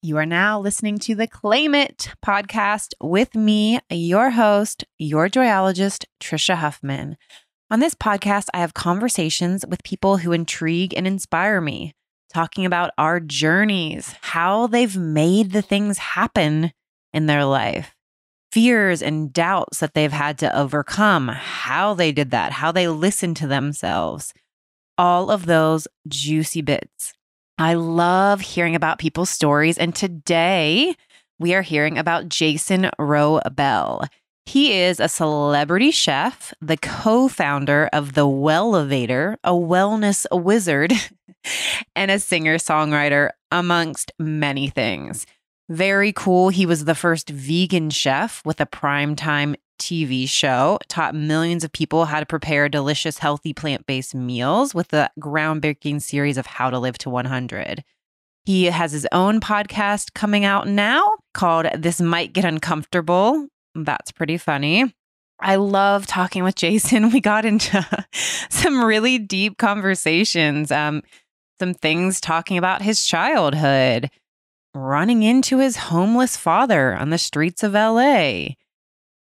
You are now listening to the Claim It podcast with me, your host, your joyologist, Trisha Huffman. On this podcast, I have conversations with people who intrigue and inspire me, talking about our journeys, how they've made the things happen in their life, fears and doubts that they've had to overcome, how they did that, how they listened to themselves, all of those juicy bits. I love hearing about people's stories. And today we are hearing about Jason Rowe Bell. He is a celebrity chef, the co founder of The Wellevator, a wellness wizard, and a singer songwriter, amongst many things. Very cool. He was the first vegan chef with a primetime TV show, taught millions of people how to prepare delicious, healthy plant based meals with the groundbreaking series of How to Live to 100. He has his own podcast coming out now called This Might Get Uncomfortable. That's pretty funny. I love talking with Jason. We got into some really deep conversations, um, some things talking about his childhood, running into his homeless father on the streets of LA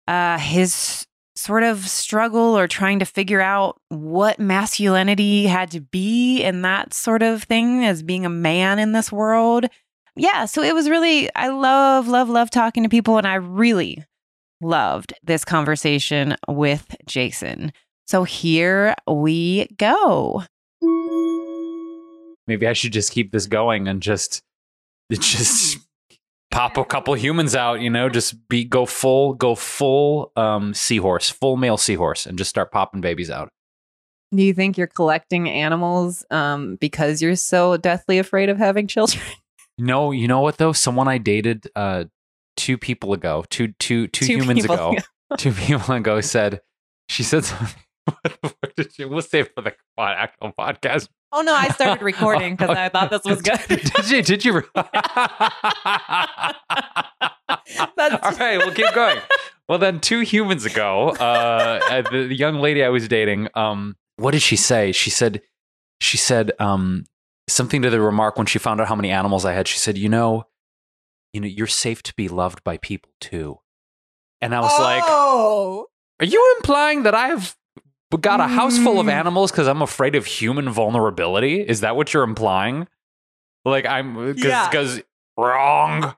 uh, his sort of struggle or trying to figure out what masculinity had to be and that sort of thing as being a man in this world. Yeah, so it was really, I love, love, love talking to people. And I really loved this conversation with Jason. So here we go. Maybe I should just keep this going and just, just pop a couple humans out, you know, just be go full, go full um, seahorse, full male seahorse, and just start popping babies out. Do you think you're collecting animals um, because you're so deathly afraid of having children? No, you know what though? Someone I dated uh, two people ago, two two two, two humans ago, ago. two people ago said she said something. we'll save for the actual podcast. Oh no, I started recording because I thought this was good. did you? Did you? All right, we'll keep going. Well, then, two humans ago, uh, the, the, young lady I was dating, um, what did she say? She said, she said um, something to the remark when she found out how many animals I had. She said, "You know, you know, you're safe to be loved by people too." And I was oh. like, "Are you implying that I have but got a house full of mm. animals because I'm afraid of human vulnerability. Is that what you're implying? Like I'm because yeah. wrong.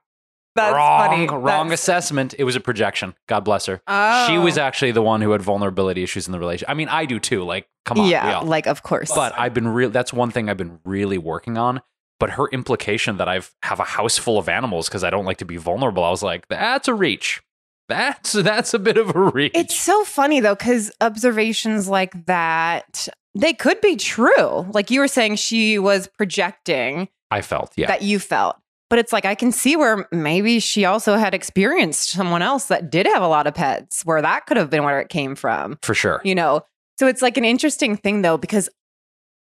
That's wrong, funny. wrong That's... assessment. It was a projection. God bless her. Oh. She was oh. actually the one who had vulnerability issues in the relationship. I mean, I do too. Like, come on. Yeah, like of course. But I've been real. That's one thing I've been really working on. But her implication that I've have a house full of animals because I don't like to be vulnerable, I was like, that's a reach. That's that's a bit of a reach. It's so funny though cuz observations like that they could be true. Like you were saying she was projecting I felt, yeah. That you felt. But it's like I can see where maybe she also had experienced someone else that did have a lot of pets where that could have been where it came from. For sure. You know. So it's like an interesting thing though because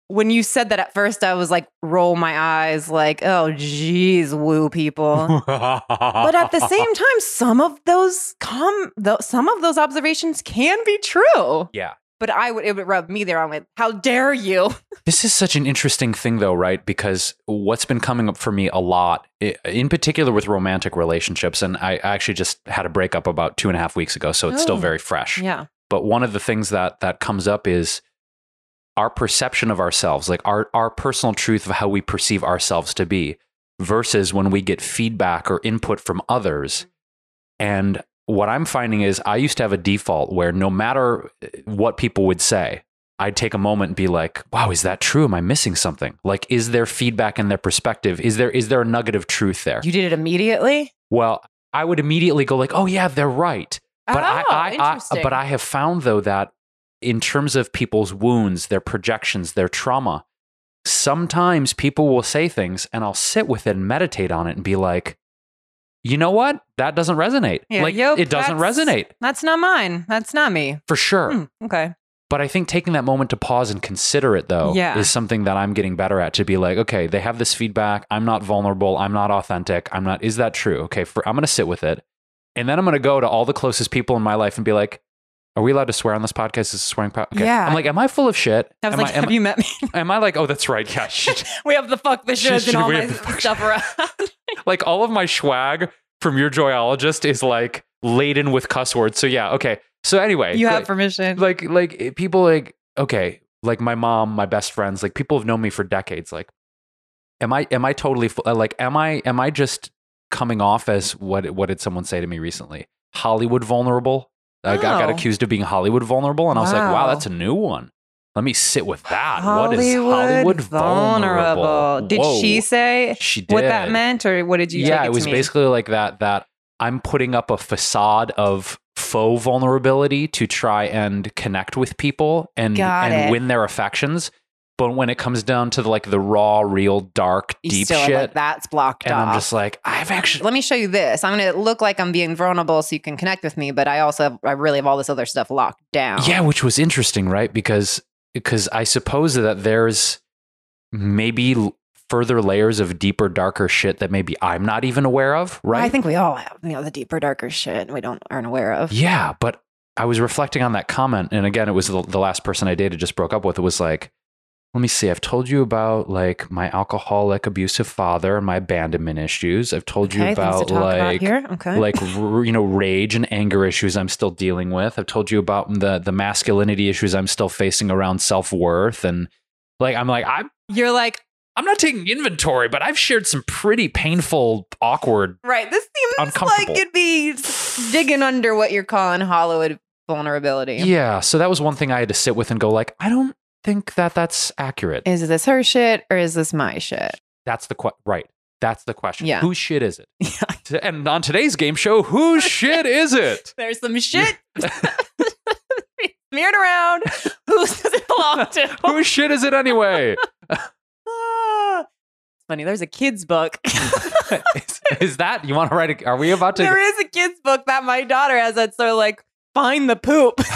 when you said that at first, I was like, roll my eyes, like, oh, geez, woo people. but at the same time, some of those come, th- some of those observations can be true. Yeah. But I would, it would rub me there. I'm like, how dare you? this is such an interesting thing, though, right? Because what's been coming up for me a lot, in particular with romantic relationships, and I actually just had a breakup about two and a half weeks ago, so it's oh, still very fresh. Yeah. But one of the things that that comes up is our perception of ourselves, like our, our personal truth of how we perceive ourselves to be, versus when we get feedback or input from others. Mm-hmm. And what I'm finding is I used to have a default where no matter what people would say, I'd take a moment and be like, wow, is that true? Am I missing something? Like, is there feedback in their perspective? Is there is there a nugget of truth there? You did it immediately? Well, I would immediately go like, oh yeah, they're right. But oh, I, I, I but I have found though that in terms of people's wounds, their projections, their trauma, sometimes people will say things and I'll sit with it and meditate on it and be like, you know what? That doesn't resonate. Yeah, like yep, it doesn't resonate. That's not mine. That's not me. For sure. Hmm, okay. But I think taking that moment to pause and consider it though yeah. is something that I'm getting better at to be like, okay, they have this feedback. I'm not vulnerable. I'm not authentic. I'm not, is that true? Okay. For, I'm going to sit with it. And then I'm going to go to all the closest people in my life and be like, Are we allowed to swear on this podcast? Is this a swearing podcast? Okay. Yeah. I'm like, am I full of shit? I was am like, I, have you met me? am I like, oh, that's right. Yeah. shit. we have the fuck the Shit, shows and all my stuff around. like all of my swag from your joyologist is like laden with cuss words. So yeah. Okay. So anyway, you have like- permission. like like eh, people like okay like my mom my best friends like people have known me for decades like am i am i totally uh, like am i am i just coming off as what what did someone say to me recently hollywood vulnerable i got, got Oh. accused of being hollywood vulnerable and i was like wow Wow. that's a new one let me sit with that what is hollywood vulnerable, Did she say she did what that meant, or what did you? Say? Yeah it to was mean? basically like that that i'm putting up a facade of faux vulnerability to try and connect with people and Got and it. win their affections but when it comes down to like the raw real dark deep still shit like, that's blocked and off. i'm just like i've actually Let me show you this. I'm going to look like I'm being vulnerable so you can connect with me, but I also have, I really have all this other stuff locked down. yeah which was interesting right because because i suppose that there's maybe further layers of deeper darker shit that maybe i'm not even aware of right I think we all have, you know, the deeper, darker shit we don't aren't aware of. Yeah, but I was reflecting on that comment, and again, it was the, the last person I dated just broke up with. It was like, let me see. I've told you about like my alcoholic, abusive father, and my abandonment issues. I've told you Okay, to about about like here. Okay. like r- you know rage and anger issues I'm still dealing with. I've told you about the the masculinity issues I'm still facing around self worth, and like I'm like I'm You're like, I'm not taking inventory, but I've shared some pretty painful, awkward. right. This seems like it'd be digging under what you're calling Hollywood vulnerability. Yeah, so that was one thing I had to sit with and go like, I don't think that that's accurate. Is this her shit or is this my shit? That's the que- right. That's the question. Yeah. Whose shit is it? Yeah. And on today's game show, whose shit is it? There's some shit smeared around. Who does it belong to? Whose shit is it anyway? Funny. There's a kid's book. is, is that you want to write? A, are we about to? there is a kid's book that my daughter has that's sort of like find the poop. and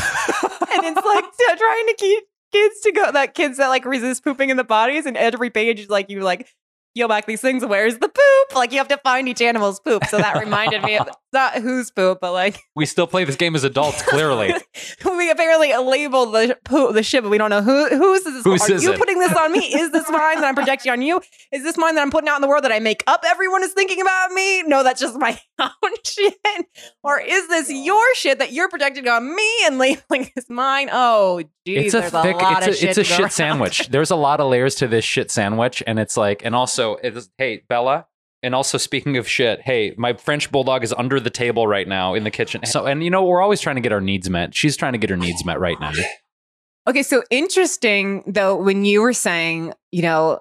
it's like trying to keep kids to go that kids that like resist pooping in the bodies and every page like you like peel back these things where's the poop? Like you have to find each animal's poop. So that reminded me of not whose poop but like we still play this game as adults. Clearly, we apparently label the poop the shit but we don't know who whose is this Whose are you it? putting this on me is this mine that i'm projecting on you is this mine that i'm putting out in the world that i make up everyone is thinking about me no that's just my own shit or is this your shit that you're projecting on me and labeling as mine oh geez it's a thick. a it's a, shit it's a shit sandwich. There's a lot of layers to this shit sandwich, and it's like, and also, it's, hey, Bella. And also, speaking of shit, hey, my French bulldog is under the table right now in the kitchen. So, and you know, we're always trying to get our needs met. She's trying to get her needs met right now. Okay, so interesting though, when you were saying, you know,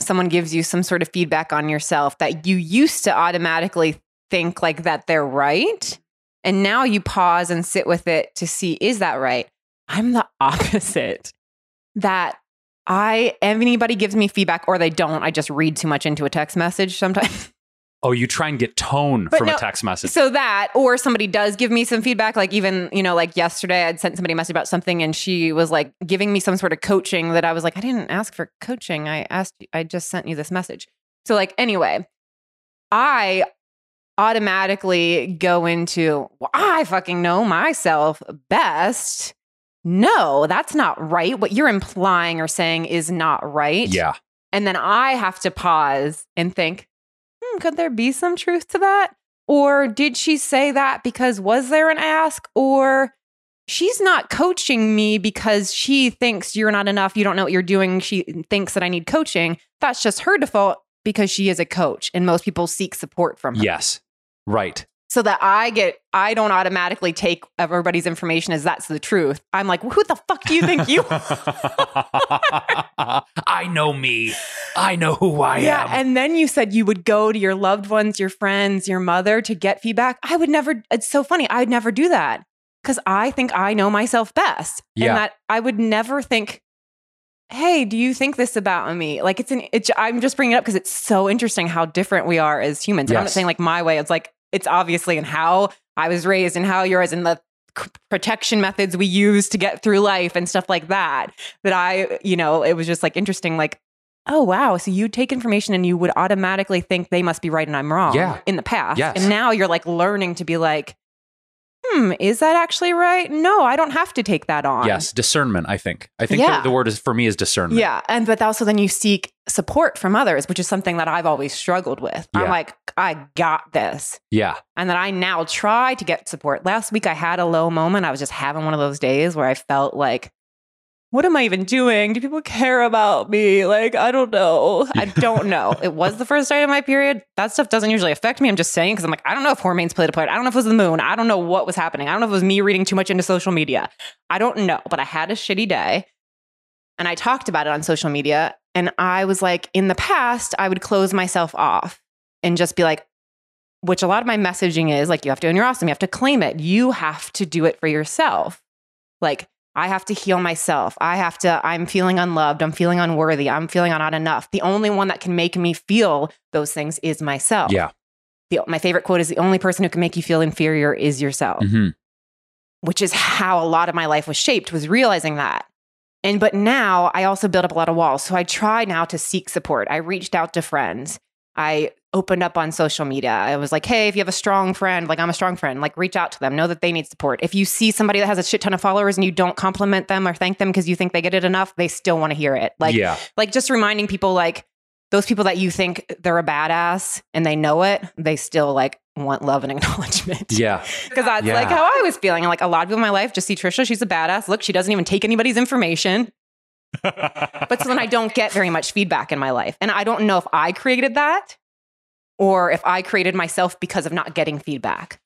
someone gives you some sort of feedback on yourself that you used to automatically think like that they're right. And now you pause and sit with it to see, is that right? I'm the opposite. That I, if anybody gives me feedback or they don't, I just read too much into a text message sometimes. Oh, you try and get tone But from no, a text message. So that, or somebody does give me some feedback, like even, you know, like yesterday I'd sent somebody a message about something and she was like giving me some sort of coaching that I was like, I didn't ask for coaching. I asked, I just sent you this message. So, like, anyway, I automatically go into, well, I fucking know myself best. No, that's not right. What you're implying or saying is not right. yeah. And then I have to pause and think, hmm, could there be some truth to that? Or did she say that because was there an ask? Or she's not coaching me because she thinks you're not enough. You don't know what you're doing. She thinks that I need coaching. That's just her default because she is a coach and most people seek support from her. Yes. Right. So that I get, I don't automatically take everybody's information as that's the truth. I'm like, who the fuck do you think you I know me. I know who I yeah, am. Yeah, and then you said you would go to your loved ones, your friends, your mother to get feedback. I would never. It's so funny. I'd never do that because I think I know myself best, Yeah. and that I would never think. Hey, do you think this about me? Like it's an. It's, I'm just bringing it up because it's so interesting how different we are as humans. And I'm not saying like my way. It's like it's obviously in how I was raised and how yours and the protection methods we use to get through life and stuff like that. That I, you know, it was just like interesting. Like oh wow so you take information and you would automatically think they must be right and i'm wrong Yeah. in the past Yes. and now you're like learning to be like hmm, is that actually right? No, I don't have to take that on. Yes, discernment. I think. I think Yeah. the, the word is for me is discernment. Yeah. And but also then you seek support from others, which is something that I've always struggled with. I'm like, I got this. Yeah. And then I now try to get support. Last week I had a low moment. I was just having one of those days where I felt like, what am I even doing? Do people care about me? Like, I don't know. I don't know. it was the first day of my period. That stuff doesn't usually affect me. I'm just saying because I'm like, I don't know if hormones played a part. I don't know if it was the moon. I don't know what was happening. I don't know if it was me reading too much into social media. I don't know. But I had a shitty day and I talked about it on social media. And I was like, in the past, I would close myself off and just be like, which a lot of my messaging is like, you have to own your awesome. You have to claim it. You have to do it for yourself. Like, I have to heal myself. I have to, I'm feeling unloved. I'm feeling unworthy. I'm feeling not enough. The only one that can make me feel those things is myself. Yeah. The, my favorite quote is the only person who can make you feel inferior is yourself hmm which is how a lot of my life was shaped was realizing that and but now i also built up a lot of walls so i try now to seek support i reached out to friends i opened up on social media i was like hey if you have a strong friend like i'm a strong friend like reach out to them know that they need support if you see somebody that has a shit ton of followers and you don't compliment them or thank them because you think they get it enough they still want to hear it like yeah. like just reminding people like those people that you think they're a badass and they know it they still like want love and acknowledgement Yeah. because that's Yeah. like how I was feeling. Like a lot of people in my life just see Trisha, she's a badass. Look, she doesn't even take anybody's information. But so then I don't get very much feedback in my life. And I don't know if I created that or if I created myself because of not getting feedback.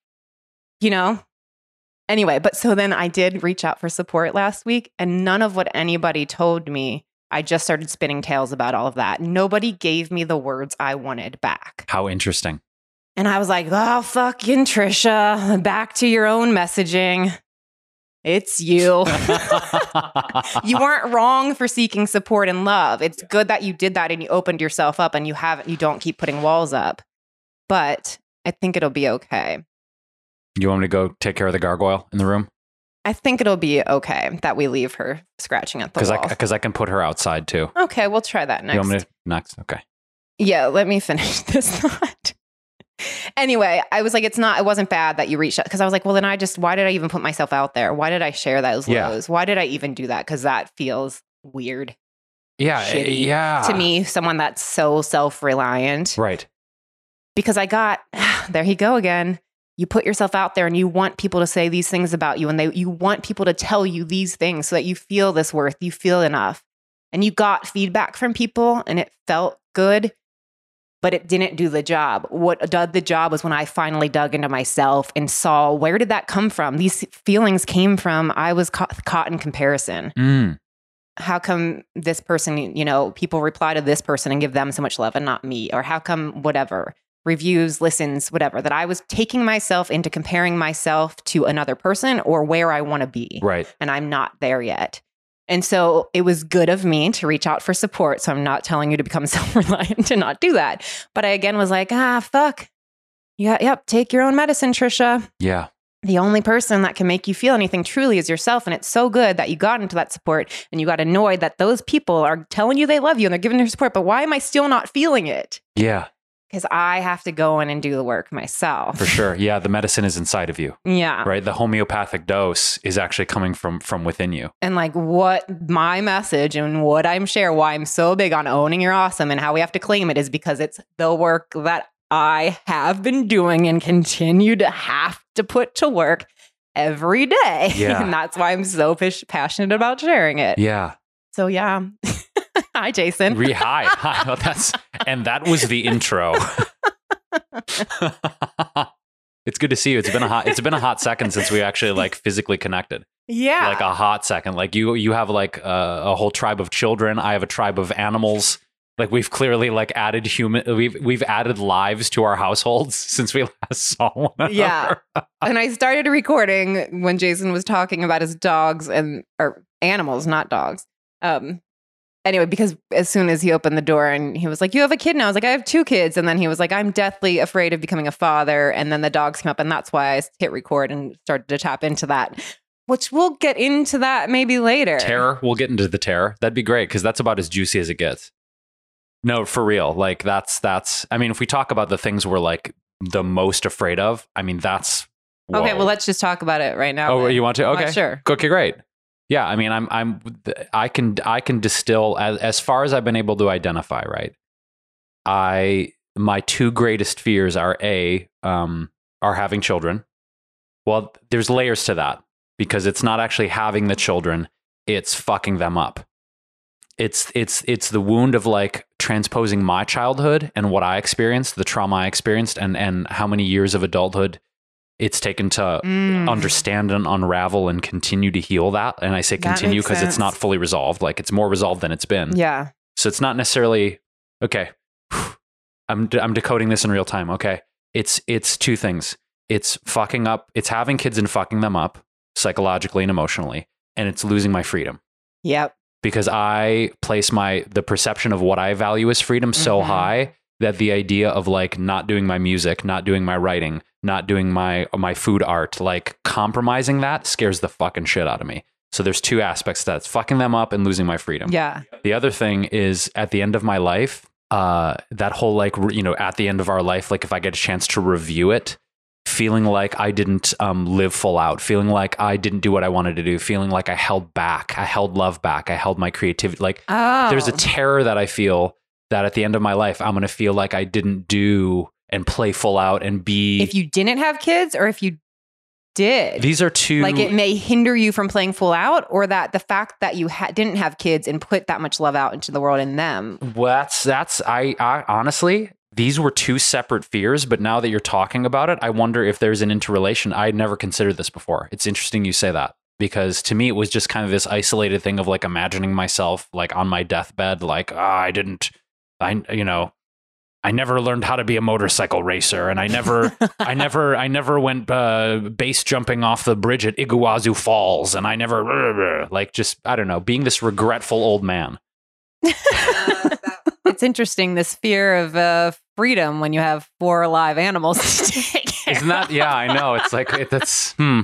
You know? Anyway, but so then I did reach out for support last week, and none of what anybody told me, I just started spinning tales about all of that. Nobody gave me the words I wanted back. How interesting. And I was like, oh, fucking Trisha, back to your own messaging. It's you. you weren't wrong for seeking support and love. It's good that you did that and you opened yourself up and you haven't, you don't keep putting walls up. But I think it'll be okay. you want me to go take care of the gargoyle in the room? I think it'll be okay that we leave her scratching at the Because wall. because I can put her outside too. okay, we'll try that You next. want me to next? Okay. Yeah, let me finish this thought. Anyway, I was like, it's not, it wasn't bad that you reached out because I was like, well, then I just, why did I even put myself out there? Why did I share those Yeah. lows? Why did I even do that? Because that feels weird Yeah. Eh, shitty Yeah. to me, someone that's so self reliant. Right. Because I got, there you go again. You put yourself out there and you want people to say these things about you and they you want people to tell you these things so that you feel this worth, you feel enough. And you got feedback from people and it felt good, but it didn't do the job. What did the job was when I finally dug into myself and saw where did that come from? These feelings came from I was caught, caught in comparison. Mm. How come this person, you know, people reply to this person and give them so much love and not me? Or how come whatever? reviews, listens, whatever, that I was taking myself into comparing myself to another person or where I want to be. Right. And I'm not there yet. And so it was good of me to reach out for support. So I'm not telling you to become self reliant to not do that. But I again was like, ah, fuck. Yeah, yep, take your own medicine, Trisha. Yeah. The only person that can make you feel anything truly is yourself. And it's so good that you got into that support and you got annoyed that those people are telling you they love you and they're giving their support. But why am I still not feeling it? Yeah. Because I have to go in and do the work myself. For sure. Yeah. The medicine is inside of you. Yeah. Right. The homeopathic dose is actually coming from from within you. And like what my message and what I'm share, why I'm so big on owning your awesome and how we have to claim it is because it's the work that I have been doing and continue to have to put to work every day. Yeah. and that's why I'm so passionate about sharing it. Yeah. So yeah. Hi, Jason. Re hi. hi. Well, that's and that was the intro. it's good to see you. It's been a hot it's been a hot second since we actually like physically connected. yeah. Like a hot second. Like you you have like a, a whole tribe of children. I have a tribe of animals. Like we've clearly like added human we've we've added lives to our households since we last saw one another. Yeah. and I started recording when Jason was talking about his dogs and or animals, not dogs. Um anyway, because as soon as he opened the door and he was like, You have a kid now, I was like, I have two kids. And then he was like, I'm deathly afraid of becoming a father. And then the dogs came up, and that's why I hit record and started to tap into that. Which we'll get into that maybe later. terror. We'll get into the terror. That'd be great because that's about as juicy as it gets. No, for real. Like that's that's. I mean, if we talk about the things we're like the most afraid of, I mean that's Okay, well, let's just talk about it right now. Oh, then. you want to? Okay, sure. Okay, great. Yeah, I mean, I'm, I'm, I can, I can distill as, as far as I've been able to identify. Right, I, my two greatest fears are a, um, are having children. Well, there's layers to that because it's not actually having the children; it's fucking them up. It's, it's, it's the wound of like transposing my childhood and what I experienced, the trauma I experienced, and and how many years of adulthood it's taken to Mm. understand and unravel and continue to heal that. And I say continue because it's not fully resolved. Like it's more resolved than it's been. Yeah. So it's not necessarily okay. I'm I'm decoding this in real time. Okay, it's it's two things. It's fucking up. It's having kids and fucking them up psychologically and emotionally, and it's losing my freedom Yep. because I place my the perception of what I value as freedom so Mhm. high that the idea of like not doing my music, not doing my writing, not doing my my food art, like compromising that scares the fucking shit out of me. So there's two aspects to that. It's fucking them up and losing my freedom. Yeah. The other thing is at the end of my life, uh, that whole like you know at the end of our life, like if I get a chance to review it, feeling like I didn't um, live full out, feeling like I didn't do what I wanted to do, feeling like I held back, I held love back, I held my creativity. Like Oh. there's a terror that I feel that at the end of my life, I'm going to feel like I didn't do and play full out and be. if you didn't have kids or if you did. these are two like it may hinder you from playing full out or that the fact that you ha- didn't have kids and put that much love out into the world in them Well, that's that's I, I honestly these were two separate fears, but now that you're talking about it, I wonder if there's an interrelation. I would never considered this before. It's interesting you say that because to me it was just kind of this isolated thing of like imagining myself like on my deathbed, like ah, I didn't, I you know, I never learned how to be a motorcycle racer, and I never, I never, I never went uh, base jumping off the bridge at Iguazu Falls, and I never like just I don't know, being this regretful old man. it's interesting this fear of uh, freedom when you have four live animals to take care Isn't that? Yeah, I know. It's like it, that's hmm.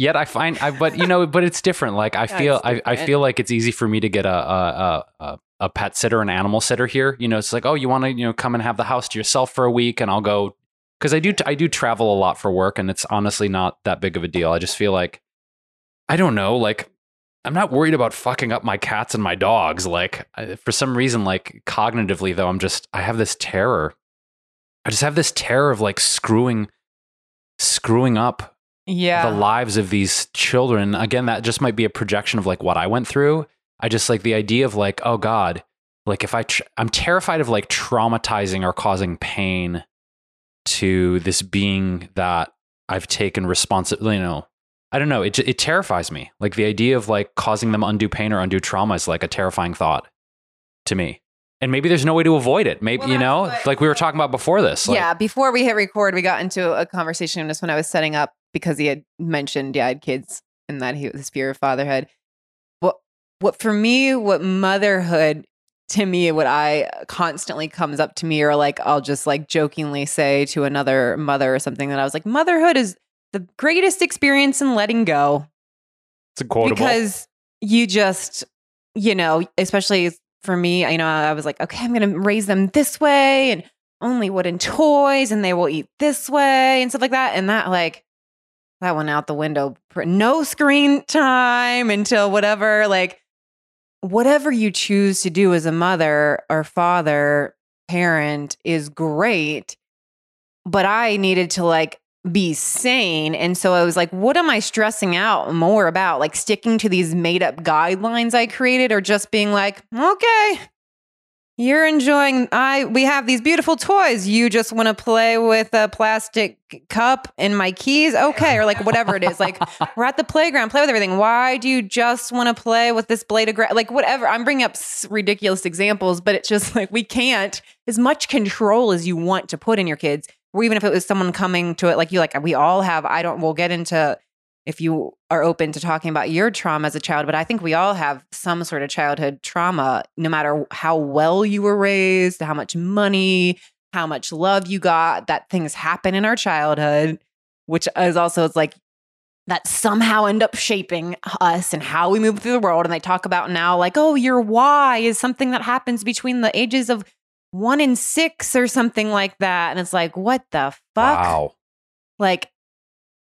Yet I find I, but you know, but it's different. Like I Yeah, feel, I, I feel like it's easy for me to get a a, a, a pet sitter, an animal sitter here. You know, it's like, oh, you want to, you know, come and have the house to yourself for a week, and I'll go because I do, I do travel a lot for work, and it's honestly not that big of a deal. I just feel like I don't know, like. I'm not worried about fucking up my cats and my dogs. Like I, for some reason, like cognitively though, I'm just I have this terror. I just have this terror of like screwing screwing up yeah the lives of these children. Again, that just might be a projection of like what I went through. I just like the idea of like, oh God, like if I, tr- I'm terrified of like traumatizing or causing pain to this being that I've taken responsibility, you know, I don't know. It, it terrifies me. Like the idea of like causing them undue pain or undue trauma is like a terrifying thought to me. And maybe there's no way to avoid it. Maybe, Well, you know, what- like we were talking about before this. Like, yeah before we hit record we got into a conversation just when i was setting up because he had mentioned yeah, I had kids and that he his fear of fatherhood what what for me what motherhood to me what i uh, constantly comes up to me or like i'll just like jokingly say to another mother or something that i was like motherhood is the greatest experience in letting go it's a quotable. because you just you know especially for me you know i was like okay i'm gonna raise them this way and only wooden toys and they will eat this way and stuff like that and that like that went out the window no screen time until whatever like whatever you choose to do as a mother or father parent is great but i needed to like be sane. And so I was like, what am I stressing out more about? Like sticking to these made up guidelines I created or just being like, okay, you're enjoying I we have these beautiful toys. You just want to play with a plastic cup and my keys? Okay, or like whatever it is. Like we're at the playground, play with everything. Why do you just want to play with this blade of grass? Like whatever. I'm bringing up s- ridiculous examples, but it's just like we can't as much control as you want to put in your kids or even if it was someone coming to it like you like we all have i don't we'll get into if you are open to talking about your trauma as a child but i think we all have some sort of childhood trauma no matter how well you were raised how much money how much love you got that things happen in our childhood which is also it's like that somehow end up shaping us and how we move through the world and they talk about now like oh your why is something that happens between the ages of one in six or something like that. And it's like, what the fuck? Wow. Like,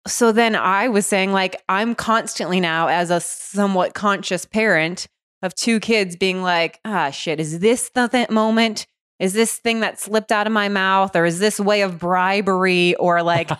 so then I was saying, like, I'm constantly now, as a somewhat conscious parent of two kids, being like, ah, shit, is this the th- moment? Is this thing that slipped out of my mouth, or is this way of bribery, or like,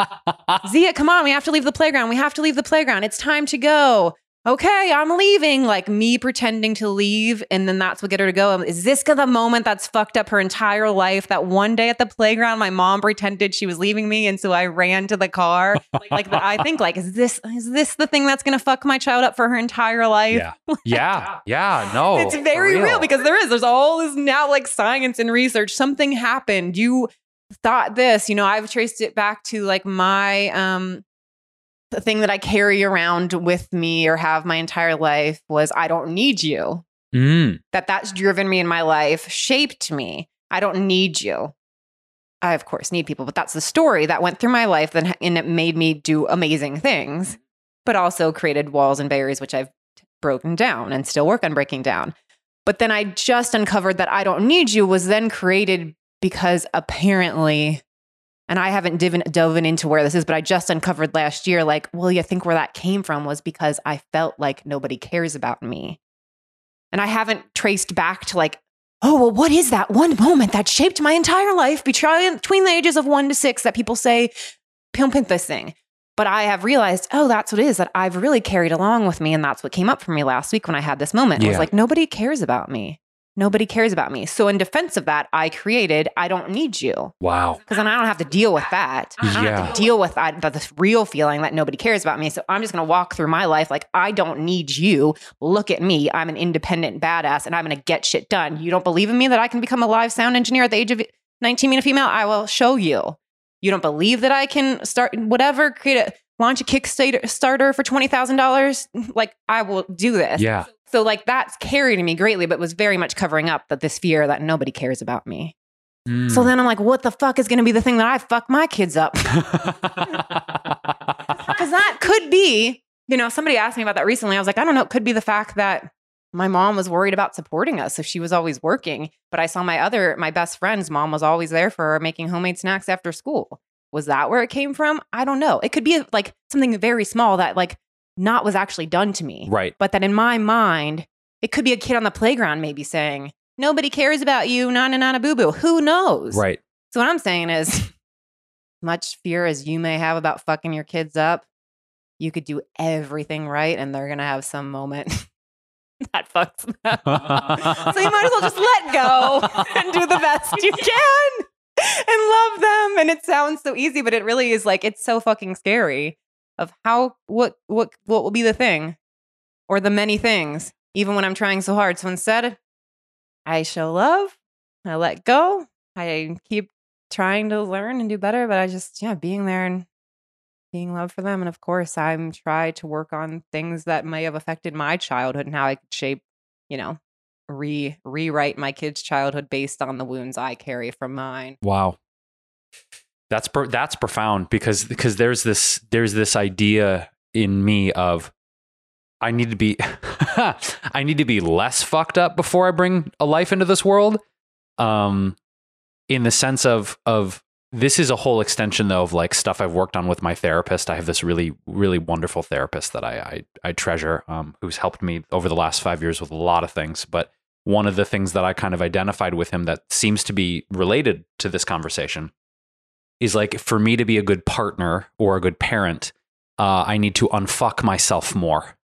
Zia, come on, we have to leave the playground. We have to leave the playground. It's time to go okay, I'm leaving, like me pretending to leave. And then that's what get her to go. Is this the moment that's fucked up her entire life? That one day at the playground, my mom pretended she was leaving me. And so I ran to the car. like, like I think like, is this, is this the thing that's going to fuck my child up for her entire life? Yeah. yeah. Yeah. No. It's very real. real because there is, there's all this now like science and research. Something happened. You thought this, you know, I've traced it back to like my, um, the thing that I carry around with me or have my entire life was I don't need you. Mm. That that's driven me in my life, shaped me. I don't need you. I of course need people, but that's the story that went through my life and, and it made me do amazing things, but also created walls and barriers which I've broken down and still work on breaking down. But then I just uncovered that I don't need you was then created because apparently and I haven't diven, dove into where this is, but I just uncovered last year, like, well, you think where that came from was because I felt like nobody cares about me. And I haven't traced back to like, oh, well, what is that one moment that shaped my entire life between the ages of one to six that people say, pimp this thing? But I have realized, oh, that's what it is that I've really carried along with me. And that's what came up for me last week when I had this moment. Yeah. I was like, nobody cares about me. Nobody cares about me. So, in defense of that, I created, I don't need you. Wow. Because then I don't have to deal with that. I don't yeah. have to deal with that, the real feeling that nobody cares about me. So, I'm just going to walk through my life like, I don't need you. Look at me. I'm an independent badass and I'm going to get shit done. You don't believe in me that I can become a live sound engineer at the age of 19 being a female? I will show you. You don't believe that I can start whatever, create a launch a Kickstarter starter for $20,000? Like, I will do this. Yeah. So like that's carried me greatly, but was very much covering up that this fear that nobody cares about me. Mm. So then I'm like, what the fuck is going to be the thing that I fuck my kids up? Because that could be, you know, somebody asked me about that recently. I was like, I don't know. It could be the fact that my mom was worried about supporting us if she was always working. But I saw my other, my best friend's mom was always there for her making homemade snacks after school. Was that where it came from? I don't know. It could be like something very small that like not was actually done to me. Right. But that in my mind, it could be a kid on the playground maybe saying, Nobody cares about you, na na na boo boo. Who knows? Right. So what I'm saying is much fear as you may have about fucking your kids up, you could do everything right and they're gonna have some moment that fucks them. so you might as well just let go and do the best you can and love them. And it sounds so easy, but it really is like it's so fucking scary of how what what what will be the thing or the many things even when i'm trying so hard. So instead i show love i let go i keep trying to learn and do better but i just yeah being there and being love for them. And of course i'm try to work on things that may have affected my childhood and how i could shape you know re rewrite my kids childhood based on the wounds i carry from mine. Wow that's that's profound because because there's this there's this idea in me of I need to be I need to be less fucked up before I bring a life into this world. Um in the sense of of this is a whole extension though of like stuff I've worked on with my therapist. I have this really really wonderful therapist that I I, I treasure um, who's helped me over the last 5 years with a lot of things, but one of the things that I kind of identified with him that seems to be related to this conversation is like for me to be a good partner or a good parent, uh, I need to unfuck myself more,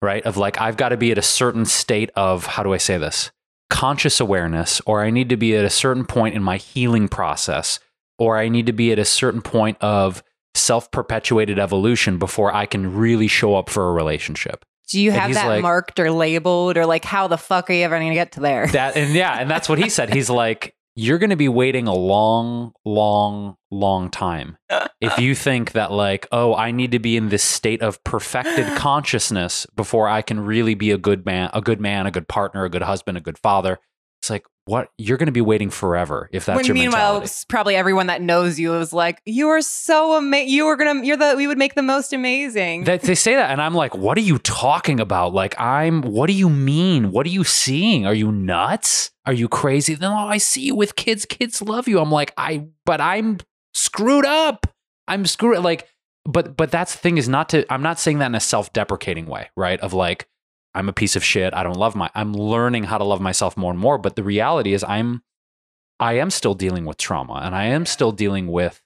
right? Of like, I've got to be at a certain state of, how do I say this? Conscious awareness, or I need to be at a certain point in my healing process, or I need to be at a certain point of self perpetuated evolution before I can really show up for a relationship. Do you have that like, marked or labeled, or like, how the fuck are you ever going to get to there? That and yeah, and that's what he said. He's like, you're going to be waiting a long, long, long time if you think that, like, oh, I need to be in this state of perfected consciousness before I can really be a good man, a good man, a good partner, a good husband, a good father. It's like, what you're going to be waiting forever if that's when your meanwhile mentality. probably everyone that knows you is like you are so amazing you are gonna you're the we would make the most amazing. That they say that and i'm like what are you talking about? Like i'm what do you mean? What are you seeing? Are you nuts? Are you crazy? No oh, i see you with kids. Kids love you. I'm like i but i'm screwed up. I'm screwed like but but that's the thing is not to I'm not saying that in a self-deprecating way, right? Of like I'm a piece of shit. I don't love my I'm learning how to love myself more and more, but the reality is I'm I am still dealing with trauma and I am still dealing with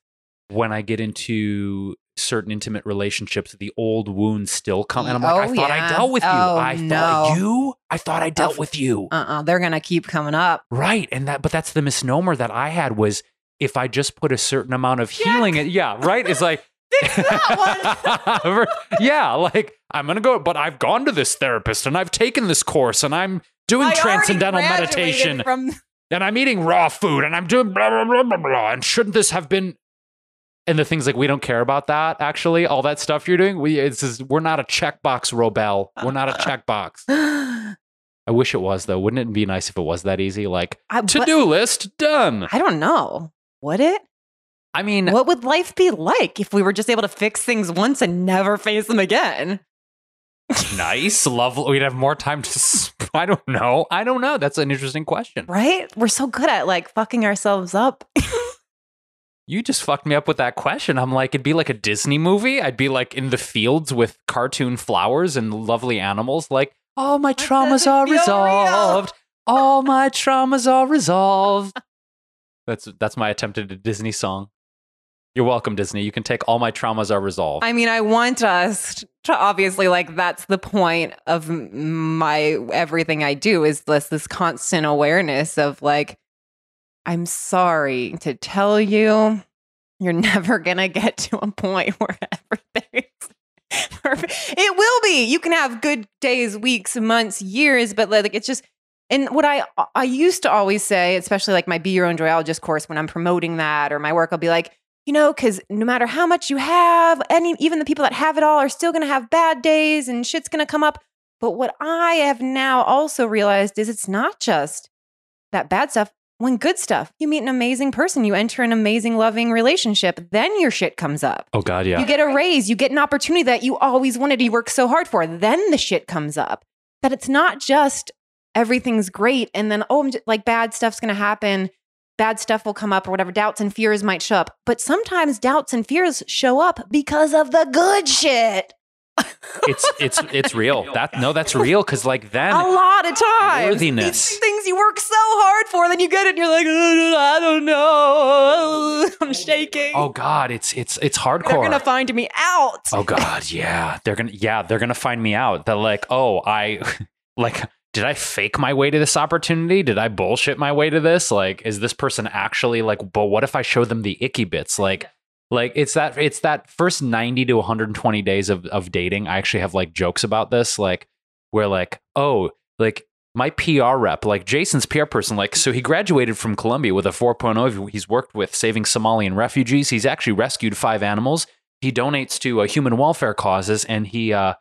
when I get into certain intimate relationships, the old wounds still come. And I'm like, Oh, I thought I dealt with you. Oh, I no. thought you. I thought I dealt with you. Uh-uh. They're gonna keep coming up. Right. And that, but that's the misnomer that I had was if I just put a certain amount of healing in, yeah, right. It's like, yeah, like I'm gonna go, but I've gone to this therapist and I've taken this course and I'm doing I transcendental meditation from and I'm eating raw food and I'm doing blah blah blah blah blah. And shouldn't this have been? And the things like we don't care about that. Actually, all that stuff you're doing, we it's just, we're not a checkbox, Wrobel. We're not a checkbox. I, I wish it was though. Wouldn't it be nice if it was that easy? Like to do list done. I don't know. Would it? I mean, What would life be like if we were just able to fix things once and never face them again? nice, lovely. We'd have more time to. I don't know. I don't know. That's an interesting question. Right? We're so good at like fucking ourselves up. You just fucked me up with that question. I'm like, it'd be like a Disney movie. I'd be like in the fields with cartoon flowers and lovely animals. Like, all my traumas are resolved. All my traumas are resolved. That's that's my attempt at a Disney song. You're welcome, Disney. You can take all my traumas are resolved. I mean, I want us to obviously like that's the point of my everything I do is this this constant awareness of like I'm sorry to tell you you're never going to get to a point where everything's perfect. It will be. You can have good days, weeks, months, years, but like it's just and what I I used to always say, especially like my be your own joyologist course when I'm promoting that or my work, I'll be like, you know, because no matter how much you have, any even the people that have it all are still going to have bad days and shit's going to come up. But what I have now also realized is it's not just that bad stuff. When good stuff, you meet an amazing person, you enter an amazing, loving relationship, then your shit comes up. oh God, yeah. You get a raise, you get an opportunity that you always wanted, you work so hard for. Then the shit comes up. That it's not just everything's great and then, oh, I'm just, like bad stuff's going to happen. Bad stuff will come up or whatever. Doubts and fears might show up. But sometimes doubts and fears show up because of the good shit. it's it's it's real. That no, that's real. Because like then, a lot of times. Worthiness. These things you work so hard for, then you get it and you're like, "Oh, I don't know. I'm shaking. oh God, it's it's it's hardcore. They're going to find me out. Oh God, yeah. They're gonna yeah, they're gonna find me out. They're like, oh, I like did I fake my way to this opportunity? Did I bullshit my way to this? Like, is this person actually like, but what if I show them the icky bits? Like like it's that it's that first 90 to 120 days of, of dating. I actually have like jokes about this, like where like, oh, like my PR rep, like Jason's PR person, like, so he graduated from Columbia with a 4.0. He's worked with saving Somalian refugees. He's actually rescued five animals he donates to uh, human welfare causes and he uh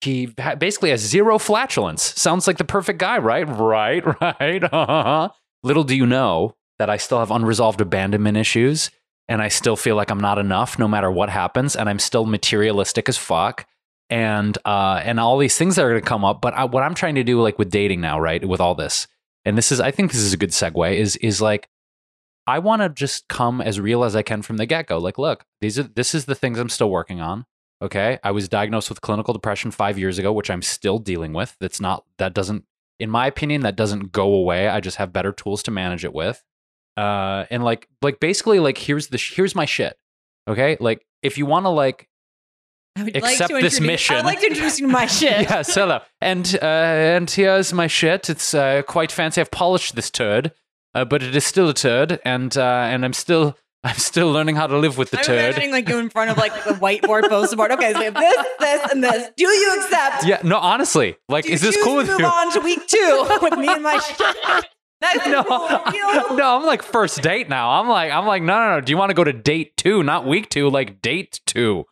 he basically has zero flatulence sounds like the perfect guy right right right uh-huh. little do you know that i still have unresolved abandonment issues and i still feel like i'm not enough no matter what happens and i'm still materialistic as fuck and uh and all these things that are going to come up but I, what i'm trying to do like with dating now right with all this and this is i think this is a good segue is is like I want to just come as real as I can from the get go. Like, look, these are this is the things I'm still working on. Okay, I was diagnosed with clinical depression five years ago, which I'm still dealing with. That's not that doesn't, in my opinion, that doesn't go away. I just have better tools to manage it with. Uh, and like, like basically, like here's the sh- here's my shit. Okay, like if you want to like I would accept to this mission. I would like to introduce you to my shit. yeah, hello. And uh, and here's my shit. It's uh, quite fancy. I've polished this turd, uh, but it is still a turd, and uh, and I'm still I'm still learning how to live with the I'm turd. imagining like you in front of like the whiteboard, poster board. Okay, so we have this, this, and this. Do you accept? Yeah, no, honestly, like, is this cool with move you? Move on to week two with me and my shit. That's No, cool. no, I'm like first date now. I'm like, I'm like, no, no, no. Do you want to go to date two, not week two, like date two?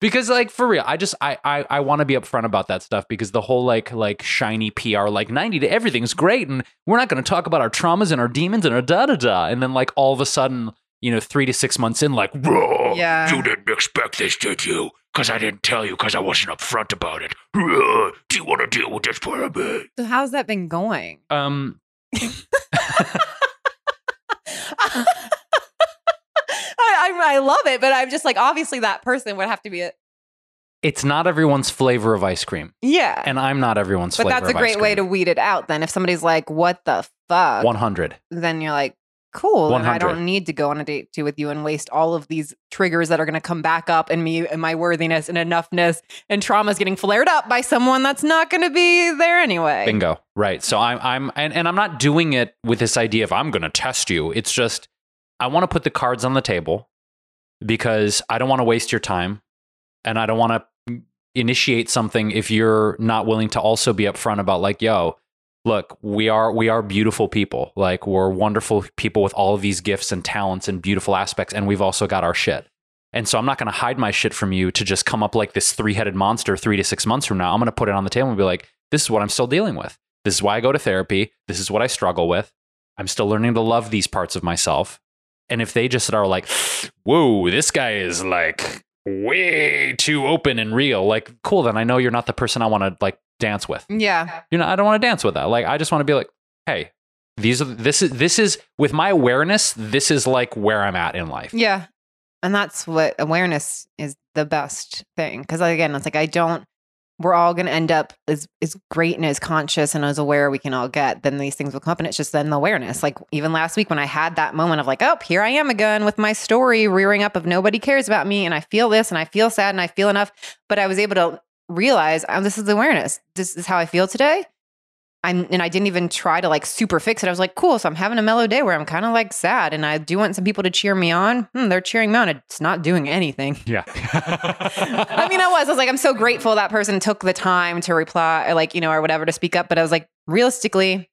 Because like for real, I just I I, I want to be upfront about that stuff because the whole like like shiny PR like 90 to everything's great and we're not going to talk about our traumas and our demons and our da da da and then like all of a sudden you know three to six months in like Yeah. you didn't expect this, did you? Because I didn't tell you because I wasn't upfront about it. Ruh, Do you want to deal with this part of me? So how's that been going? um I, I, I love it, but I'm just like, obviously, that person would have to be a It's not everyone's flavor of ice cream, yeah. and I'm not everyone's but flavor. But that's a great way to weed it out. Then, if somebody's like, "What the fuck," 100. then you're like, "Cool." Then I don't need to go on a date two with you and waste all of these triggers that are going to come back up in me and my worthiness and enoughness and traumas getting flared up by someone that's not going to be there anyway. Bingo. Right. So I'm I'm and, and I'm not doing it with this idea of I'm gonna test you. It's just I want to put the cards on the table because I don't want to waste your time and I don't want to initiate something if you're not willing to also be upfront about like, yo, look, we are we are beautiful people. Like we're wonderful people with all of these gifts and talents and beautiful aspects, and we've also got our shit. And so I'm not going to hide my shit from you to just come up like this three headed monster three to six months from now. I'm going to put it on the table and be like, this is what I'm still dealing with. This is why I go to therapy. This is what I struggle with. I'm still learning to love these parts of myself. And if they just are like, whoa, this guy is like way too open and real, like, cool, then I know you're not the person I want to like dance with. Yeah. You know, I don't want to dance with that. Like, I just want to be like, hey, these are this is this is with my awareness, this is like where I'm at in life. Yeah. And that's what awareness is the best thing. Because again, it's like I don't, we're all going to end up as, as great and as conscious and as aware we can all get. Then these things will come up. And it's just then the awareness. Like even last week when I had that moment of like, oh, here I am again with my story rearing up of nobody cares about me. And I feel this and I feel sad and I feel enough. But I was able to realize oh, this is the awareness. This is how I feel today. I'm, and I didn't even try to like super fix it. I was like, cool. So I'm having a mellow day where I'm kind of like sad and I do want some people to cheer me on. Hmm, they're cheering me on. It's not doing anything. Yeah. I mean, I was. I was like, I'm so grateful that person took the time to reply, or like, you know, or whatever to speak up. But I was like, realistically,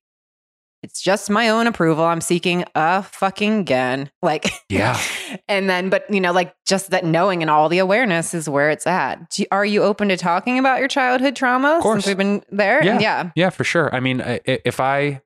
it's just my own approval. I'm seeking a fucking again. Like, Yeah. and then, but you know, like just that knowing and all the awareness is where it's at. Do, are you open to talking about your childhood trauma? Of course. Since we've been there. Yeah. Yeah. Yeah, for sure. I mean, if I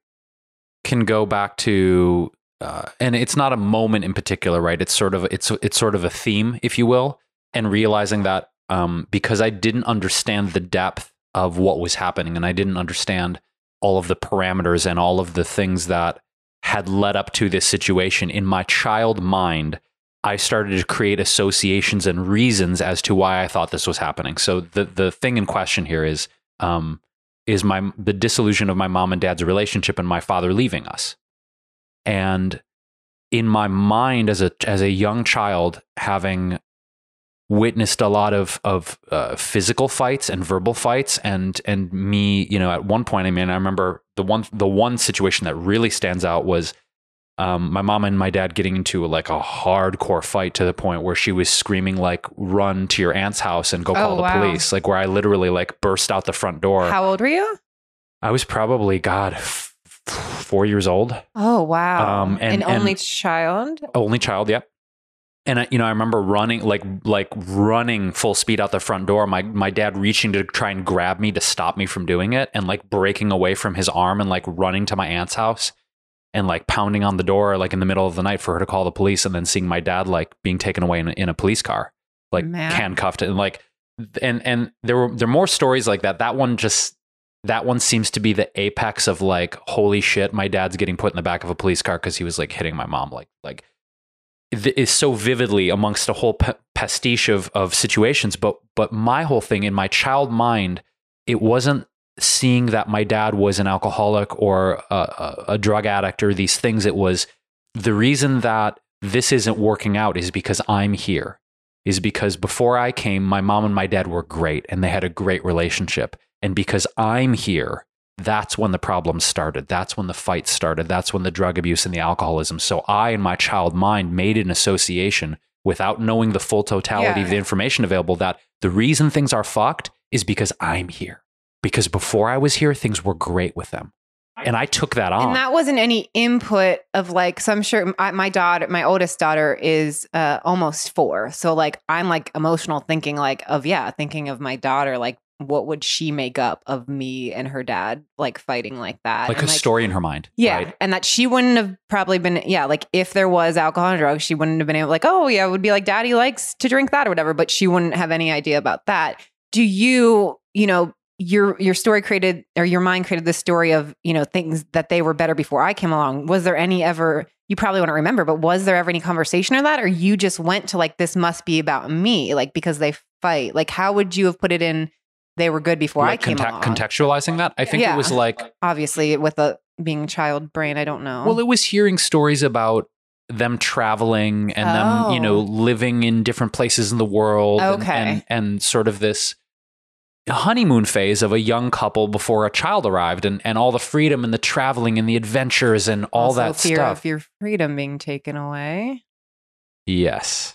can go back to, uh, and it's not a moment in particular, right? It's sort of it's it's sort of a theme, if you will, and realizing that um, because I didn't understand the depth of what was happening, and I didn't understand all of the parameters and all of the things that had led up to this situation in my child mind. I started to create associations and reasons as to why I thought this was happening. So the the thing in question here is um, is my the disillusion of my mom and dad's relationship and my father leaving us. And in my mind as a as a young child having witnessed a lot of of uh, physical fights and verbal fights and and me you know at one point I mean I remember the one the one situation that really stands out was um, my mom and my dad getting into like a hardcore fight to the point where she was screaming like run to your aunt's house and go Oh, call the wow. police like where I literally like burst out the front door How old were you? I was probably God four years old, Oh, wow. Um, and- An only and- child? only child. Yep. And I, you know, I remember running like like running full speed out the front door. My my dad reaching to try and grab me to stop me from doing it, and like breaking away from his arm and like running to my aunt's house, and like pounding on the door like in the middle of the night for her to call the police, and then seeing my dad like being taken away in a, in a police car, like Man. handcuffed, and like and and there were there are more stories like that. That one just that one seems to be the apex of like holy shit my dad's getting put in the back of a police car because he was like hitting my mom like like is so vividly amongst a whole pa- pastiche of of situations but but my whole thing in my child mind it wasn't seeing that my dad was an alcoholic or a, a drug addict or these things. It was the reason that this isn't working out is because I'm here is because before I came my mom and my dad were great and they had a great relationship. And because I'm here, that's when the problems started. That's when the fights started. That's when the drug abuse and the alcoholism. So I, in my child mind, made an association without knowing the full totality of the information available that the reason things are fucked is because I'm here. Because before I was here, things were great with them. And I took that on. And that wasn't any input of like, so I'm sure my, my daughter, my oldest daughter is uh, almost four. So like, I'm like emotional thinking like of, yeah, thinking of my daughter, like what would she make up of me and her dad like fighting like that? like and, a story in her mind. Yeah. right? And that she wouldn't have probably been, yeah, like if there was alcohol and drugs, she wouldn't have been able, like, oh, yeah, it would be like daddy likes to drink that or whatever, but she wouldn't have any idea about that. Do you, you know, your your story created or your mind created this story of you know things that they were better before I came along. Was there any ever you probably wouldn't remember, but was there ever any conversation or that? Or you just went to like, this must be about me, like because they fight? Like, how would you have put it in? They were good before like I came conte- along. contextualizing that. I think Yeah. it was like Obviously, with a being child brain, I don't know. Well, it was hearing stories about them traveling and them, you know, Oh. living in different places in the world. and- Okay. And, and, sort of this honeymoon phase of a young couple before a child arrived and, and all the freedom and the traveling and the adventures and all Also that fear stuff. of your freedom being taken away. Yes.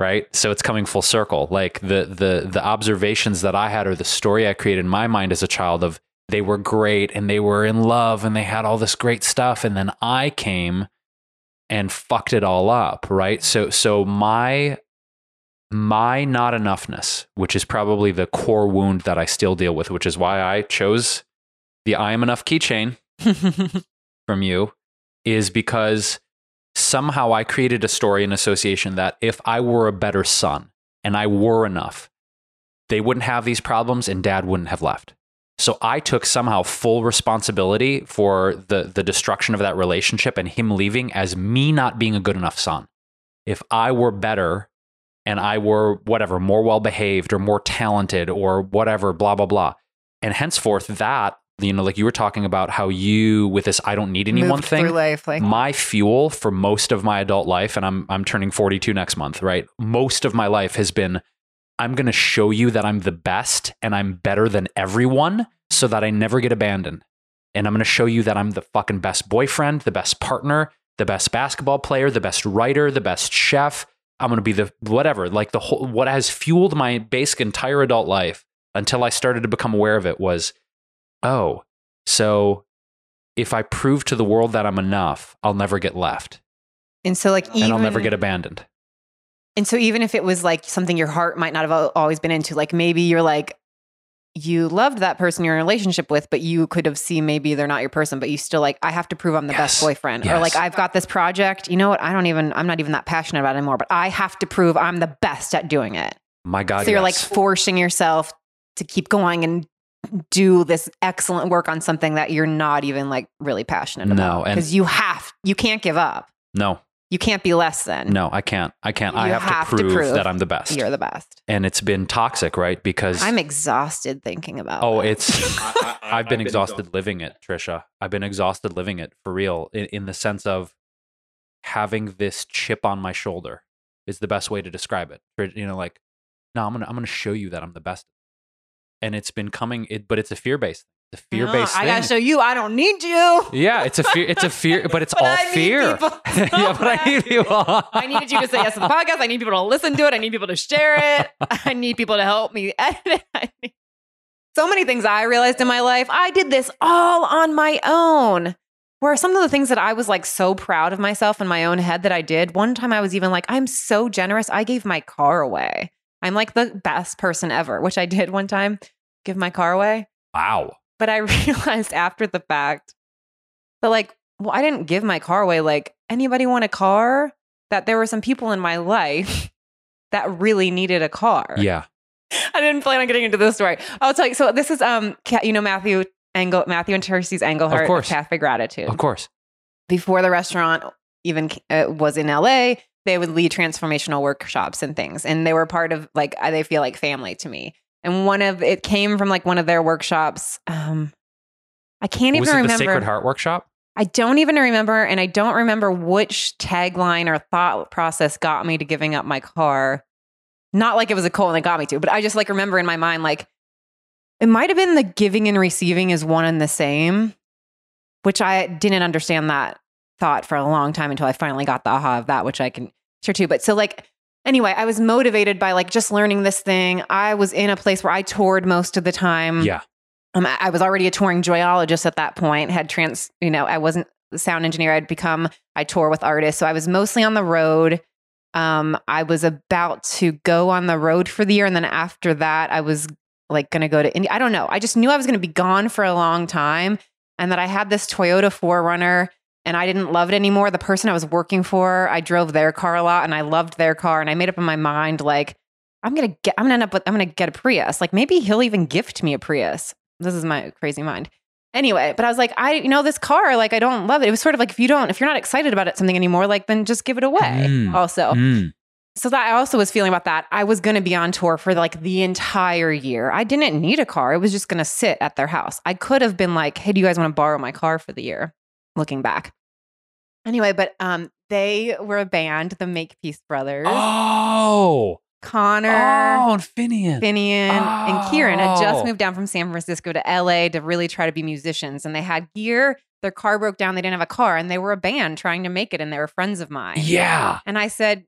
Right? So it's coming full circle. Like the the the observations that I had or the story I created in my mind as a child of they were great and they were in love and they had all this great stuff and then I came and fucked it all up, right? So so my my not enoughness, which is probably the core wound that I still deal with, which is why I chose the I am enough keychain from you is because somehow I created a story and association that if I were a better son and I were enough, they wouldn't have these problems and dad wouldn't have left. So I took somehow full responsibility for the the destruction of that relationship and him leaving as me not being a good enough son. If I were better and I were whatever, more well behaved or more talented or whatever, blah blah blah. And henceforth that, you know, like you were talking about how you with this I don't need anyone Moved thing life, like my fuel for most of my adult life and I'm I'm turning 42 next month, right? Most of my life has been I'm going to show you that I'm the best and I'm better than everyone so that I never get abandoned. And I'm going to show you that I'm the fucking best boyfriend, the best partner, the best basketball player, the best writer, the best chef. I'm going to be the whatever, like the whole what has fueled my basic entire adult life until I started to become aware of it was oh, so if I prove to the world that I'm enough, I'll never get left and so like even and I'll never get abandoned. And so even if it was like something your heart might not have always been into, like maybe you're like you loved that person you're in a relationship with, but you could have seen maybe they're not your person, but you still like, I have to prove I'm the best Yes. boyfriend. Or like I've got this project. You know what? I don't even I'm not even that passionate about it anymore, but I have to prove I'm the best at doing it. My God, so you're like forcing yourself to keep going and do this excellent work on something that you're not even like really passionate No, about. and- Because you have you can't give up. no, You can't be less than. no, I can't. I can't. I have, have to, to prove prove that I'm the best. You're the best. and it's been toxic, right? Because I'm exhausted thinking about oh, that. it's I- I- I've been exhausted living it, Trisha. I've been exhausted living it for real in, in the sense of having this chip on my shoulder is the best way to describe it. For- You know, like, no, I'm gonna I'm gonna show you that I'm the best. And it's been coming, it, but it's a fear based. The fear based I thing. gotta show you I don't need you. yeah, it's a fear. It's a fear, but it's But all I need fear. people so yeah, but I need people. I needed you to say yes to the podcast. I need people to listen to it. I need people to share it. I need people to help me edit it. So many things I realized in my life. I did this all on my own. Where some of the things that I was like so proud of myself in my own head that I did. One time I was even like, I'm so generous. I gave my car away. I'm like the best person ever, which I did one time give my car away. Wow. But I realized after the fact that, like, well, I didn't give my car away. Like, anybody want a car? That there were some people in my life that really needed a car. Yeah. I didn't plan on getting into this story. I'll tell you. So this is um, you know, Matthew Engel, Matthew and Terces Engelhart, course. Cafe Gratitude. Of course. Before the restaurant even uh, was in LA, they would lead transformational workshops and things, and they were part of like I- they feel like family to me. And one of it came from like one of their workshops. Um, I can't Was even it remember. the Sacred Heart Workshop? I don't even remember, and I don't remember which tagline or thought process got me to giving up my car. Not like it was a Colin that got me to, but I just like remember in my mind, like it might have been the giving and receiving is one and the same, which I didn't understand that thought for a long time until I finally got the aha of that, which I can share too. But so like anyway, I was motivated by like just learning this thing. I was in a place where I toured most of the time. Yeah. Um, I I was already a touring joyologist at that point. Had trans, you know, I wasn't the sound engineer. I'd become. I tour with artists, so I was mostly on the road. Um, I was about to go on the road for the year, and then after that, I was like going to go to India. I don't know. I just knew I was going to be gone for a long time, and that I had this Toyota 4Runner, and I didn't love it anymore. The person I was working for, I drove their car a lot, and I loved their car, and I made up in my mind like. I'm gonna get. I'm gonna end up with. I'm gonna get a Prius. Like maybe he'll even gift me a Prius. This is my crazy mind. Anyway, but I was like, I, you know, this car, like, I don't love it. It was sort of like, if you don't, if you're not excited about it, something anymore, like, then just give it away. Mm. Also, Mm. so that I also was feeling about that. I was going to be on tour for like the entire year. I didn't need a car. It was just going to sit at their house. I could have been like, "Hey, do you guys want to borrow my car for the year?" Looking back. Anyway, but um they were a band, the Makepeace Brothers. Oh. Connor, Oh, and Finian. Finian, and Kieran had just Oh. moved down from San Francisco to LA to really try to be musicians and they had gear. Their car broke down, they didn't have a car, and they were a band trying to make it, and they were friends of mine. Yeah. And I said,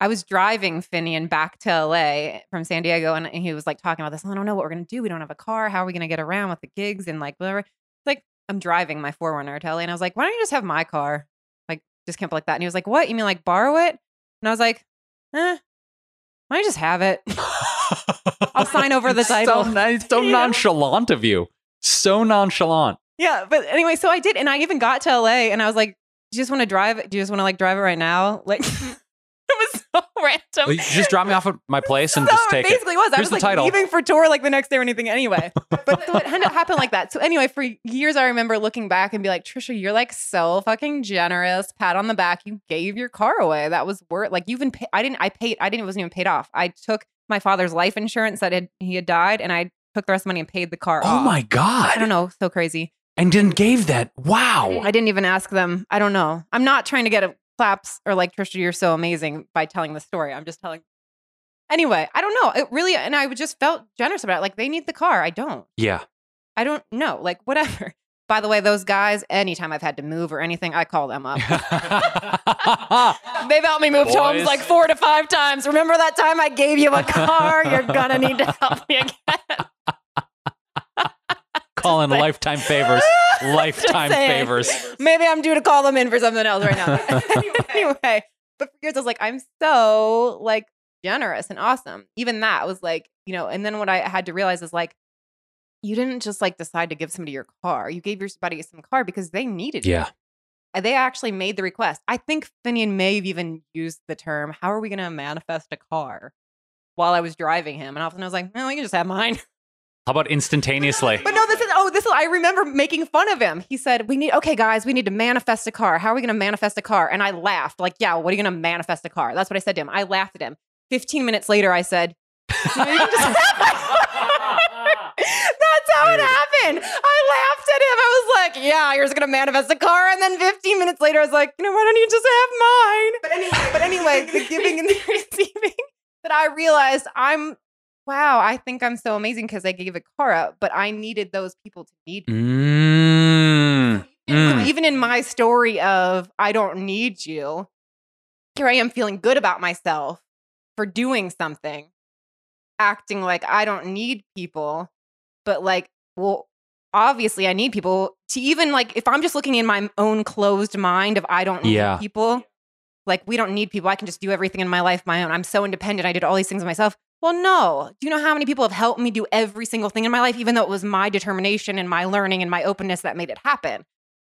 I was driving Finian back to LA from San Diego, and he was like talking about this. I don't know what we're gonna do. We don't have a car. How are we gonna get around with the gigs and like whatever? I'm driving my 4Runner to LA, and I was like, why don't you just have my car? Like just camp like that. And he was like, what? You mean like borrow it? And I was like, eh, why don't you just have it? I'll sign over the title. So nice, so nonchalant of you. So nonchalant. yeah, but anyway, so I did, and I even got to LA, and I was like, do you just want to drive? it? Do you just want to like drive it right now? Like. It was so random. You just drop me off at my place and so just take it it. basically was. I was like title. leaving for tour like the next day or anything anyway. But so it ended up happening like that. So anyway, for years I remember looking back and be like, Trisha, you're like so fucking generous. Pat on the back. You gave your car away. That was worth like you even pay, I didn't I paid I didn't it wasn't even paid off. I took my father's life insurance that had, he had died and I took the rest of the money and paid the car Oh off. my god! I don't know, so crazy. And then gave that. Wow. I didn't even ask them. I don't know. I'm not trying to get a claps or like Trisha, you're so amazing by telling the story. I'm just telling. Anyway, I don't know. It really, and I just felt generous about it. Like they need the car. I don't. Yeah. I don't know. Like whatever. By the way, those guys, anytime I've had to move or anything, I call them up. They've helped me move homes like four to five times. Remember that time I gave you a car? You're gonna need to help me again. Calling lifetime favors. Lifetime favors. Maybe I'm due to call them in for something else right now. anyway, but for years I was like, I'm so like generous and awesome. Even that was like, you know, and then what I had to realize is like, you didn't just like decide to give somebody your car. You gave your somebody some car because they needed it. Yeah. They actually made the request. I think Finian may have even used the term, how are we going to manifest a car? While I was driving him. And often I was like, well, you can just have mine. How about instantaneously? But no, this is oh, this is I remember making fun of him. He said, "We need okay, guys, we need to manifest a car. How are we going to manifest a car?" And I laughed, like, "Yeah, what are you going to manifest a car?" That's what I said to him. I laughed at him. Fifteen minutes later, I said, "No, you can just That's how it happened. I laughed at him. I was like, "Yeah, you're just going to manifest a car." And then 15 minutes later, I was like, "You know, why don't you just have mine?" But anyway, but anyway, the giving and the receiving. That I realized I'm wow, I think I'm so amazing because I gave a car up, but I needed those people to need me. Mm. Mm. Even in my story of I don't need you, here I am feeling good about myself for doing something, acting like I don't need people, but like, well, obviously I need people to even like if I'm just looking in my own closed mind of I don't need Yeah. people, like we don't need people. I can just do everything in my life my own. I'm so independent. I did all these things myself. Well, no. Do you know how many people have helped me do every single thing in my life, even though it was my determination and my learning and my openness that made it happen?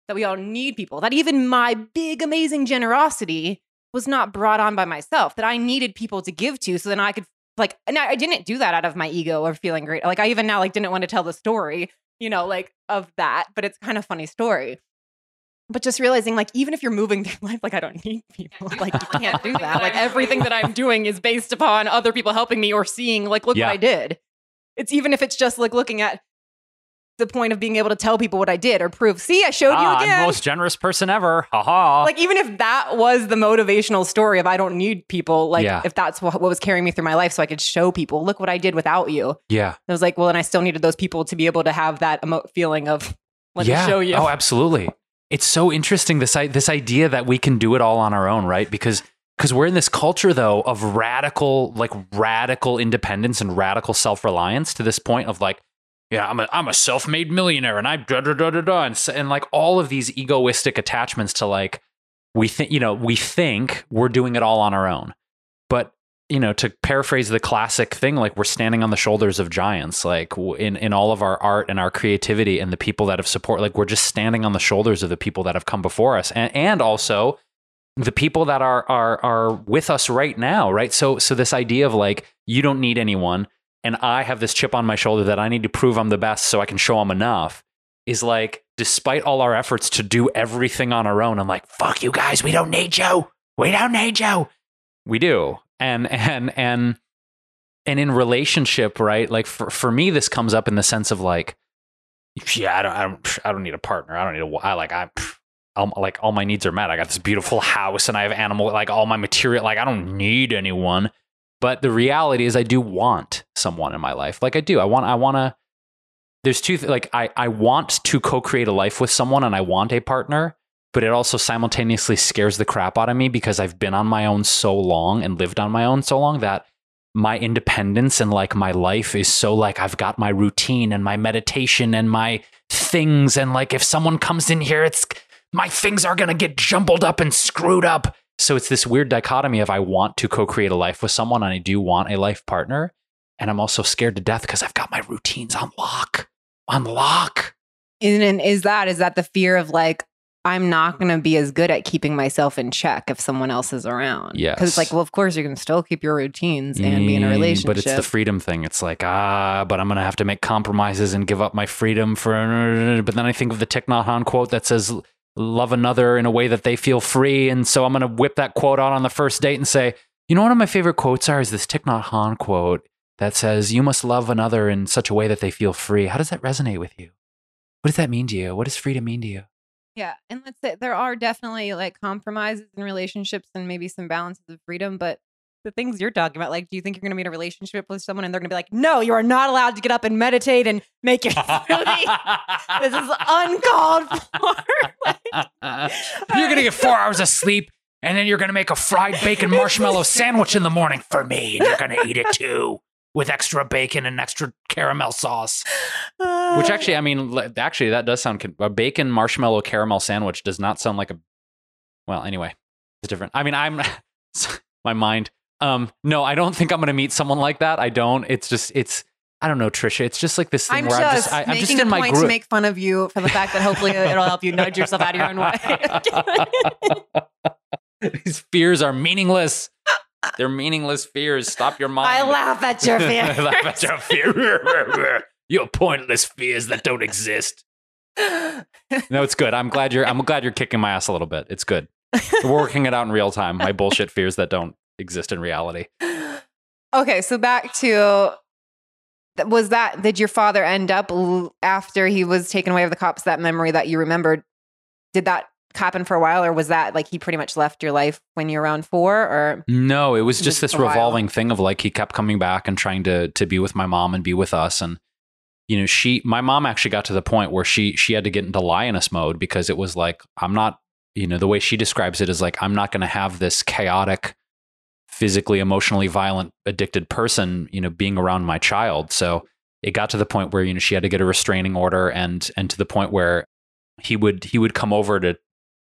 That we all need people. That even my big, amazing generosity was not brought on by myself. That I needed people to give to, so then I could like. And I I didn't do that out of my ego or feeling great. Like I even now like didn't want to tell the story, you know, like of that. But it's kind of funny story. But just realizing, like, even if you're moving through life, like, I don't need people. Like, you can't do that. Like, everything that I'm doing is based upon other people helping me or seeing, like, look Yeah. what I did. It's even if it's just like looking at the point of being able to tell people what I did or prove, see, I showed Ah, you I'm again. the most generous person ever. Ha ha. like, even if that was the motivational story of I don't need people, like, Yeah. if that's what, what was carrying me through my life so I could show people, look what I did without you. yeah. I was like, well, and I still needed those people to be able to have that emo- feeling of, let yeah. me show you. Oh, absolutely. It's so interesting this this idea that we can do it all on our own, right? Because because we're in this culture though of radical like radical independence and radical self-reliance to this point of like yeah, I'm a I'm a self-made millionaire and I da da da da da and, and like all of these egoistic attachments to like we think you know, we think we're doing it all on our own. But you know, to paraphrase the classic thing, like we're standing on the shoulders of giants, like in, in all of our art and our creativity and the people that have support, like we're just standing on the shoulders of the people that have come before us. And, and also the people that are, are, are with us right now. Right. So, so this idea of like, you don't need anyone and I have this chip on my shoulder that I need to prove I'm the best so I can show I'm enough. is like, despite all our efforts to do everything on our own, I'm like, fuck you guys, we don't need you. We don't need you. We do. And and and and in relationship, right? Like for, for me, this comes up in the sense of like, yeah, I don't, I don't, I don't need a partner. I don't need a, I like, I'm like all my needs are met. I got this beautiful house and I have animal, like all my material. Like I don't need anyone. But the reality is, I do want someone in my life. Like I do. I want. I want to. There's two. Th- like I. I want to co-create a life with someone, and I want a partner. But it also simultaneously scares the crap out of me because I've been on my own so long and lived on my own so long that my independence and like my life is so like I've got my routine and my meditation and my things and like if someone comes in here it's my things are going to get jumbled up and screwed up. So it's this weird dichotomy of I want to co-create a life with someone and I do want a life partner and I'm also scared to death because I've got my routines on lock. On lock. And, and is that is that the fear of like I'm not going to be as good at keeping myself in check if someone else is around. Yes. Because it's like, well, of course, you can still keep your routines and be in a Mm, relationship. But it's the freedom thing. It's like, ah, but I'm going to have to make compromises and give up my freedom for. But then I think of the Thich Nhat Hanh quote that says, love another in a way that they feel free. And so I'm going to whip that quote out on the first date and say, you know, one of my favorite quotes are is this Thich Nhat Hanh quote that says, you must love another in such a way that they feel free. How does that resonate with you? What does that mean to you? What does freedom mean to you? Yeah. And let's say there are definitely like compromises in relationships and maybe some balances of freedom. But the things you're talking about, like, do you think you're going to be in a relationship with someone and they're going to be like, no, you are not allowed to get up and meditate and make your smoothie? this is uncalled for. You're gonna get four hours of sleep, and then you're gonna make a fried bacon marshmallow sandwich in the morning for me, and you're gonna eat it too with extra bacon and extra caramel sauce. Which actually, I mean, actually, that does sound a bacon marshmallow caramel sandwich does not sound like a. Well, anyway, it's different. I mean, I'm my mind. Um, no, I don't think I'm gonna meet someone like that. I don't. It's just, it's. I don't know, Trisha. It's just like this thing I'm where just, I'm just, I, I'm making just in a my point group. to make fun of you for the fact that hopefully it'll help you nudge yourself out of your own way. These fears are meaningless. They're meaningless fears. Stop your mind. I laugh at your fears. I laugh at your fear. Your pointless fears that don't exist. No, it's good. I'm glad you're. I'm glad you're kicking my ass a little bit. It's good. We're working it out in real time. My bullshit fears that don't exist in reality. okay, so back to was that did your father end up after he was taken away of the cops that memory that you remembered did that happen for a while or was that like he pretty much left your life when you were around 4 or No, it was just Just this a while. revolving thing of like he kept coming back and trying to to be with my mom and be with us and you know she my mom actually got to the point where she she had to get into lioness mode because it was like I'm not you know the way she describes it is like I'm not going to have this chaotic physically emotionally violent addicted person you know being around my child so it got to the point where you know she had to get a restraining order and and to the point where he would he would come over to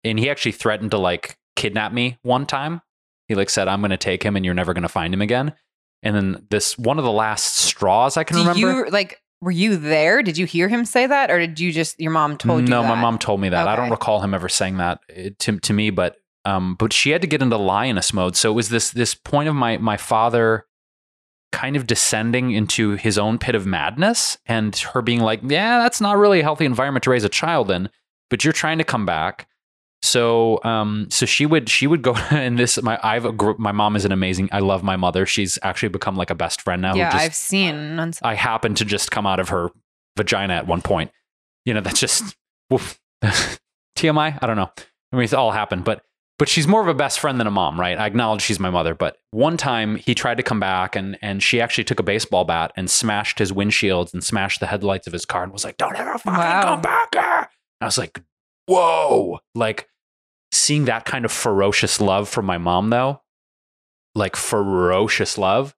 and he actually threatened to like kidnap me one time. He like said i'm going to take him and you're never going to find him again. And then this one of the last straws i can do remember. you like were you there? Did you hear him say that or did you just your mom told you no my mom told me that. I don't recall him ever saying that uh, to, to me but um but she had to get into lioness mode. So it was this this point of my my father kind of descending into his own pit of madness and her being like yeah that's not really a healthy environment to raise a child in but you're trying to come back so um so she would she would go and this my I've a group my mom is an amazing I love my mother she's actually become like a best friend now yeah just- i've seen I happened to just come out of her vagina at one point. You know, that's just woof. TMI. I don't know. I mean, it's all happened, but but she's more of a best friend than a mom, right? I acknowledge she's my mother, but one time he tried to come back and and she actually took a baseball bat and smashed his windshields and smashed the headlights of his car and was like, "Don't ever fucking Wow. come back!" here." I was like, "Whoa!" Like seeing that kind of ferocious love from my mom, though, like ferocious love.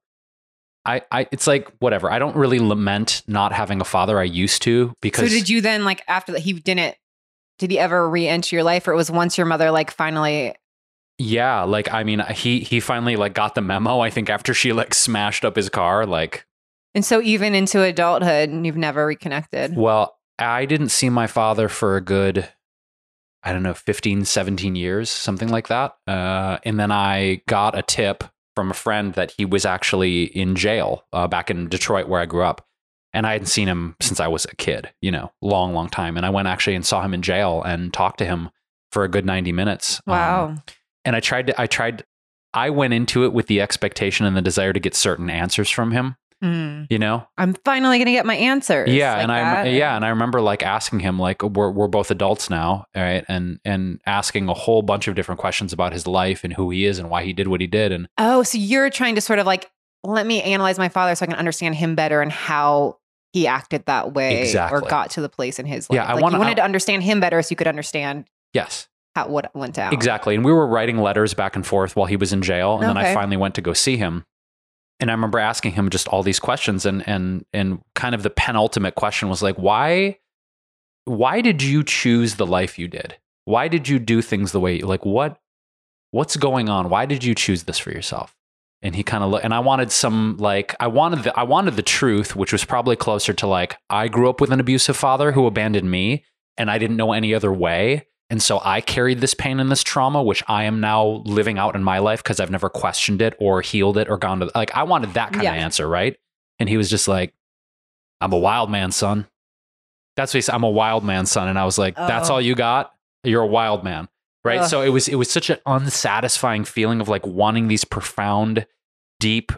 I, I, it's like whatever. I don't really lament not having a father. I used to because so did you then like after that he didn't did he ever re-enter your life or it was once your mother like finally Yeah, like I mean, he he finally like got the memo. I think after she like smashed up his car, like, and so even into adulthood you've never reconnected well, I didn't see my father for a good I don't know, 15, 17 years, something like that. Uh, and then I got a tip from a friend that he was actually in jail uh, back in Detroit where I grew up. and I hadn't seen him since I was a kid, you know, long, long time. And I went actually and saw him in jail and talked to him for a good 90 minutes. Um, Wow. and I tried to, I tried, I went into it with the expectation and the desire to get certain answers from him, Mm. you know? I'm finally gonna get my answers. Yeah. like and I, yeah. And I remember like asking him, like, we're, we're both adults now. right? And, and asking a whole bunch of different questions about his life and who he is and why he did what he did. And Oh, so you're trying to sort of like let me analyze my father so I can understand him better and how he acted that way or got to the place in his life. Yeah, I like wanna- you wanted I- to understand him better so you could understand yes, how what went down. Exactly. And we were writing letters back and forth while he was in jail. And then I finally went to go see him. And I remember asking him just all these questions and and and kind of the penultimate question was like, why why did you choose the life you did? Why did you do things the way you like what what's going on? Why did you choose this for yourself? And he kind of looked and I wanted some like I wanted the I wanted the truth, which was probably closer to like I grew up with an abusive father who abandoned me and I didn't know any other way. And so I carried this pain and this trauma, which I am now living out in my life because I've never questioned it or healed it or gone to like I wanted that kind Yeah. of answer, right? And he was just like, I'm a wild man, son. That's what he said. I'm a wild man, son. And I was like, that's Oh. all you got? You're a wild man. Right. Ugh. So it was it was such an unsatisfying feeling of like wanting these profound, deep,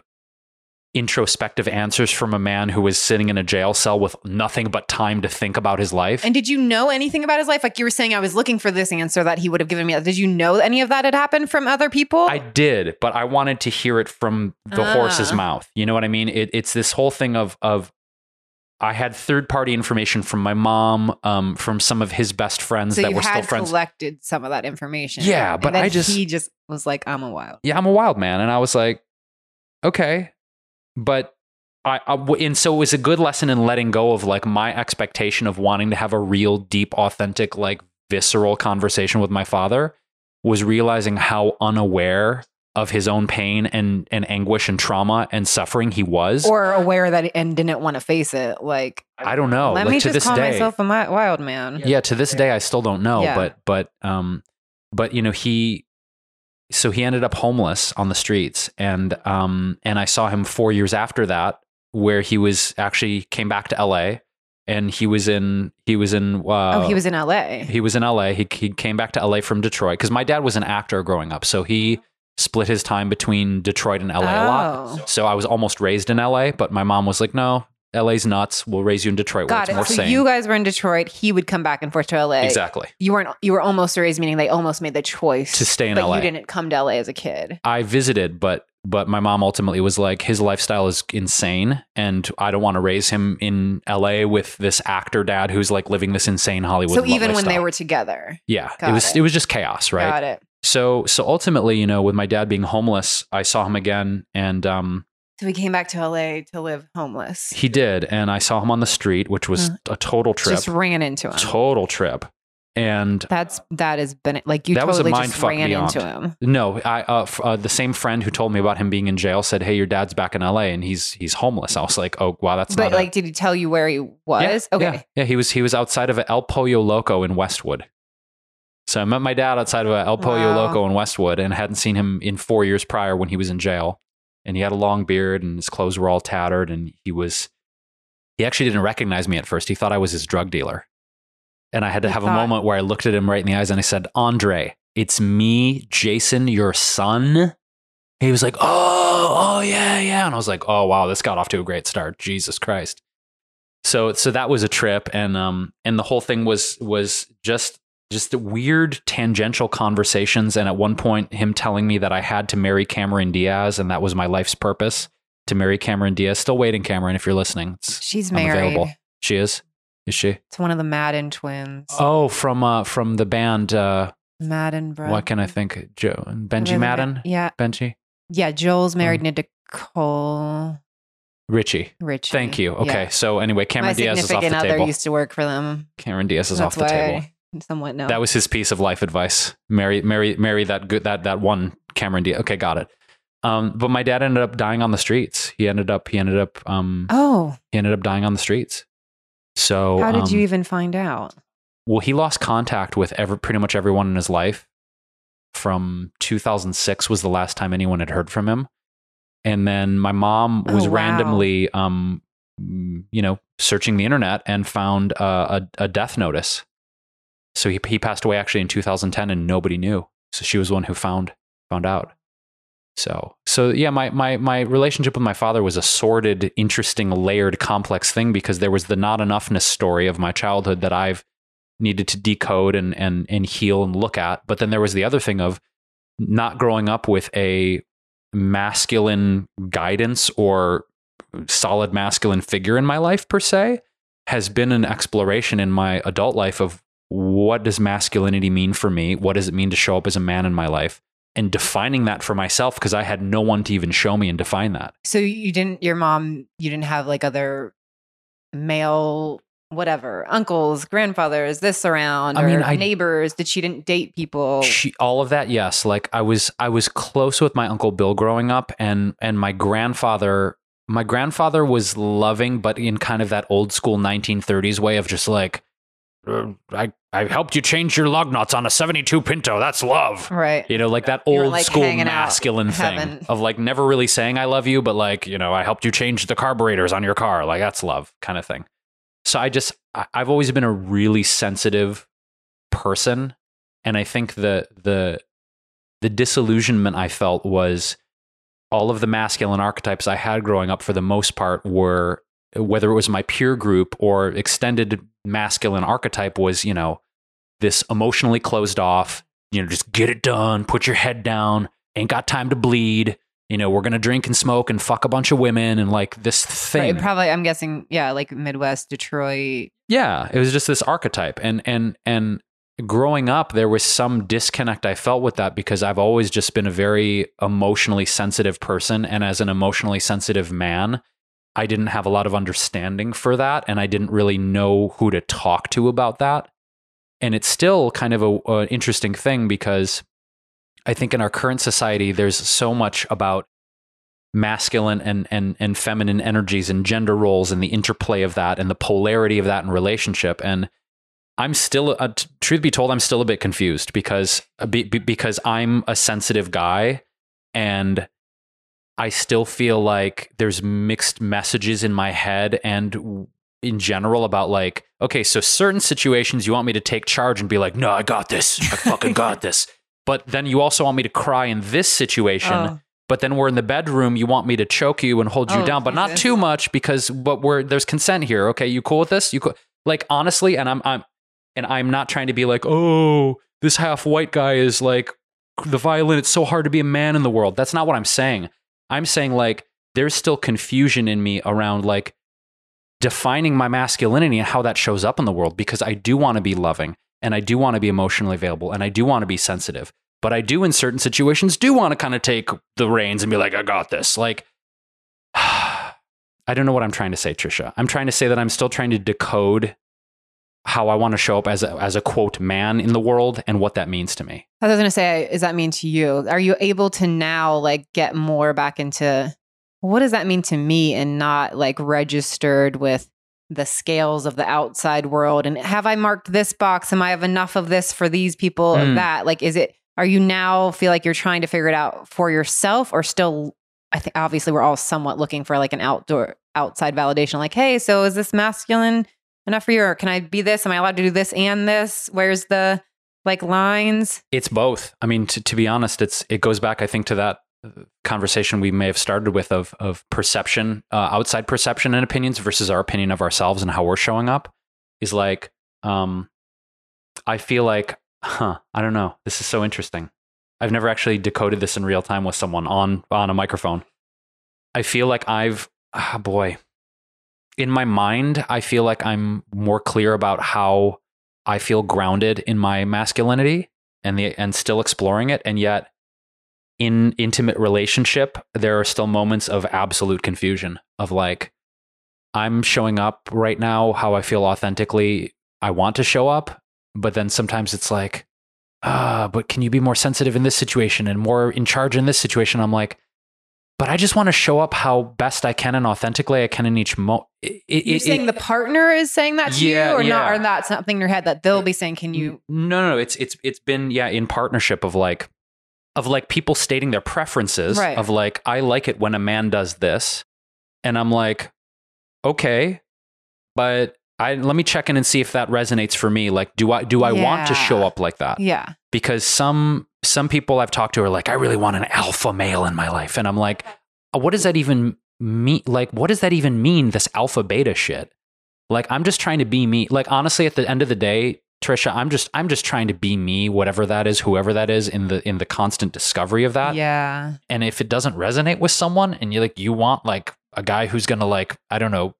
introspective answers from a man who was sitting in a jail cell with nothing but time to think about his life. And did you know anything about his life? Like you were saying, I was looking for this answer that he would have given me. Did you know any of that had happened from other people? I did, but I wanted to hear it from the horse's Ah. mouth. You know what I mean? It, it's this whole thing of of I had third party information from my mom, um, from some of his best friends so that were still friends. collected some of that information. Yeah, And but I just- he just was like, I'm a wild. yeah, I'm a wild man, and I was like, okay, but I, I w- and so it was a good lesson in letting go of like my expectation of wanting to have a real, deep, authentic, like visceral conversation with my father. Was realizing how unaware of his own pain and and anguish and trauma and suffering he was. Or aware that and didn't want to face it. Like, I don't know. let like me to just this call day, myself a wild man. yeah, to this day, I still don't know. Yeah. But but um, but you know he, so he ended up homeless on the streets, and um, and I saw him four years after that, where he was actually came back to L.A. and he was in he was in uh, oh, he was in LA. he was in LA. He, he came back to LA from Detroit because my dad was an actor growing up. So he split his time between Detroit and LA a lot. Oh. So I was almost raised in LA, but my mom was like, no, LA's nuts. We'll raise you in Detroit where Got it. So sane. you guys were in Detroit. He would come back and forth to LA. exactly. You weren't. You were almost raised, meaning they almost made the choice To stay in but LA. you didn't come to LA as a kid. I visited, but but my mom ultimately was like, his lifestyle is insane, and I don't want to raise him in LA with this actor dad who's like living this insane Hollywood. so even when they were together, yeah, it was it. it was just chaos, right? got it. So so ultimately, you know, with my dad being homeless, I saw him again, and um, So he came back to LA to live homeless. he did, and I saw him on the street, which was a total trip, Just ran into him. total trip, and That's that has been like you That was a totally mind just fuck ran beyond. into him. No, I uh, f- uh, the same friend who told me about him being in jail said, "Hey, your dad's back in L.A. and he's he's homeless." I was like, "Oh, wow, that's But not a- like, did he tell you where he Yeah, was? okay. yeah, yeah. He was he was outside of El Pollo Loco in Westwood. So I met my dad outside of El Pollo Wow. Loco in Westwood and hadn't seen him in four years prior when he was in jail. And he had a long beard and his clothes were all tattered and he was he actually didn't recognize me at first. He thought I was his drug dealer. And I had to He have a moment where I looked at him right in the eyes and I said, Andre, it's me, Jason, your son. He was like, Oh, oh yeah, yeah. And I was like, Oh wow, this got off to a great start. Jesus Christ. So so that was a trip and um and the whole thing was was just just the weird tangential conversations and at one point him telling me that I had to marry Cameron Diaz and that was my life's purpose to marry Cameron Diaz. Still waiting, Cameron, if you're listening. It's- She's I'm married. available. She is? Is she? It's one of the Madden twins. Oh, from uh from the band uh Madden, bro. what can I think? Joe Benji Madden? Yeah, Benji? yeah. Joel's married Mm. to Nicole Richie. Richie. Thank you. Okay. Yeah. So anyway, My Cameron Diaz is off the other table. used to work for them. Cameron Diaz is That's off the why table. Somewhat know. That was his piece of life advice. Marry, marry, marry that good that that one Cameron Diaz. Okay, got it. Um, but my dad ended up dying on the streets. He ended up he ended up um oh, he ended up dying on the streets. So how did you um, even find out? Well, he lost contact with every, pretty much everyone in his life. From 2006 was the last time anyone had heard from him, and then my mom was Oh, wow. randomly um, you know, searching the internet and found uh, a, a death notice. So he he passed away actually in 2010, and nobody knew. So she was the one who found found out. So so yeah, my my my relationship with my father was a sordid, interesting, layered, complex thing because there was the not enoughness story of my childhood that I've needed to decode and and and heal and look at. But then there was the other thing of not growing up with a masculine guidance or solid masculine figure in my life per se has been an exploration in my adult life of what does masculinity mean for me? What does it mean to show up as a man in my life? And defining that for myself because I had no one to even show me and define that. So you didn't, your mom, you didn't have like other male, whatever, uncles, grandfathers, this around, I mean, or I- neighbors. that she didn't date people? She, all of that, yes. Like I was, I was close with my uncle Bill growing up, and and my grandfather. My grandfather was loving, but in kind of that old school 1930s way of just like, "Uh, Uh, I I helped you change your lug nuts on a 72 Pinto. That's love. right. You know, like that old like, school masculine thing of like never really saying I love you, but like, you know, I helped you change the carburetors on your car. Like that's love kind of thing. So I just, I've always been a really sensitive person. And I think the, the, the disillusionment I felt was all of the masculine archetypes I had growing up for the most part were, whether it was my peer group or extended masculine archetype was, you know, this emotionally closed off, you know, just get it done, put your head down, ain't got time to bleed. You know, we're gonna drink and smoke and fuck a bunch of women and like this thing. Right, probably, I'm guessing, yeah, like Midwest, Detroit. yeah, it was just this archetype. And and and growing up, there was some disconnect I felt with that because I've always just been a very emotionally sensitive person. And as an emotionally sensitive man, I didn't have a lot of understanding for that. And I didn't really know who to talk to about that. And it's still kind of an interesting thing because I think in our current society, there's so much about masculine and, and, and feminine energies and gender roles and the interplay of that and the polarity of that in relationship. And I'm still, uh, t- truth be told, I'm still a bit confused because uh, be, be- because I'm a sensitive guy and I still feel like there's mixed messages in my head and in general about like, okay, so certain situations you want me to take charge and be like, no, I got this. I fucking got this. But then you also want me to cry in this situation. Oh. But then we're in the bedroom. You want me to choke you and hold you Oh, down, but not too much because but we're there's consent here. Okay, you cool with this? You cool? Like honestly, and I'm I'm and I'm not trying to be like, oh, this half white guy is like the violin. It's so hard to be a man in the world. That's not what I'm saying. I'm saying like there's still confusion in me around like defining my masculinity and how that shows up in the world because I do want to be loving and I do want to be emotionally available and I do want to be sensitive. But I do in certain situations do want to kind of take the reins and be like, I got this. Like I don't know what I'm trying to say, Trisha. I'm trying to say that I'm still trying to decode how I want to show up as a, as a quote man in the world and what that means to me. I was going to say, does that mean to you? Are you able to now like get more back into what does that mean to me and not like registered with the scales of the outside world? And have I marked this box? Am I have enough of this for these people Mm. of that? Like, is it, are you now feel like you're trying to figure it out for yourself or still? I think obviously we're all somewhat looking for like an outdoor outside validation. Like, hey, so is this masculine enough for you? Or can I be this? Am I allowed to do this and this? Where's the like lines? It's both. I mean, to, to be honest, it's it goes back, I think, to that uh, conversation we may have started with of of perception, uh, outside perception and opinions versus our opinion of ourselves and how we're showing up. Is like, um, I feel like, huh? I don't know. This is so interesting. I've never actually decoded this in real time with someone on on a microphone. I feel like I've, ah, boy, in my mind, I feel like I'm more clear about how I feel grounded in my masculinity and the and still exploring it. And yet in intimate relationship there are still moments of absolute confusion of like I'm showing up right now how I feel authentically I want to show up but then sometimes it's like ah but can you be more sensitive in this situation and more in charge in this situation? I'm like but I just want to show up how best I can and authentically I can in each mo it, it, You're it- saying the partner is saying that to Yeah, you, or yeah. not? Or that's something in your head that they'll be saying? Can you? no no no it's it's it's been yeah in partnership of like of like people stating their preferences Right. of like i like it when a man does this and i'm like okay but I let me check in and see if that resonates for me. Like, do I do I want to show up like that? Yeah. Because some some people I've talked to are like, I really want an alpha male in my life, and I'm like, uh, what does that even mean? Like, what does that even mean? This alpha beta shit. Like, I'm just trying to be me. Like, honestly, at the end of the day, Trisha, I'm just I'm just trying to be me, whatever that is, whoever that is, in the in the constant discovery of that. yeah. And if it doesn't resonate with someone and you like you want like a guy who's gonna like, I don't know,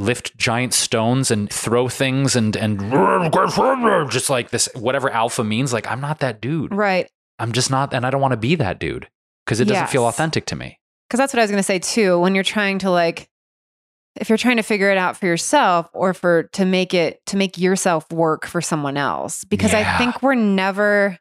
lift giant stones and throw things and and just like this whatever alpha means, like I'm not that dude. Right. I'm just not and I don't want to be that dude. Because it doesn't feel authentic to me. Because that's what I was going to say too. When you're trying to like, if you're trying to figure it out for yourself or for to make it, to make yourself work for someone else. Because I think we're never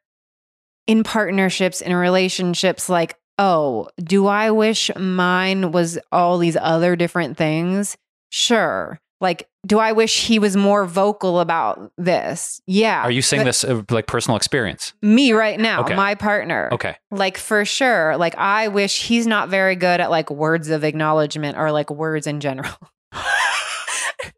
in partnerships, in relationships, like, oh, do I wish mine was all these other different things? Sure. Like, do I wish he was more vocal about this? Yeah. Are you saying this uh, like personal experience? Me right now, Okay. my partner. Okay. Like for sure. Like I wish he's not very good at like words of acknowledgement or like words in general.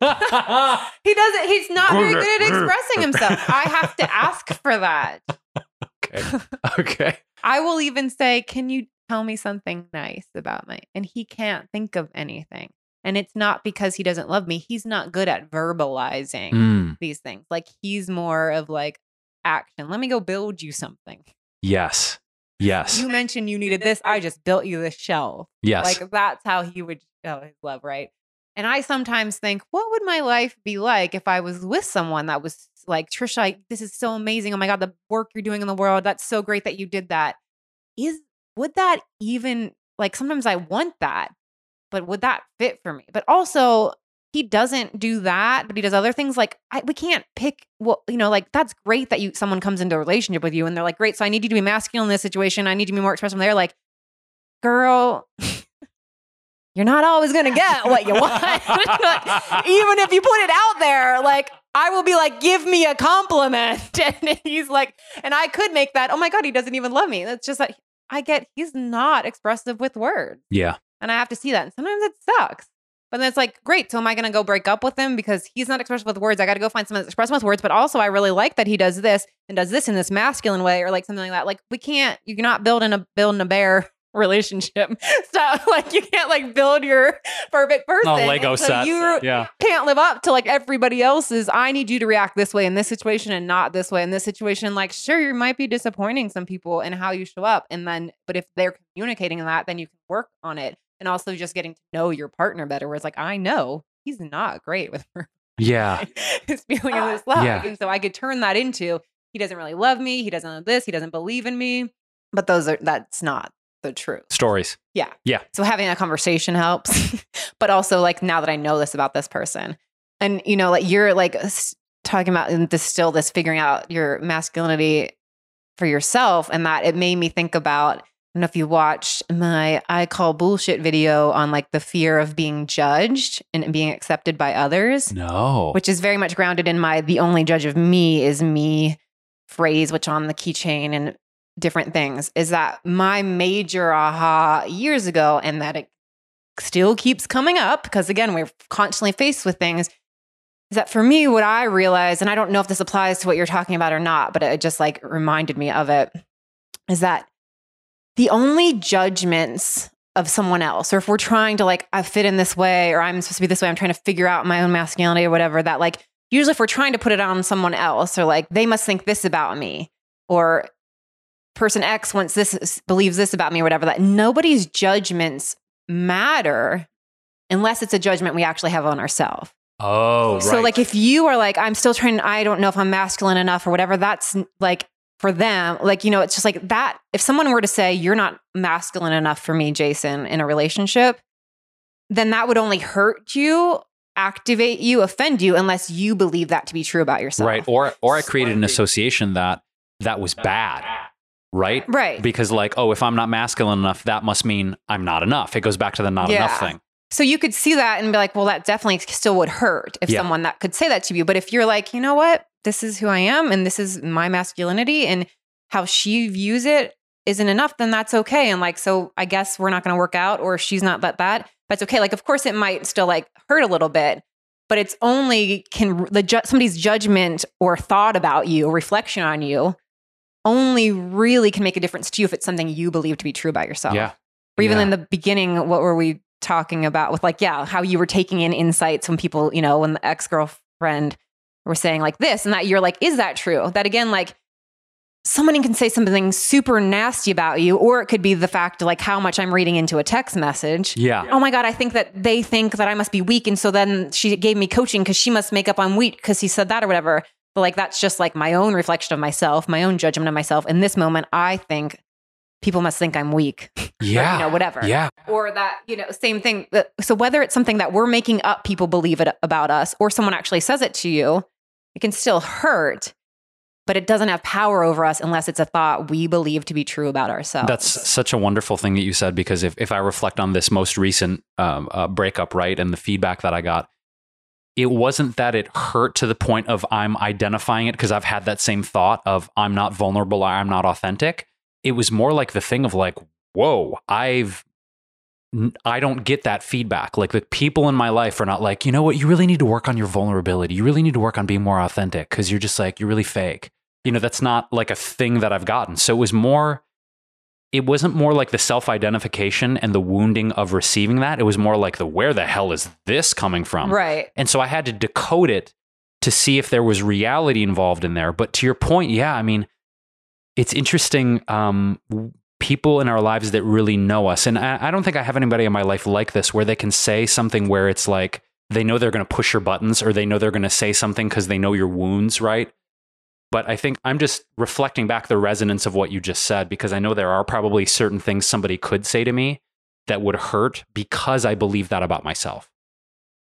he doesn't he's not very good at expressing himself. I have to ask for that. okay. Okay. I will even say, "Can you tell me something nice about me?" And he can't think of anything. And it's not because he doesn't love me. He's not good at verbalizing Mm, these things. Like he's more of like action. Let me go build you something. yes. Yes. You mentioned you needed this. I just built you this shelf. yes. Like that's how he would show his love, right? And I sometimes think, what would my life be like if I was with someone that was like, Trisha, I, this is so amazing. Oh my God, the work you're doing in the world. That's so great that you did that. Is would that even like sometimes I want that, but would that fit for me? But also, he doesn't do that, but he does other things. Like I, we can't pick. Well, you know, like that's great that you someone comes into a relationship with you and they're like, great. So I need you to be masculine in this situation. I need you to be more expressive. They're like, girl, you're not always gonna get what you want. Even if you put it out there, like I will be like, give me a compliment. And he's like, and I could make that, oh my God, he doesn't even love me. That's just like I get he's not expressive with words. yeah. And I have to see that. And sometimes it sucks. But then it's like, great. So am I going to go break up with him because he's not expressive with words? I got to go find someone that's expressive with words. But also, I really like that he does this and does this in this masculine way or like something like that. Like we can't. You cannot build in a building a bear relationship. So like you can't like build your perfect person. No Lego so set. You Yeah. can't live up to like everybody else's. I need you to react this way in this situation and not this way in this situation. Like, sure, you might be disappointing some people in how you show up. And then, but if they're communicating that, then you can work on it. And also just getting to know your partner better, where it's like, I know he's not great with her Yeah. his feeling of ah, this love. Yeah. And so I could turn that into he doesn't really love me, he doesn't love this, he doesn't believe in me. But those are that's not the truth. Stories. Yeah. Yeah. So having a conversation helps. but also like now that I know this about this person. And you know, like you're like talking about and this still this figuring out your masculinity for yourself and that it made me think about don't know if you watched my I call bullshit video on like the fear of being judged and being accepted by others, No. which is very much grounded in my the only judge of me is me phrase, which on the keychain and different things, is that my major aha years ago, and that it still keeps coming up because again, we're constantly faced with things. Is that for me, what I realized, and I don't know if this applies to what you're talking about or not, but it just like reminded me of it, is that the only judgments of someone else, or if we're trying to like, I fit in this way, or I'm supposed to be this way, I'm trying to figure out my own masculinity or whatever, that like, usually if we're trying to put it on someone else, or like, they must think this about me, or person X wants this, believes this about me, or whatever, that nobody's judgments matter unless it's a judgment we actually have on ourselves. oh, right. So, like, if you are like, I'm still trying, I don't know if I'm masculine enough or whatever, that's like for them, like, you know, it's just like that. If someone were to say, You're not masculine enough for me, Jason, in a relationship, then that would only hurt you, activate you, offend you, unless you believe that to be true about yourself. right. Or or I created an association that that was bad. Right? Right. Because like, oh, if I'm not masculine enough, that must mean I'm not enough. It goes back to the not Yeah. enough thing. So you could see that and be like, well, that definitely still would hurt if Yeah. someone that could say that to you. But if you're like, you know what, this is who I am and this is my masculinity and how she views it isn't enough, then that's okay. And like, so I guess we're not going to work out or she's not that that. That's okay. Like, of course, it might still like hurt a little bit. but it's only can the ju- somebody's judgment or thought about you or reflection on you only really can make a difference to you if it's something you believe to be true about yourself. Yeah. Or even Yeah. in the beginning, what were we talking about with like, yeah, how you were taking in insights when people, you know, when the ex girlfriend were saying like this and that, you're like, is that true? That again, like someone can say something super nasty about you, or it could be the fact like how much I'm reading into a text message. Yeah. Oh my God, I think that they think that I must be weak. And so then she gave me coaching because she must make up I'm weak because he said that or whatever. But like that's just like my own reflection of myself, my own judgment of myself. In this moment, I think people must think I'm weak. Yeah. you know, whatever. Yeah. Or that, you know, same thing. So whether it's something that we're making up, people believe it about us, or someone actually says it to you, it can still hurt, but it doesn't have power over us unless it's a thought we believe to be true about ourselves. That's such a wonderful thing that you said because if, if I reflect on this most recent um, uh, breakup, right, and the feedback that I got, it wasn't that it hurt to the point of I'm identifying it because I've had that same thought of I'm not vulnerable, I'm not authentic. It was more like the thing of like, whoa, I've I don't get that feedback. Like the people in my life are not like, you know what, you really need to work on your vulnerability. You really need to work on being more authentic because you're just like, you're really fake. You know, that's not like a thing that I've gotten. So it was more, it wasn't more like the self identification and the wounding of receiving that. It was more like the where the hell is this coming from? right. And so I had to decode it to see if there was reality involved in there. But to your point, yeah, I mean, it's interesting. Um, people in our lives that really know us, and I, I don't think I have anybody in my life like this where they can say something where it's like they know they're going to push your buttons or they know they're going to say something because they know your wounds, right? But I think I'm just reflecting back the resonance of what you just said because I know there are probably certain things somebody could say to me that would hurt because I believe that about myself.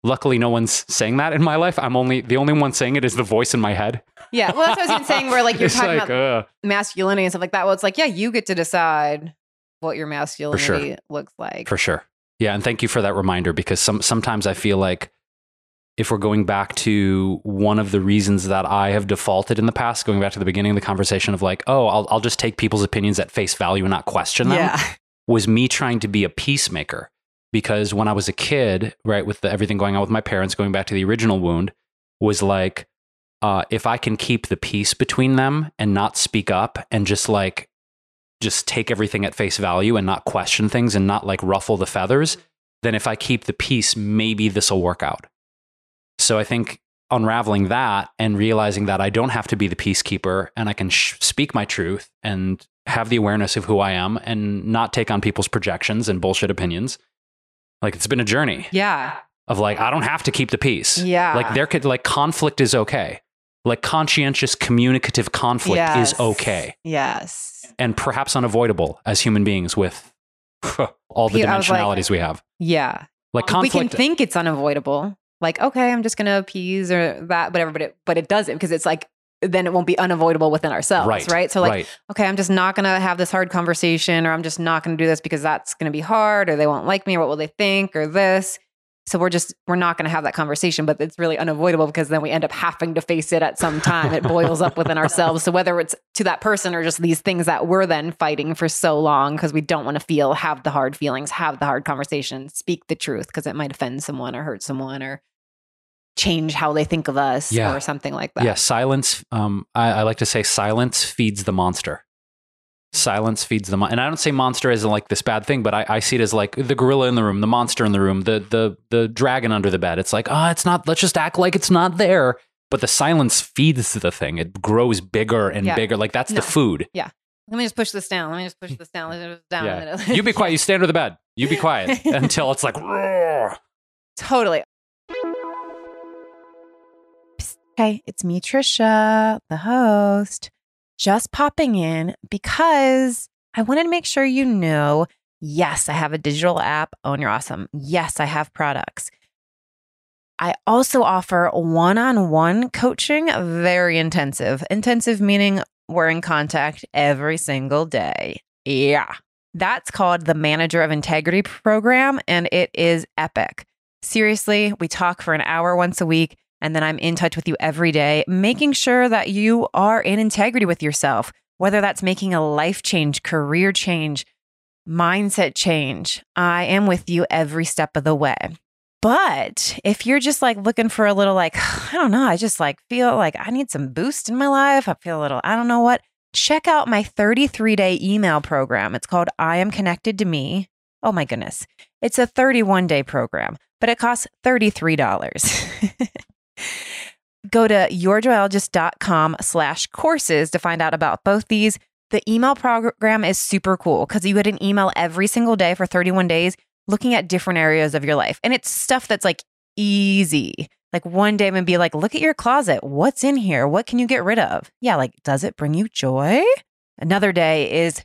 Luckily, no one's saying that in my life. I'm only the only one saying it is the voice in my head. Yeah. Well, that's what I was even saying where like you're it's talking like, about uh, masculinity and stuff like that. Well, it's like, yeah, you get to decide what your masculinity sure. looks like. for sure. Yeah, and thank you for that reminder because some sometimes I feel like if we're going back to one of the reasons that I have defaulted in the past, going back to the beginning of the conversation of like, oh, I'll I'll just take people's opinions at face value and not question them. yeah. was me trying to be a peacemaker because when I was a kid, right, with the, everything going on with my parents, going back to the original wound, was like, uh, if I can keep the peace between them and not speak up and just like, just take everything at face value and not question things and not like ruffle the feathers, then if I keep the peace, maybe this will work out. So I think unraveling that and realizing that I don't have to be the peacekeeper and I can sh- speak my truth and have the awareness of who I am and not take on people's projections and bullshit opinions. Like it's been a journey Yeah. of like I don't have to keep the peace. Yeah. Like there could like conflict is okay. Like conscientious communicative conflict Yes. is okay Yes. and perhaps unavoidable as human beings with all the was like- dimensionalities we have. Yeah. Like we can think it's unavoidable. Like, okay, I'm just gonna appease or that, whatever, but it but it doesn't because it's like then it won't be unavoidable within ourselves. right, Right. So like, right. okay, I'm just not gonna have this hard conversation, or I'm just not gonna do this because that's gonna be hard, or they won't like me, or what will they think, or this. So we're just we're not gonna have that conversation, but it's really unavoidable because then we end up having to face it at some time. It boils up within ourselves. So whether it's to that person or just these things that we're then fighting for so long because we don't want to feel, have the hard feelings, have the hard conversation, speak the truth because it might offend someone or hurt someone or change how they think of us Yeah. or something like that. Yeah, silence. Um, I, I like to say silence feeds the monster. Silence feeds the mon- and I don't say monster as in like this bad thing, but I, I see it as like the gorilla in the room, the monster in the room, the the the dragon under the bed. It's like, ah, it's not. Let's just act like it's not there. But the silence feeds the thing. It grows bigger and Yeah. bigger. Like that's No. the food. Yeah. Let me just push this down. Let me just push this down. Let me just down. Yeah. You be quiet. You stay under the bed. You be quiet until it's like. "Roar." Totally. Hey, it's me, Trisha, the host, just popping in because I wanted to make sure you know yes, I have a digital app, oh, Own Your Awesome. Yes, I have products. I also offer one on one coaching, very intensive. Intensive meaning we're in contact every single day. Yeah. That's called the Manager of Integrity program, and it is epic. Seriously, we talk for an hour once a week, and then I'm in touch with you every day, making sure that you are in integrity with yourself, whether that's making a life change, career change, mindset change. I am with you every step of the way. But if you're just like looking for a little, like, I don't know, I just like feel like I need some boost in my life. I feel a little, I don't know what. Check out my 33 day email program. It's called I Am Connected to Me. Oh my goodness. It's a 31 day program, but it costs $33. Go to yourjoyologist.com slash courses to find out about both these. The email program is super cool because you get an email every single day for 31 days looking at different areas of your life. And it's stuff that's like easy. Like one day I'm gonna be like, look at your closet. What's in here? What can you get rid of? Yeah, like, does it bring you joy? Another day is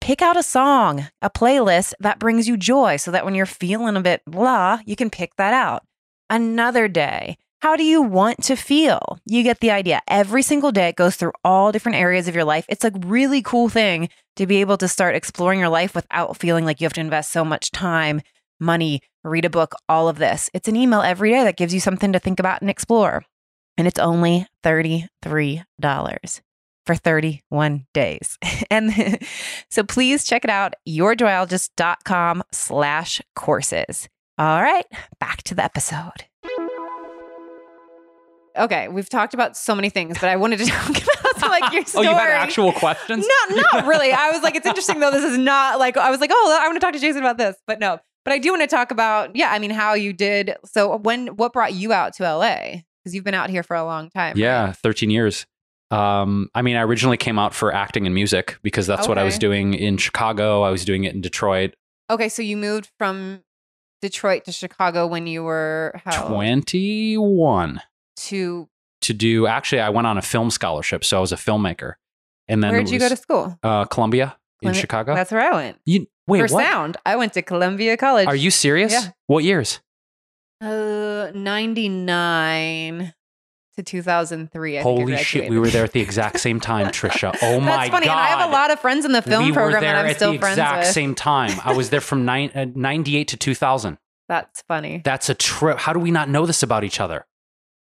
pick out a song, a playlist that brings you joy so that when you're feeling a bit blah, you can pick that out. Another day, how do you want to feel? You get the idea. Every single day, it goes through all different areas of your life. It's a really cool thing to be able to start exploring your life without feeling like you have to invest so much time, money, read a book, all of this. It's an email every day that gives you something to think about and explore. And it's only $33 for 31 days. and so please check it out, yourjoyologist.com slash courses. All right, back to the episode. Okay, we've talked about so many things, but I wanted to talk about like your story. oh, you had actual questions? No, not really. I was like, it's interesting though. This is not like I was like, oh, I want to talk to Jason about this, but no. But I do want to talk about, yeah. I mean, how you did. So when, what brought you out to LA? Because you've been out here for a long time. Yeah, right? 13 years. Um, I mean, I originally came out for acting and music because that's what I was doing in Chicago. I was doing it in Detroit. Okay, so you moved from Detroit to Chicago when you were how 21 to to do. Actually, I went on a film scholarship, so I was a filmmaker. And then where did you go to school? uh, Columbia in Chicago. That's where I went you wait, for what? sound. I went to Columbia College. Are you serious? Yeah. What years? Uh, ninety nine to two thousand three. Holy shit, we were there at the exact same time, Trisha. Oh my That's funny, god. and I have a lot of friends in the film we were program there that I'm at still the friends exact with. same time. I was there from nine, uh, 98 to 2000. That's funny. That's a trip. How do we not know this about each other?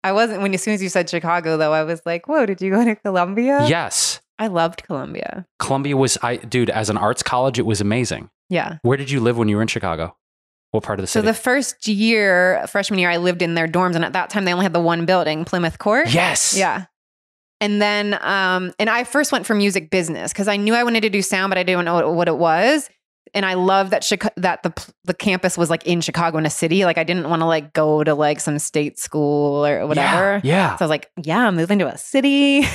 I wasn't when as soon as you said Chicago though, I was like, "Whoa, did you go to Columbia?" Yes. I loved Columbia. Columbia was I dude, as an arts college, it was amazing. Yeah. Where did you live when you were in Chicago? What part of the city? So the first year, freshman year, I lived in their dorms, and at that time they only had the one building, Plymouth Court. yes. Yeah. And then, um, and I first went for music business because I knew I wanted to do sound, but I didn't know what, what it was. And I love that Chica- that the the campus was like in Chicago in a city. Like I didn't want to like go to like some state school or whatever. Yeah. yeah. So I was like, yeah, I'm moving to a city.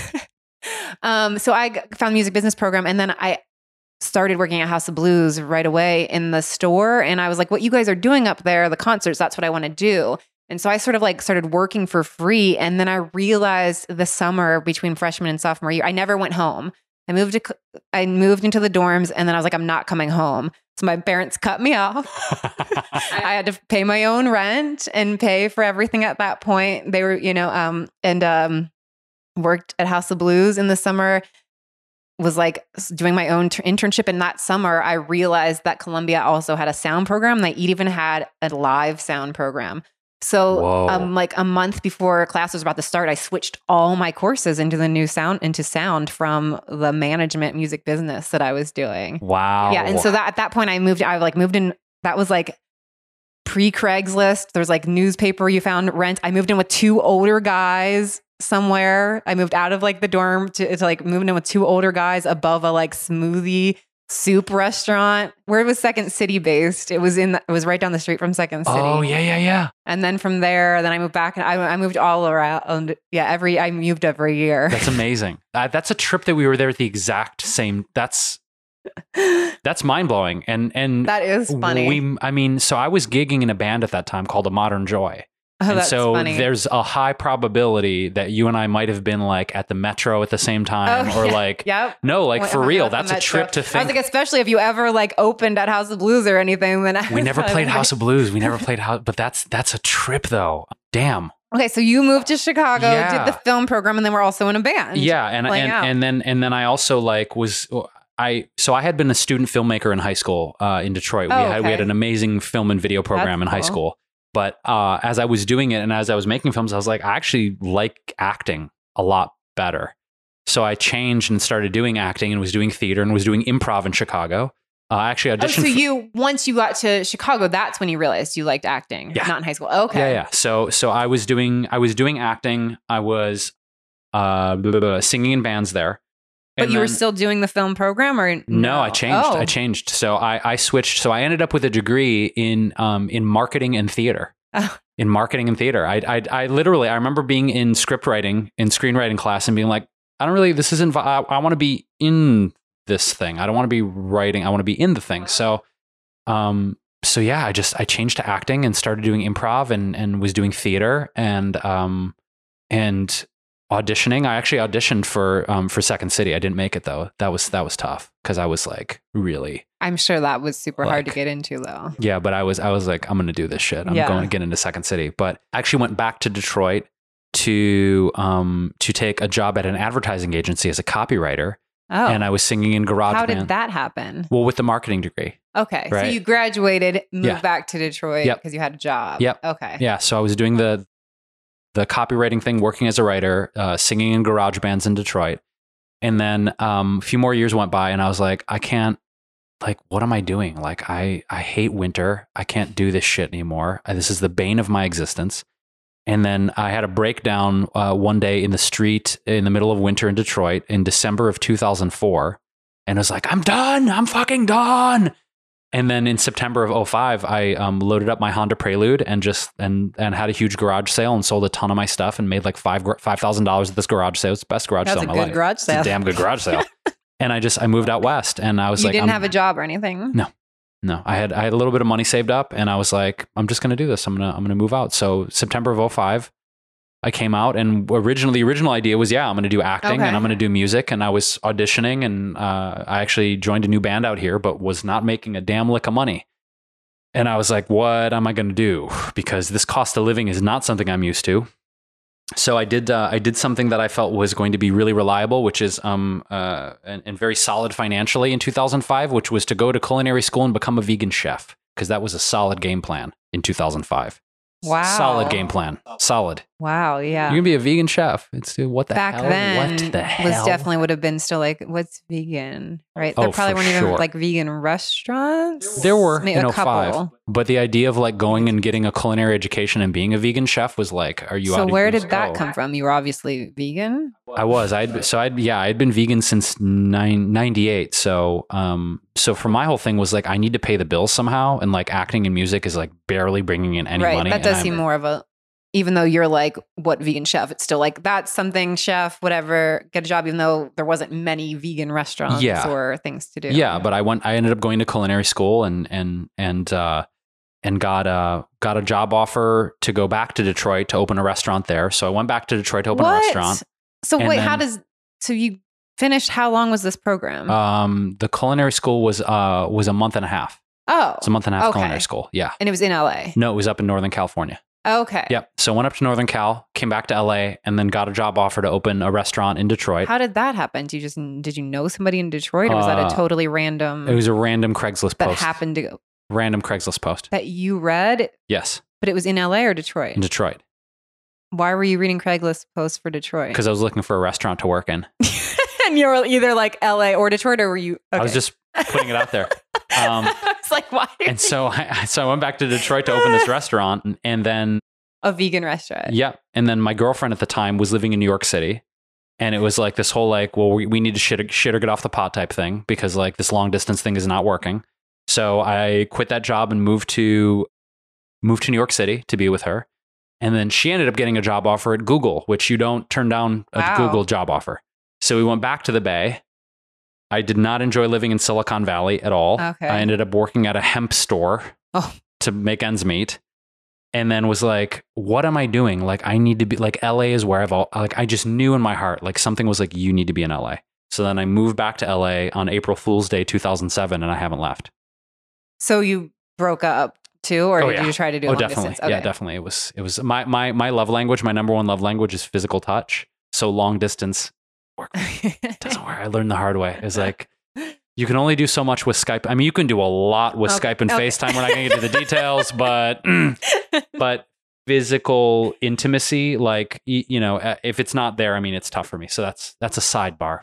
um, so I found music business program, and then I started working at House of Blues right away in the store. And I was like, what you guys are doing up there, the concerts, that's what I want to do. And so I sort of like started working for free. And then I realized the summer between freshman and sophomore year, I never went home. I moved to, I moved into the dorms and then I was like, I'm not coming home. So my parents cut me off. I had to pay my own rent and pay for everything at that point. They were, you know, um, and um, worked at House of Blues in the summer. Was like doing my own t- internship. And that summer, I realized that Columbia also had a sound program. They even had a live sound program. So, um, like a month before class was about to start, I switched all my courses into the new sound, into sound from the management music business that I was doing. wow. Yeah, and so that at that point I moved. I like moved in. That was like pre Craigslist. There's like newspaper you found rent. I moved in with two older guys somewhere. I moved out of like the dorm to, to like moving in with two older guys above a like smoothie soup restaurant. Where it was Second City based. It was in. The, it was right down the street from Second City. Oh, yeah, yeah, yeah. And then from there, then I moved back and I, I moved all around. Yeah, every I moved every year. That's amazing. uh, that's a trip that we were there at the exact same. That's that's mind blowing. And and that is funny. We, I mean, so I was gigging in a band at that time called A Modern Joy. oh, and so funny. there's a high probability that you and I might have been like at the metro at the same time Oh, or yeah. like Yep. no, like Went- for real. That's a trip to Metro. I was think. like, especially if you ever like opened at House of Blues or anything, then we never like- played House of Blues. We never played House, but that's that's a trip though. Damn. Okay, so you moved to Chicago, Yeah. did the film program, and then we're also in a band. yeah, and and, out. and then and then I also like was I so I had been a student filmmaker in high school uh, in Detroit. Oh, we had we had an amazing film and video program That's in high cool. school. But uh, as I was doing it and as I was making films, I was like, I actually like acting a lot better. So I changed and started doing acting and was doing theater and was doing improv in Chicago. Uh, I actually Oh, auditioned. so for- you once you got to Chicago, that's when you realized you liked acting, Yeah. not in high school. Okay. Yeah, yeah. So so I was doing I was doing acting. I was uh blah, blah, blah, singing in bands there. But And you were still doing the film program, or no, I changed. Oh. I changed. So I I switched. So I ended up with a degree in um in marketing and theater. Oh. In marketing and theater, I, I I literally I remember being in script writing in screenwriting class and being like, I don't really. This isn't. I, I want to be in this thing. I don't want to be writing. I want to be in the thing. So, um, so yeah, I just I changed to acting and started doing improv and and was doing theater and um and auditioning. I actually auditioned for um for Second City. I didn't make it though. That was that was tough because I was like really I'm sure that was super hard to get into, though. yeah. But I was I was like I'm gonna do this shit. I'm Yeah. going to get into Second City. But I actually went back to Detroit to um to take a job at an advertising agency as a copywriter Oh, and I was singing in garage how band. did that happen? well with the marketing degree. Okay, so you graduated, moved Yeah. back to Detroit Yep. because you had a job. Yep. Okay. Yeah, so I was doing the the copywriting thing, working as a writer, uh, singing in garage bands in Detroit, and then um, a few more years went by, and I was like, I can't. Like, what am I doing? Like, I I hate winter. I can't do this shit anymore. Uh, This is the bane of my existence. And then I had a breakdown uh, one day in the street in the middle of winter in Detroit in December of 2004, and I was like, I'm done. I'm fucking done. And then in September of 05, I um, loaded up my Honda Prelude and just and and had a huge garage sale and sold a ton of my stuff and made like five five thousand dollars at this garage sale. It's the best garage That's sale a of my good life. garage It's sale. a damn good garage sale. and I just I moved out west and I was you like, you didn't I'm- have a job or anything. No. no, I had I had a little bit of money saved up and I was like, I'm just gonna do this. I'm gonna I'm gonna move out. So September of 05, I came out and originally the original idea was yeah, I'm gonna do acting Okay. and I'm gonna do music and I was auditioning and uh, I actually joined a new band out here, but was not making a damn lick of money. And I was like, what am I gonna do? Because this cost of living is not something I'm used to. So I did uh, I did something that I felt was going to be really reliable, which is um uh and, and very solid financially in 2005, which was to go to culinary school and become a vegan chef because that was a solid game plan in 2005. Wow. Solid game plan. Solid. Wow. Yeah. You're gonna be a vegan chef. It's dude, what the Back hell? then, what the hell? was definitely would have been still like, what's vegan, right? Oh, there probably for weren't even sure. like vegan restaurants. There were Maybe in a 05. couple. But the idea of like going and getting a culinary education and being a vegan chef was like, are you out So where did that come from? You were obviously vegan. I was. I'd so I'd yeah, I'd been vegan since nine, 98. So um so for my whole thing was like I need to pay the bills somehow and like acting and music is like barely bringing in any right. money. That does I'm- seem more of a even though you're like what vegan chef, it's still like that's something chef, whatever, get a job, even though there wasn't many vegan restaurants Yeah. or things to do. Yeah, but I went I ended up going to culinary school and and and uh and got a got a job offer to go back to Detroit to open a restaurant there. So I went back to Detroit to open what? a restaurant. So wait, how does so you finished how long was this program? Um the culinary school was uh was a month and a half. oh. It's a month and a half Okay. culinary school. Yeah. And it was in LA. No, it was up in Northern California. Okay. Yep. So went up to Northern Cal, came back to LA, and then got a job offer to open a restaurant in Detroit. How did that happen? Did you just did you know somebody in Detroit, or was that Uh, a totally random It was a random Craigslist post that post. happened to go Random Craigslist post. that you read, Yes, but it was in LA or Detroit? in Detroit. Why were you reading Craigslist posts for Detroit? Because I was looking for a restaurant to work in. and you were either like LA or Detroit, or were you? I was just putting it out there. Um, I was like, why? and so I, so I went back to Detroit to open this restaurant, and, and then a vegan restaurant. yeah, and then my girlfriend at the time was living in New York City, and it was like this whole like, well, we, we need to shit, shit or get off the pot type thing because like this long distance thing is not working. So I quit that job and moved to moved to New York City to be with her, and then she ended up getting a job offer at Google, which you don't turn down a Wow. Google job offer. So we went back to the Bay. I did not enjoy living in Silicon Valley at all. Okay. I ended up working at a hemp store Oh. to make ends meet. And then was like, what am I doing? Like, I need to be like, LA is where I've all, like, I just knew in my heart, like, something was like, you need to be in LA. So then I moved back to LA on April Fool's Day 2007, and I haven't left. So you broke up too, or Oh, did yeah. you try to do it? oh, definitely. distance? Yeah, definitely. It was, it was my, my, my love language, my number one love language is physical touch. So long distance doesn't work. I learned the hard way. It's like, you can only do so much with Skype. I mean, you can do a lot with Okay, Skype and okay. FaceTime. We're not going to get into the details, but but physical intimacy, like you know, if it's not there, I mean, it's tough for me. So that's that's a sidebar.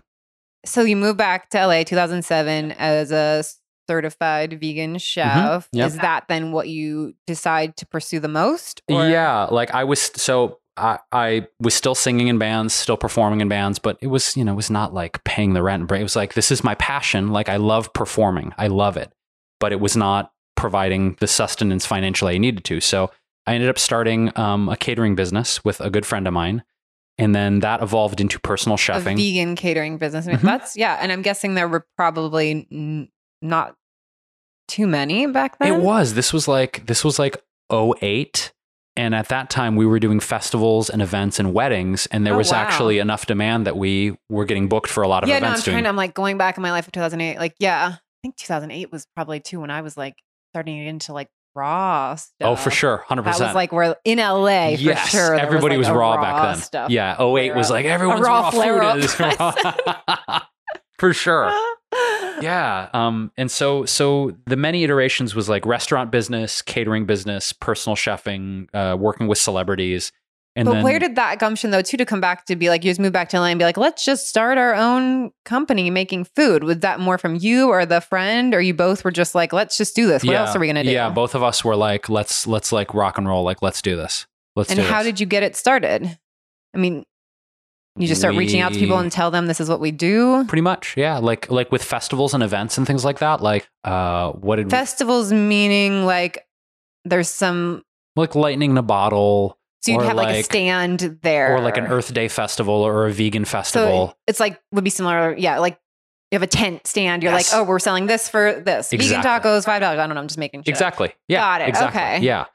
so you moved back to LA 2007 as a certified vegan mm-hmm. chef. Yep. Is that then what you decide to pursue the most? or- Yeah, like I was so I I was still singing in bands, still performing in bands, but it was, you know, it was not like paying the rent and. It was like this is my passion. Like I love performing. I love it. But it was not providing the sustenance financially I needed to. So I ended up starting um, a catering business with a good friend of mine. And then that evolved into personal a vegan catering business. I mean, Mhm. That's yeah, and I'm guessing there were probably n- not too many back then. It was. This was like this was like 08 and at that time we were doing festivals and events and weddings and there Oh, was wow. actually enough demand that we were getting booked for a lot of Yeah, no, I'm events trying. To, I'm like going back in my life of 2008. Like, yeah, I think 2008 was probably too when I was like starting into like raw stuff. Oh, for sure. 100%. That was like we're in LA for yes, sure. everybody was, like, a raw, back then. Stuff. Yeah, 08 was like everyone's raw raw, food is raw. for sure. Yeah. Um, and so so the many iterations was like restaurant business, catering business, personal chefing, uh, working with celebrities. And but then where did that gumption though too to come back to be like you just move back to LA and be like let's just start our own company making food was that more from you or the friend or you both were just like let's just do this what else are we gonna do Yeah, both of us were like, let's let's like rock and roll, like let's do this. Let's and do how this. did you get it started I mean you just start reaching out to people and tell them this is what we do Pretty much, yeah. Like like with festivals and events and things like that. Like uh what did festivals meaning like there's some like lightning in a bottle so you'd have like, a stand there or like an Earth Day festival or a vegan festival. So it's like would be similar. Yeah, like you have a tent stand. You're Yes. like, oh, we're selling this for this. Vegan tacos, five dollars. I don't know. I'm just making shit. Exactly. Yeah. Got it. Exactly. Okay. Yeah.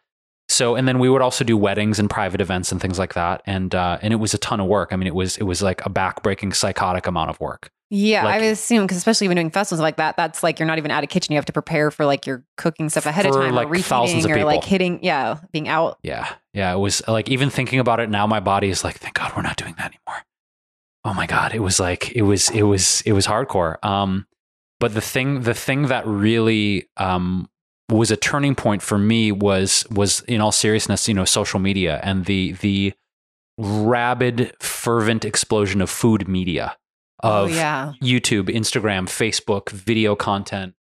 So and then we would also do weddings and private events and things like that. And uh and it was a ton of work. I mean, it was it was like a backbreaking psychotic amount of work. Yeah, I would assume because especially when doing festivals like that, that's like you're not even at a kitchen. You have to prepare for like your cooking stuff ahead of time, like, or thousands of reheating, or like hitting. Yeah, being out. Yeah. Yeah. It was like even thinking about it now, my body is like, thank God we're not doing that anymore. Oh my God. It was like it was it was it was hardcore. Um but the thing the thing that really um was a turning point for me was was in all seriousness, you know, social media and the the rabid, fervent explosion of food media. oh Of yeah, YouTube, Instagram, Facebook, video content.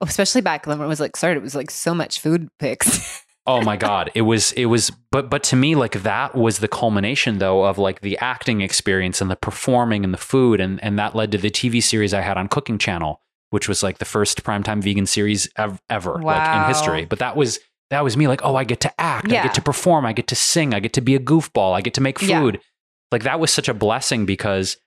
Oh, especially back when it was like started. It was like so much food pics. Oh my god, it was it was but but to me like that was the culmination though of like the acting experience and the performing and the food and and that led to the TV series I had on Cooking Channel, which was like the first primetime vegan series ev- ever like in history. But that was that was me like, "Oh, I get to act, I get to perform, I get to sing, I get to be a goofball, I get to make Yeah. food." Like that was such a blessing because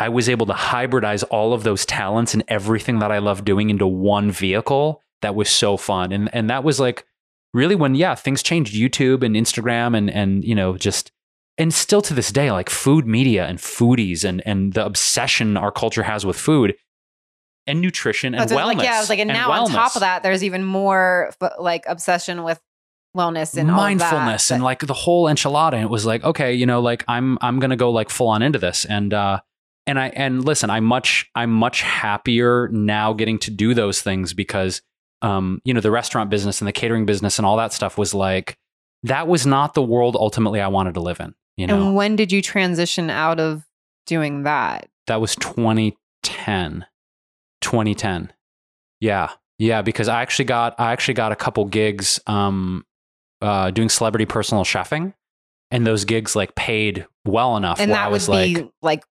I was able to hybridize all of those talents and everything that I love doing into one vehicle. That was so fun. And and that was like really when yeah, things changed YouTube and Instagram and and you know, just and still to this day, like food media and foodies and and the obsession our culture has with food and nutrition and wellness. like yeah, I was like, and, now on top of that, there's even more like obsession with wellness and mindfulness and like the whole enchilada and it was like okay you know like i'm i'm gonna go like full on into this and uh and i and listen i'm much i'm much happier now getting to do those things because um you know the restaurant business and the catering business and all that stuff was like that was not the world ultimately i wanted to live in you know And when did you transition out of doing that? that was 2010 2010 yeah yeah because i actually got i actually got a couple gigs um uh doing celebrity personal chefing and those gigs like paid well enough and that I would was be like like,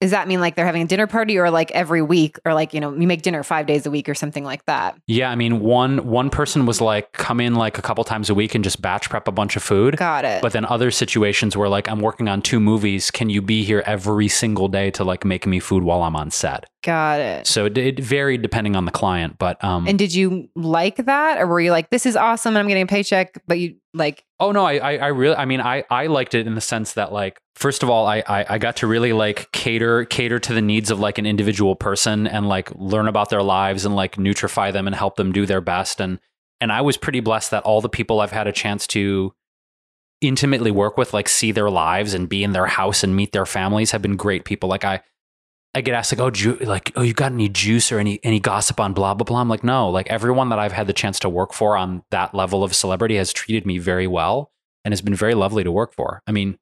does that mean like they're having a dinner party or like every week or like, you know, you make dinner five days a week or something like that? yeah i mean one one person was like come in like a couple times a week and just batch prep a bunch of food Got it. but then other situations where like i'm working on two movies can you be here every single day to like make me food while i'm on set Got it. so it, it varied depending on the client but um And did you like that or were you like, this is awesome and I'm getting a paycheck, but you like, Oh no, I, I, I really, I mean, I, I liked it in the sense that like, first of all, I, I, I got to really like cater, cater to the needs of like an individual person and like learn about their lives and like nutrify them and help them do their best. And, and I was pretty blessed that all the people I've had a chance to intimately work with, like see their lives and be in their house and meet their families have been great people. Like I, I get asked like, oh, ju- like, oh, you got any juice or any any gossip on blah blah blah. I'm like, no, like everyone that I've had the chance to work for on that level of celebrity has treated me very well and has been very lovely to work for. I mean,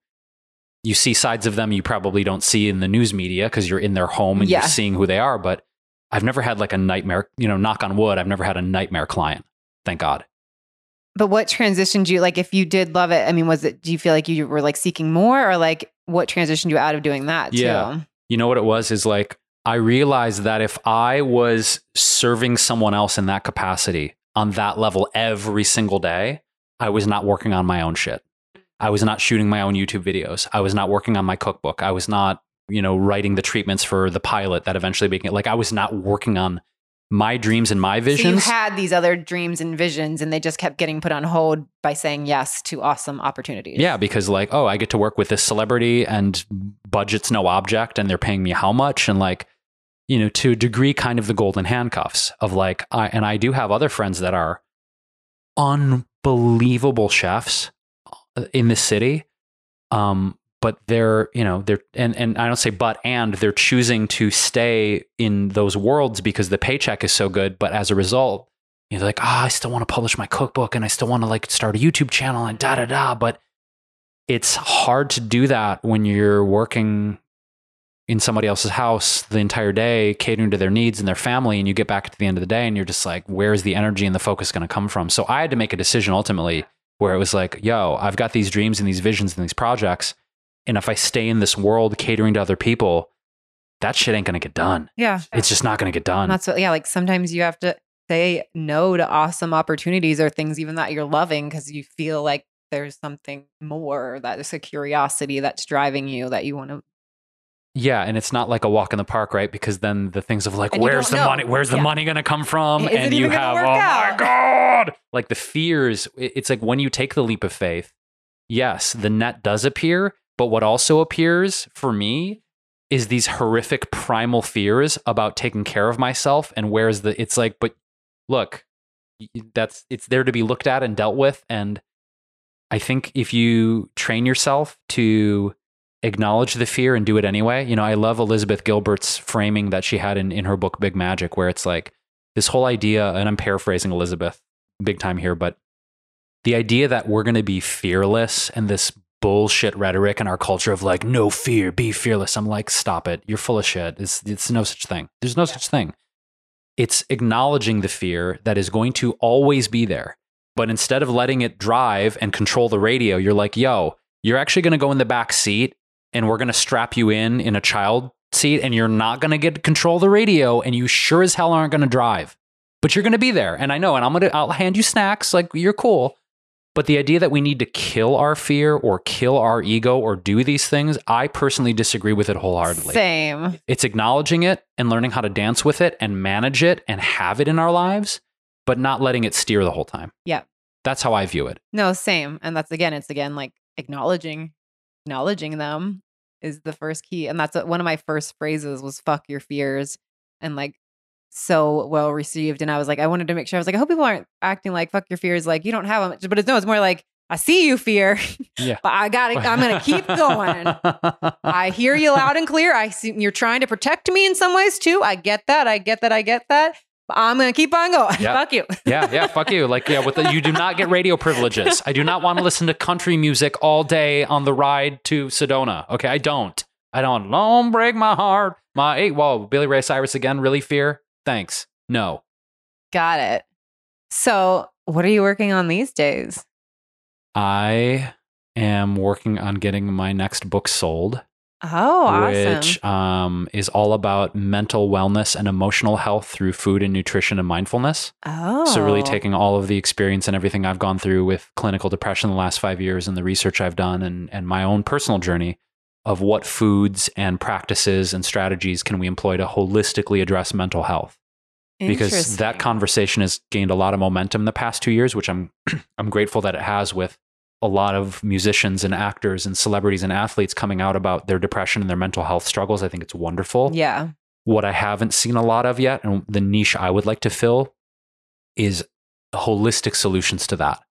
you see sides of them you probably don't see in the news media because you're in their home and Yeah. you're seeing who they are. But I've never had like a nightmare, you know, knock on wood, I've never had a nightmare client. Thank God. But what transitioned you? Like, if you did love it, I mean, was it? Do you feel like you were like seeking more, or like what transitioned you out of doing that? Yeah. You know what it was is like I realized that if I was serving someone else in that capacity on that level every single day, I was not working on my own shit. I was not shooting my own YouTube videos. I was not working on my cookbook. I was not, you know, writing the treatments for the pilot that eventually became like I was not working on my dreams and my So you had these other dreams and visions, and they just kept getting put on hold by saying yes to awesome opportunities. Yeah, because like, oh, I get to work with this celebrity and budget's no object and they're paying me how much and like, you know, to a degree kind of the golden handcuffs of like I and I do have other friends that are unbelievable chefs uh, in the city. Um but they're, you know, they're and and I don't say but and they're choosing to stay in those worlds because the paycheck is so good, but as a result, you know, like, oh, I still want to publish my cookbook and I still want to like start a YouTube channel and da da da. But it's hard to do that when you're working in somebody else's house the entire day, catering to their needs and their family, and you get back to the end of the day and you're just like, where's the energy and the focus going to come from? So I had to make a decision ultimately where it was like, yo, I've got these dreams and these visions and these projects. And if I stay in this world catering to other people, that shit ain't going to get done. yeah. It's just not going to get done. That's what. Yeah, like sometimes you have to say no to awesome opportunities or things even that you're loving because you feel like there's something more that is a curiosity that's driving you that you want to. Yeah, and it's not like a walk in the park, right? Because then the things of like, where's the know. money? Where's the Yeah. money going to come from? Is and you have, oh my god, like the fears. It's like when you take the leap of faith. Yes, the net does appear, but what also appears for me is these horrific primal fears about taking care of myself. And where's the? It's like, but look, that's it's there to be looked at and dealt with. And I think if you train yourself to acknowledge the fear and do it anyway. You know, I love Elizabeth Gilbert's framing that she had in, in her book Big Magic, where it's like this whole idea, and I'm paraphrasing Elizabeth big time here, but the idea that we're going to be fearless and this bullshit rhetoric in our culture of like, no fear, be fearless. I'm like, stop it. You're full of shit. It's, it's no such thing. There's no such thing. It's acknowledging the fear that is going to always be there. But instead of letting it drive and control the radio, you're like, yo, you're actually going to go in the back seat and we're going to strap you in in a child seat and you're not going to get control the radio and you sure as hell aren't going to drive. But you're going to be there. And I know, and I'm going to, I'll hand you snacks. Like, you're cool. But the idea that we need to kill our fear or kill our ego or do these things, I personally disagree with it wholeheartedly. Same. It's acknowledging it and learning how to dance with it and manage it and have it in our lives, but not letting it steer the whole time. Yeah. That's how I view it. No, same. And that's again, it's again like acknowledging, acknowledging them is the first key. And that's what, one of my first phrases was "fuck your fears," and like so well received. And I was like, I wanted to make sure I was like, I hope people aren't acting like "fuck your fears," like you don't have them. But it's no, it's more like I see you, fear, Yeah. but I got to I'm gonna keep going. I hear you loud and clear. I see you're trying to protect me in some ways too. I get that. I get that. I get that. But I'm gonna keep on going. Yeah. Fuck you. yeah, yeah, fuck you. Like, yeah, with the, you do not get radio privileges. I do not want to listen to country music all day on the ride to Sedona. Okay, I don't. I don't. Don't break my heart. My eight. Whoa, Billy Ray Cyrus again. Really fear? Thanks. No. Got it. So, what are you working on these days? I am working on getting my next book sold, Oh, awesome. which um, is all about mental wellness and emotional health through food and nutrition and mindfulness. oh. So, really taking all of the experience and everything I've gone through with clinical depression the last five years and the research I've done and, and my own personal journey of what foods and practices and strategies can we employ to holistically address mental health. Because that conversation has gained a lot of momentum the past two years, which I'm I'm grateful that it has with a lot of musicians and actors and celebrities and athletes coming out about their depression and their mental health struggles. I think it's wonderful Yeah. what I haven't seen a lot of yet, and the niche I would like to fill is holistic solutions to that.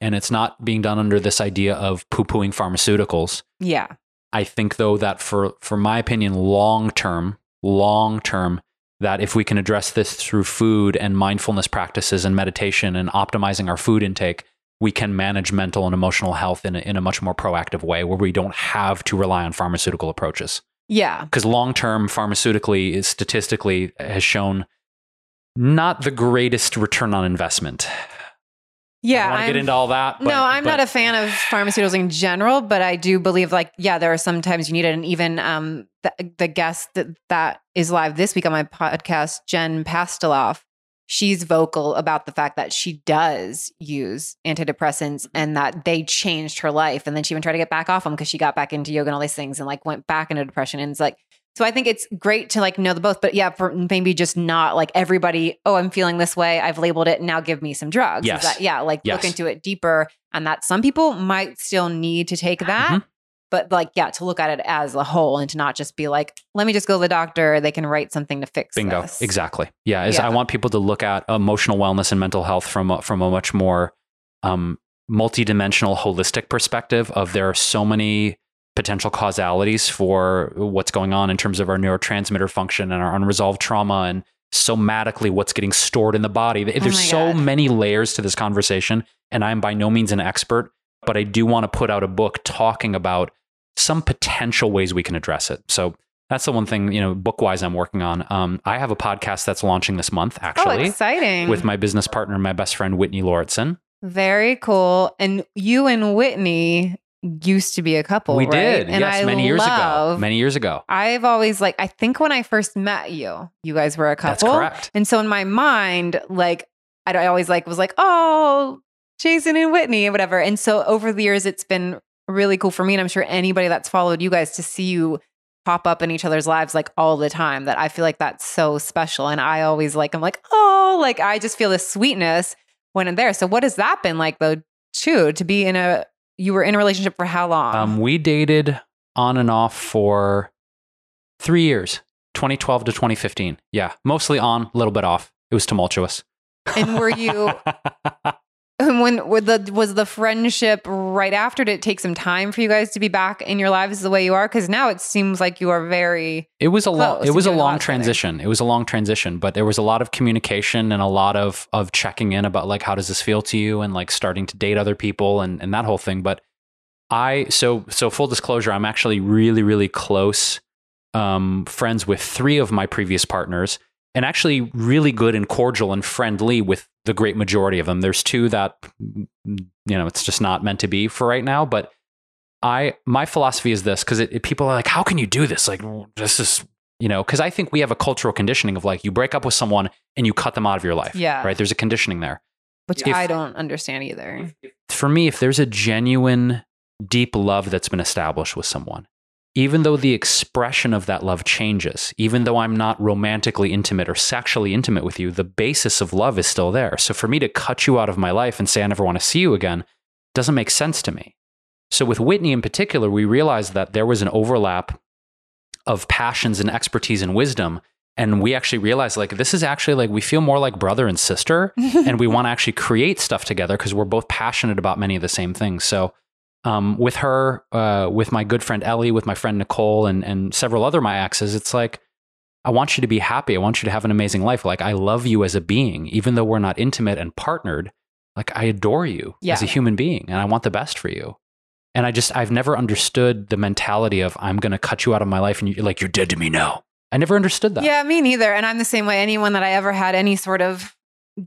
And it's not being done under this idea of poo pooing pharmaceuticals. Yeah. I think, though, that for, for my opinion, long term, long term, that if we can address this through food and mindfulness practices and meditation and optimizing our food intake, we can manage mental and emotional health in a, in a much more proactive way where we don't have to rely on pharmaceutical approaches. Yeah. because long term pharmaceutically is statistically has shown not the greatest return on investment. Yeah. I want to get into all that. but- no, I'm but- not a fan of pharmaceuticals in general, but I do believe like yeah, there are sometimes you need it, and even um the, the guest that that is live this week on my podcast, Jen Pastiloff, she's vocal about the fact that she does use antidepressants and that they changed her life, and then she even tried to get back off them because she got back into yoga and all these things, and like went back into depression, and it's like. So I think it's great to like know the both, but yeah, for maybe just not like everybody. Oh, I'm feeling this way. I've labeled it. Now give me some drugs. Yes. that- yeah, like look into it deeper, and that some people might still need to take that, Mhm. but like yeah, to look at it as a whole and to not just be like, let me just go to the doctor. They can write something to fix. Bingo. this. Exactly. Yeah. Is Yeah. I want people to look at emotional wellness and mental health from a, from a much more um, multidimensional, holistic perspective. Of there are so many potential causalities for what's going on in terms of our neurotransmitter function and our unresolved trauma and somatically what's getting stored in the body. There's Oh so God. many layers to this conversation, and I'm by no means an expert, but I do want to put out a book talking about some potential ways we can address it. So that's the one thing, you know, book wise, I'm working on. Um, I have a podcast that's launching this month, Oh, actually, exciting! with my business partner, my best friend, Whitney Lauritsen. very cool. And you and Whitney used to be a couple. we right? did, And yes, I many years ago. Many years ago. I've always like. I think when I first met you, you guys were a couple. That's correct. And so in my mind, like I I always like was like, oh, Jason and Whitney and whatever. And so over the years, it's been really cool for me, and I'm sure anybody that's followed you guys to see you pop up in each other's lives like all the time. That I feel like that's so special, and I always like I'm like, oh, like I just feel this sweetness when I'm there. So what has that been like though, too, to be in a you were in a relationship for how long? Um, we dated on and off for three years, 2012 to 2015. Yeah, mostly on, a little bit off. It was tumultuous. and were you With the was the friendship right after? Did it take some time for you guys to be back in your lives the way you are? Because now it seems like you are very It was a long. It was a doing a lot long transition. It was a long transition, but there was a lot of communication and a lot of of checking in about like how does this feel to you and like starting to date other people and and that whole thing. But I so so full disclosure, I'm actually really really close um, friends with three of my previous partners, and actually really good and cordial and friendly with the great majority of them. There's two that you know it's just not meant to be for right now, but. I my philosophy is this because people are like, how can you do this? Like this is you know because I think we have a cultural conditioning of like you break up with someone and you cut them out of your life. Yeah. right. There's a conditioning there. which If- I don't understand either. For me, if there's a genuine, deep love that's been established with someone, even though the expression of that love changes, even though I'm not romantically intimate or sexually intimate with you, the basis of love is still there. So for me to cut you out of my life and say I never want to see you again doesn't make sense to me. So with Whitney in particular, we realized that there was an overlap of passions and expertise and wisdom. And we actually realized like this is actually like we feel more like brother and sister and we want to actually create stuff together because we're both passionate about many of the same things. So um, with her, uh, with my good friend Ellie, with my friend Nicole, and and several other my exes, it's like I want you to be happy. I want you to have an amazing life. Like I love you as a being, even though we're not intimate and partnered. Like I adore you Yeah. as a human being, and I want the best for you. And I just I've never understood the mentality of I'm going to cut you out of my life, and you're like you're dead to me now. I never understood that. Yeah, me neither. And I'm the same way. Anyone that I ever had any sort of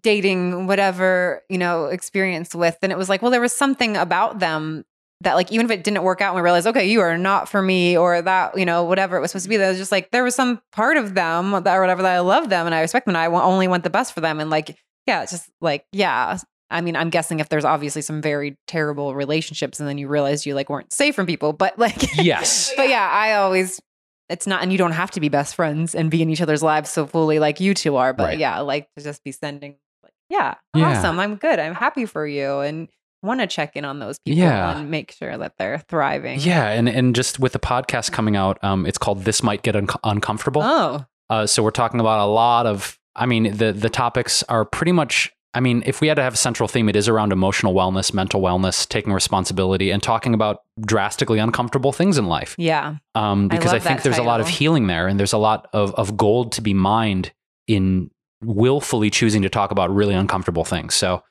dating, whatever, you know, experience with, and it was like, well, there was something about them that, like, even if it didn't work out and we realized, okay, you are not for me, or that, you know, whatever it was supposed to be, that was just like, there was some part of them that, or whatever, that I love them and I respect them and I only want the best for them. And like, yeah, it's just like, yeah. I mean, I'm guessing if there's obviously some very terrible relationships and then you realize you like weren't safe from people, but like, Yes. but yeah, I always it's not and you don't have to be best friends and be in each other's lives so fully like you two are, but Right. yeah, like to just be sending like, yeah, Yeah. awesome. I'm good. I'm happy for you and want to check in on those people Yeah. and make sure that they're thriving. Yeah, and and just with the podcast coming out, um, it's called "This Might Get Un- Uncomfortable." Oh, Uh, so we're talking about a lot of. I mean, the the topics are pretty much. I mean, if we had to have a central theme, it is around emotional wellness, mental wellness, taking responsibility, and talking about drastically uncomfortable things in life. yeah. Um, because I, love think there's a lot of healing there, and there's a lot of of gold to be mined in willfully choosing to talk about really uncomfortable things. So.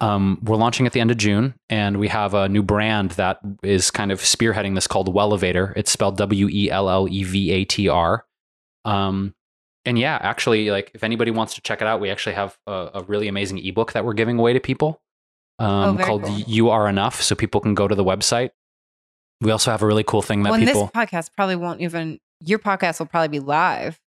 Um, we're launching at the end of June, and we have a new brand that is kind of spearheading this called Wellevatr. It's spelled W E L L E V A T R. Um, and yeah, actually, like if anybody wants to check it out, we actually have a, a really amazing ebook that we're giving away to people um, very called cool. "You Are Enough," so people can go to the website. We also have a really cool thing that people this podcast probably won't even. Your podcast will probably be live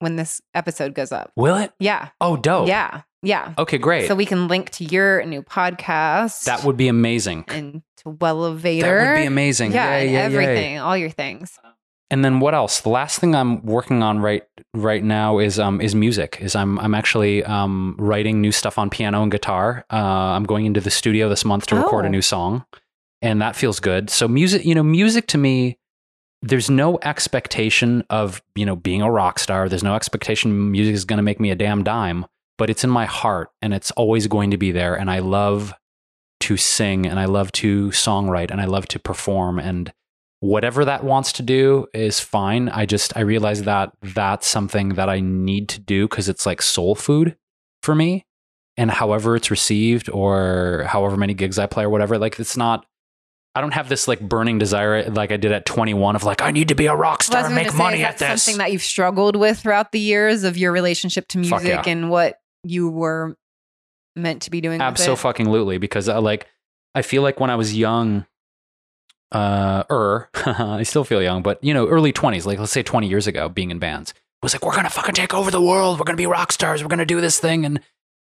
when this episode goes up. will it. Yeah. Oh, dope. Yeah. Yeah. Okay, great. So we can link to your new podcast. that would be amazing. and to Wellevatr. That would be amazing. Yeah, Yay, yay, yay. everything, all your things. And then what else? The last thing I'm working on right right now is um is music. Is I'm I'm actually um writing new stuff on piano and guitar. Uh, I'm going into the studio this month to record a Oh. new song, and that feels good. So music, you know, music to me, there's no expectation of you know being a rock star. There's no expectation music is going to make me a damn dime, but it's in my heart and it's always going to be there. And I love to sing and I love to songwrite and I love to perform and whatever that wants to do is fine. I just I realize that that's something that I need to do because it's like soul food for me. And however it's received or however many gigs I play or whatever, like it's not I don't have this like burning desire like I did at 21 of like I need to be a rock star and make money is at that this. Something that you've struggled with throughout the years of your relationship to music yeah. and what you were meant to be doing. Absolutely, because uh, like I feel like when I was young, uh, er, I still feel young, but you know, early twenties, like let's say twenty years ago, being in bands was like we're gonna fucking take over the world, we're gonna be rock stars, we're gonna do this thing, and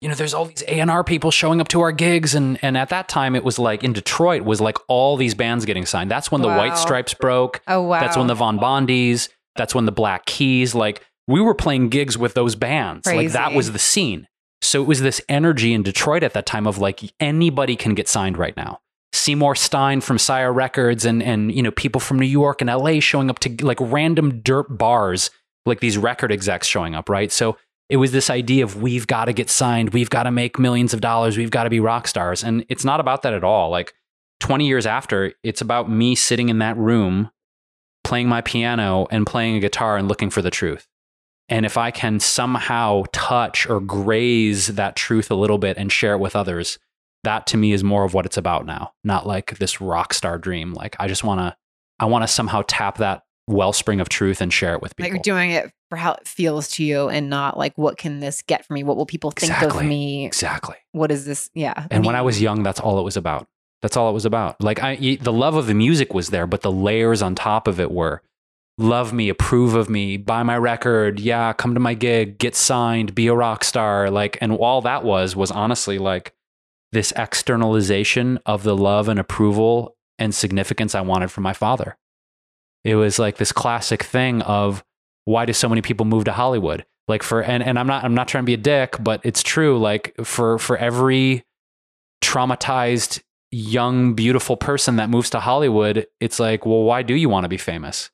you know, there's all these A and R people showing up to our gigs, and and at that time, it was like in Detroit was like all these bands getting signed. That's when the Wow. White Stripes broke. Oh wow. That's when the Von Bondies. That's when the Black Keys. Like we were playing gigs with those bands. Like that was the scene. So it was this energy in Detroit at that time of like anybody can get signed right now. Seymour Stein from Sire Records and and you know people from New York and LA showing up to like random dirt bars, like these record execs showing up, right? So it was this idea of we've got to get signed, we've got to make millions of dollars, we've got to be rock stars. And it's not about that at all. Like 20 years after, it's about me sitting in that room playing my piano and playing a guitar and looking for the truth. And if I can somehow touch or graze that truth a little bit and share it with others, that to me is more of what it's about now. Not like this rock star dream. Like I just want to, I want to somehow tap that wellspring of truth and share it with people. you're doing it for how it feels to you and not like what can this get for me? What will people think Exactly. of me? exactly. What is this? Yeah. And when I was young, that's all it was about. That's all it was about. Like I, the love of the music was there, but the layers on top of it were love me, approve of me, buy my record, yeah, come to my gig, get signed, be a rock star. Like, and all that was was honestly like this externalization of the love and approval and significance I wanted from my father. It was like this classic thing of why do so many people move to Hollywood? Like for and, and I'm not I'm not trying to be a dick, but it's true. Like for for every traumatized young beautiful person that moves to Hollywood, it's like, well, why do you want to be famous?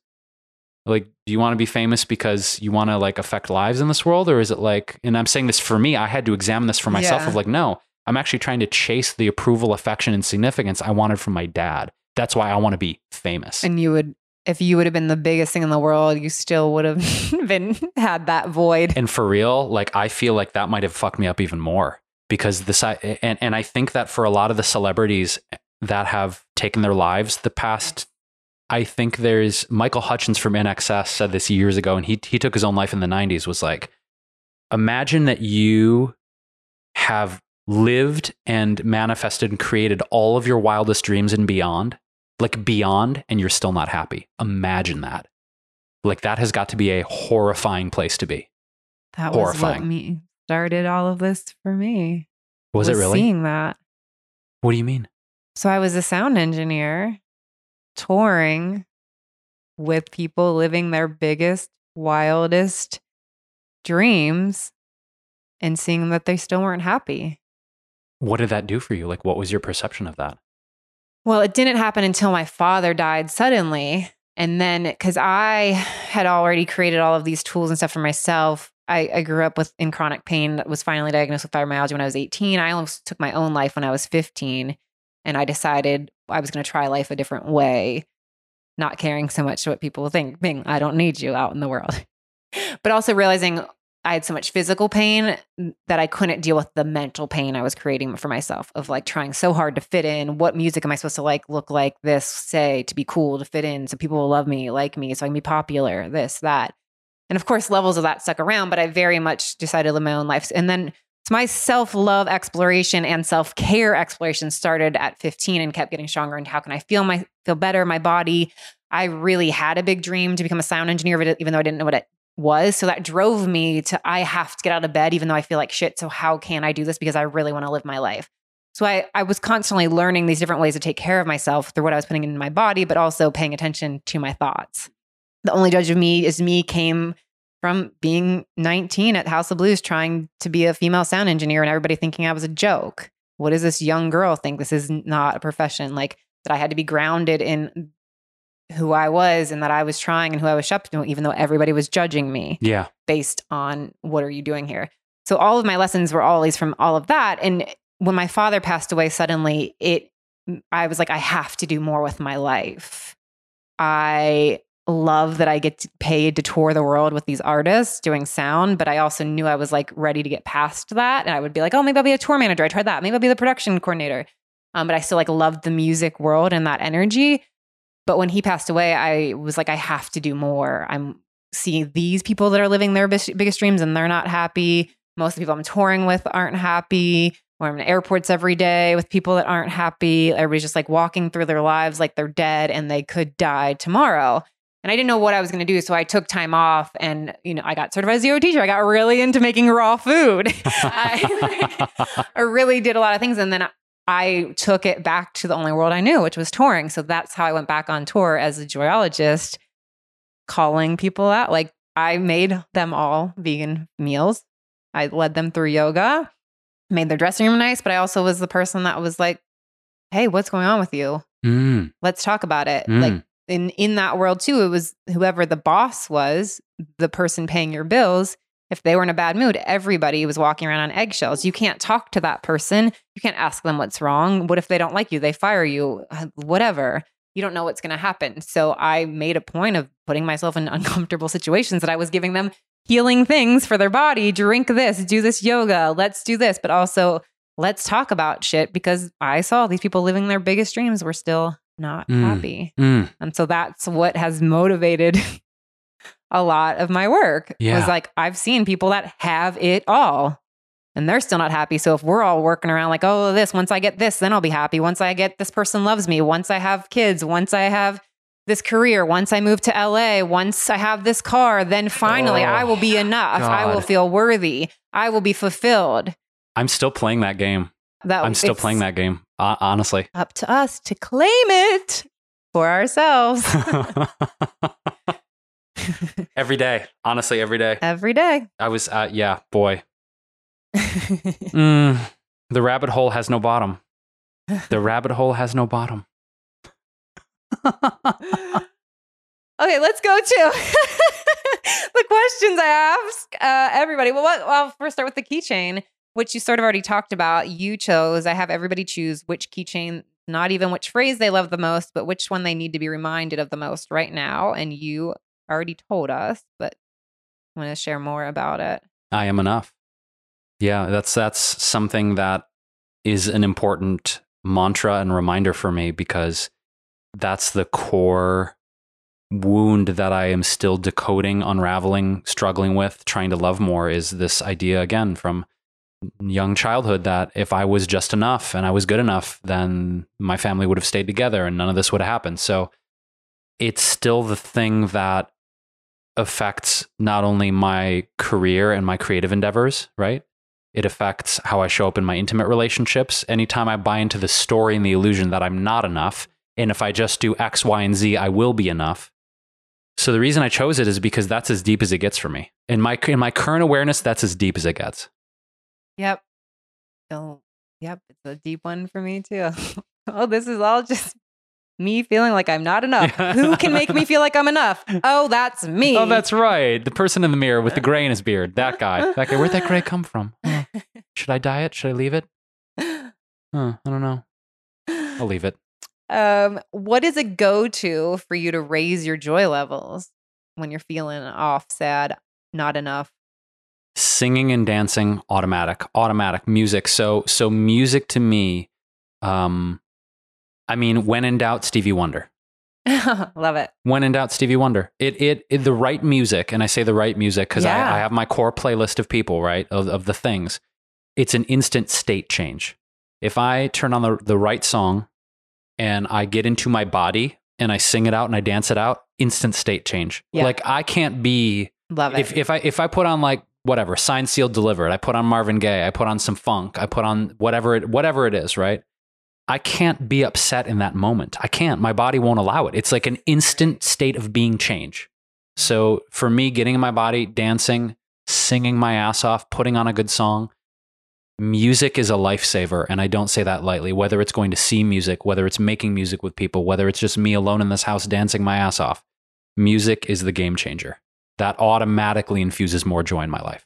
Like, do you want to be famous because you want to like affect lives in this world, or is it like? And I'm saying this for me. I had to examine this for myself. Yeah. Of like, no, I'm actually trying to chase the approval, affection, and significance I wanted from my dad. That's why I want to be famous. and you would, if you would have been the biggest thing in the world, you still would have been had that void. And for real, like I feel like that might have fucked me up even more because this I and and I think that for a lot of the celebrities that have taken their lives the past I think there's Michael Hutchence from INXS said this years ago and he he took his own life in the 90s was like imagine that you have lived and manifested and created all of your wildest dreams and beyond like beyond and you're still not happy imagine that like that has got to be a horrifying place to be That was what me started all of this for me. was it really seeing that? What do you mean? So I was a sound engineer touring with people living their biggest, wildest dreams and seeing that they still weren't happy. What did that do for you? Like, what was your perception of that? Well, it didn't happen until my father died suddenly. And then, because I had already created all of these tools and stuff for myself, I, I grew up with in chronic pain that was finally diagnosed with fibromyalgia when I was 18. I almost took my own life when I was 15. And I decided I was going to try life a different way, not caring so much what people think. Bing, I don't need you out in the world. but also realizing I had so much physical pain mm, that I couldn't deal with the mental pain I was creating for myself of like trying so hard to fit in. What music am I supposed to like, look like this, say, to be cool, to fit in, so people will love me, like me, so I can be popular, this, that. And of course, levels of that stuck around, but I very much decided to live my own life. And then so my self love exploration and self care exploration started at 15 and kept getting stronger. And how can I feel my feel better, my body? I really had a big dream to become a sound engineer, even though I didn't know what it was. So that drove me to, I have to get out of bed, even though I feel like shit. So how can I do this? Because I really want to live my life. So I, I was constantly learning these different ways to take care of myself through what I was putting in my body, but also paying attention to my thoughts. The only judge of me is me came from being 19 at House of Blues trying to be a female sound engineer and everybody thinking I was a joke. What does this young girl think? This is not a profession. Like that I had to be grounded in who I was and that I was trying and who I was up to, even though everybody was judging me. Yeah. Based on what are you doing here? So all of my lessons were always from all of that. And when my father passed away suddenly, it I was like, I have to do more with my life. I love that I get paid to tour the world with these artists doing sound, but I also knew I was like ready to get past that. And I would be like, oh, maybe I'll be a tour manager. I tried that. Maybe I'll be the production coordinator. Um, but I still like loved the music world and that energy. But when he passed away, I was like, I have to do more. I'm seeing these people that are living their biggest dreams and they're not happy. Most of the people I'm touring with aren't happy. Or I'm in airports every day with people that aren't happy. Everybody's just like walking through their lives like they're dead and they could die tomorrow. And I didn't know what I was going to do. So I took time off and, you know, I got certified as a yoga teacher. I got really into making raw food. I, I really did a lot of things. And then I took it back to the only world I knew, which was touring. So that's how I went back on tour as a joyologist, calling people out. Like I made them all vegan meals. I led them through yoga, made their dressing room nice, but I also was the person that was like, hey, what's going on with you? Mm. Let's talk about it. Mm. Like in in that world too, it was whoever the boss was, the person paying your bills if they were in a bad mood, everybody was walking around on eggshells. You can't talk to that person. You can't ask them what's wrong. What if they don't like you? They fire you, uh, whatever. You don't know what's going to happen. So I made a point of putting myself in uncomfortable situations that I was giving them healing things for their body. Drink this, do this yoga, let's do this, but also let's talk about shit because I saw these people living their biggest dreams were still not Mm. happy. Mm. And so that's what has motivated a lot of my work. Yeah. Was like I've seen people that have it all and they're still not happy. So if we're all working around like, oh, this, once I get this, then I'll be happy. Once I get this person loves me, once I have kids, once I have this career, once I move to LA, once I have this car, then finally Oh, I will be enough. I will feel worthy. I will be fulfilled. I'm still playing that game. That I'm still playing that game. Honestly. Up to us to claim it for ourselves every day. Honestly, every day. every day. I was, uh, yeah, boy. Mm, the rabbit hole has no bottom. The rabbit hole has no bottom. Okay, let's go to the questions I ask uh, everybody. Well, what, well, first start with the keychain, which you sort of already talked about. You chose. I have everybody choose which keychain, not even which phrase they love the most, but which one they need to be reminded of the most right now. And you already told us, but I want to share more about it. I am enough. Yeah, that's that's something that is an important mantra and reminder for me because that's the core wound that I am still decoding, unraveling, struggling with, trying to love more is this idea again from young childhood that if I was just enough and I was good enough, then my family would have stayed together and none of this would have happened. So it's still the thing that affects not only my career and my creative endeavors, right? It affects how I show up in my intimate relationships. Anytime I buy into the story and the illusion that I'm not enough, and if I just do X, Y, and Z, I will be enough. So the reason I chose it is because that's as deep as it gets for me. In my in my current awareness, that's as deep as it gets. Yep. Oh, yep. It's a deep one for me too. oh, this is all just me feeling like I'm not enough. Who can make me feel like I'm enough? Oh, that's me. Oh, that's right. The person in the mirror with the gray in his beard. That guy. That guy. Where'd that gray come from? Should I dye it? Should I leave it? Huh, I don't know. I'll leave it. Um, what is a go-to for you to raise your joy levels when you're feeling off, sad, not enough? Singing and dancing automatic automatic music so so music to me um i mean when in doubt stevie wonder Love it. when in doubt stevie wonder it it, it the right music and i say the right music because Yeah. I, I have my core playlist of people right of, of the things it's an instant state change if i turn on the, the right song and i get into my body and i sing it out and i dance it out instant state change Yeah. like i can't be Love it. if if I if I put on like whatever signed sealed delivered, I put on Marvin Gaye, I put on some funk, I put on whatever it whatever it is, right? I can't be upset in that moment. I can't. My body won't allow it. It's like an instant state of being change. So for me, getting in my body, dancing, singing my ass off, putting on a good song, music is a lifesaver. And I don't say that lightly. Whether it's going to see music, whether it's making music with people, whether it's just me alone in this house dancing my ass off, music is the game changer. That automatically infuses more joy in my life.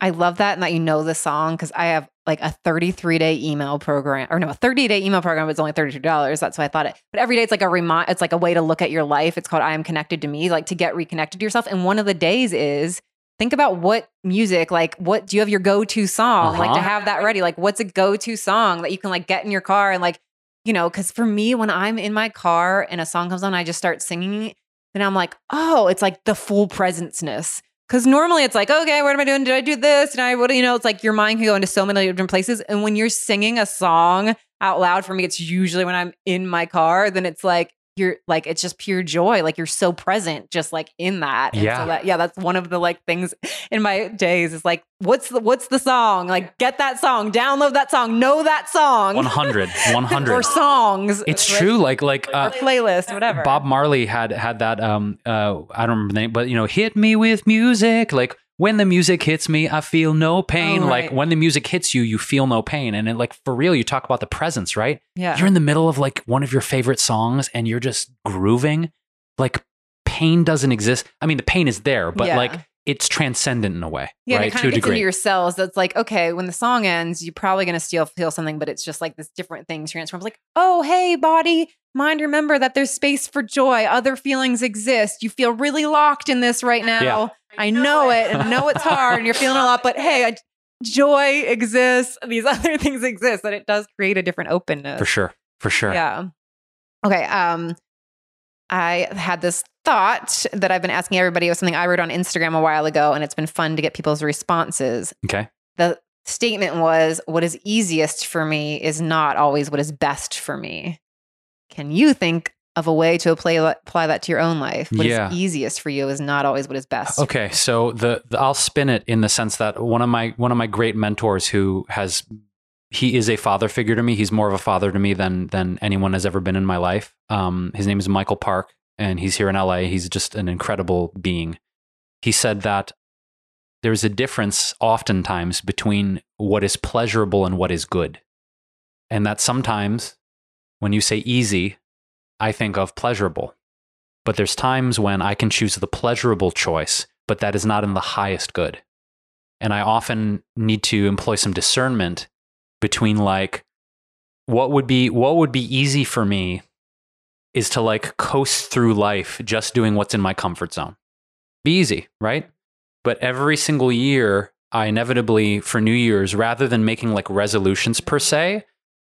I love that and that you know the song because I have like a 33 day email program or no, a 30 day email program. It's only $32. That's why I thought it. But every day it's like a remind, it's like a way to look at your life. It's called I am connected to me, like to get reconnected to yourself. And one of the days is think about what music, like what do you have your go to song? Like to Uh-huh. have that ready. Like what's a go to song that you can like get in your car and like, you know, because for me, when I'm in my car and a song comes on, I just start singing. Then I'm like, oh, it's like the full presenceness. Because normally it's like, okay, what am I doing? Did I do this? And I, what, do you know, it's like your mind can go into so many different places. And when you're singing a song out loud, for me, it's usually when I'm in my car, then it's like, you're like, it's just pure joy. Like you're so present, just like in that. And Yeah. So that, yeah, that's one of the like things in my days is like, what's the, what's the song? Like get that song, download that song, know that song. 100, 100. or songs. It's right? true. Like like uh, playlist, whatever. Bob Marley had had that. Um, uh, I don't remember the name, but you know, hit me with music. Like when the music hits me, I feel no pain. Oh, Like when the music hits you, you feel no pain. And it, like for real, you talk about the presence, right? Yeah. You're in the middle of like one of your favorite songs, and you're just grooving. Like pain doesn't exist. I mean, the pain is there, but Yeah. like it's transcendent in a way, Yeah, right? it kind to of gets degree. into your cells. That's like, okay, when the song ends, you're probably going to still feel something, but it's just like this different thing transforms. Like, oh, hey, body, mind, remember that there's space for joy. Other feelings exist. You feel really locked in this right now. Yeah. I know it and know it's hard and you're feeling a lot, but hey, I, joy exists. These other things exist, that it does create a different openness. for sure, for sure. Yeah. Okay. Um, I had this thought that I've been asking everybody. It was something I wrote on Instagram a while ago, and it's been fun to get people's responses. Okay. The statement was, What is easiest for me is not always what is best for me. Can you think of a way to apply, apply that to your own life? What is Yeah. easiest for you is not always what is best. Okay, so the, the I'll spin it in the sense that one of my one of my great mentors who has he is a father figure to me. He's more of a father to me than than anyone has ever been in my life. Um, his name is Michael Park, and he's here in LA. He's just an incredible being. He said that there's a difference oftentimes between what is pleasurable and what is good, and that sometimes when you say easy, I think of pleasurable. But there's times when I can choose the pleasurable choice, but that is not in the highest good. And I often need to employ some discernment between like what would be what would be easy for me is to like coast through life just doing what's in my comfort zone. Be easy, right? But every single year, I inevitably for New Year's, rather than making like resolutions per se,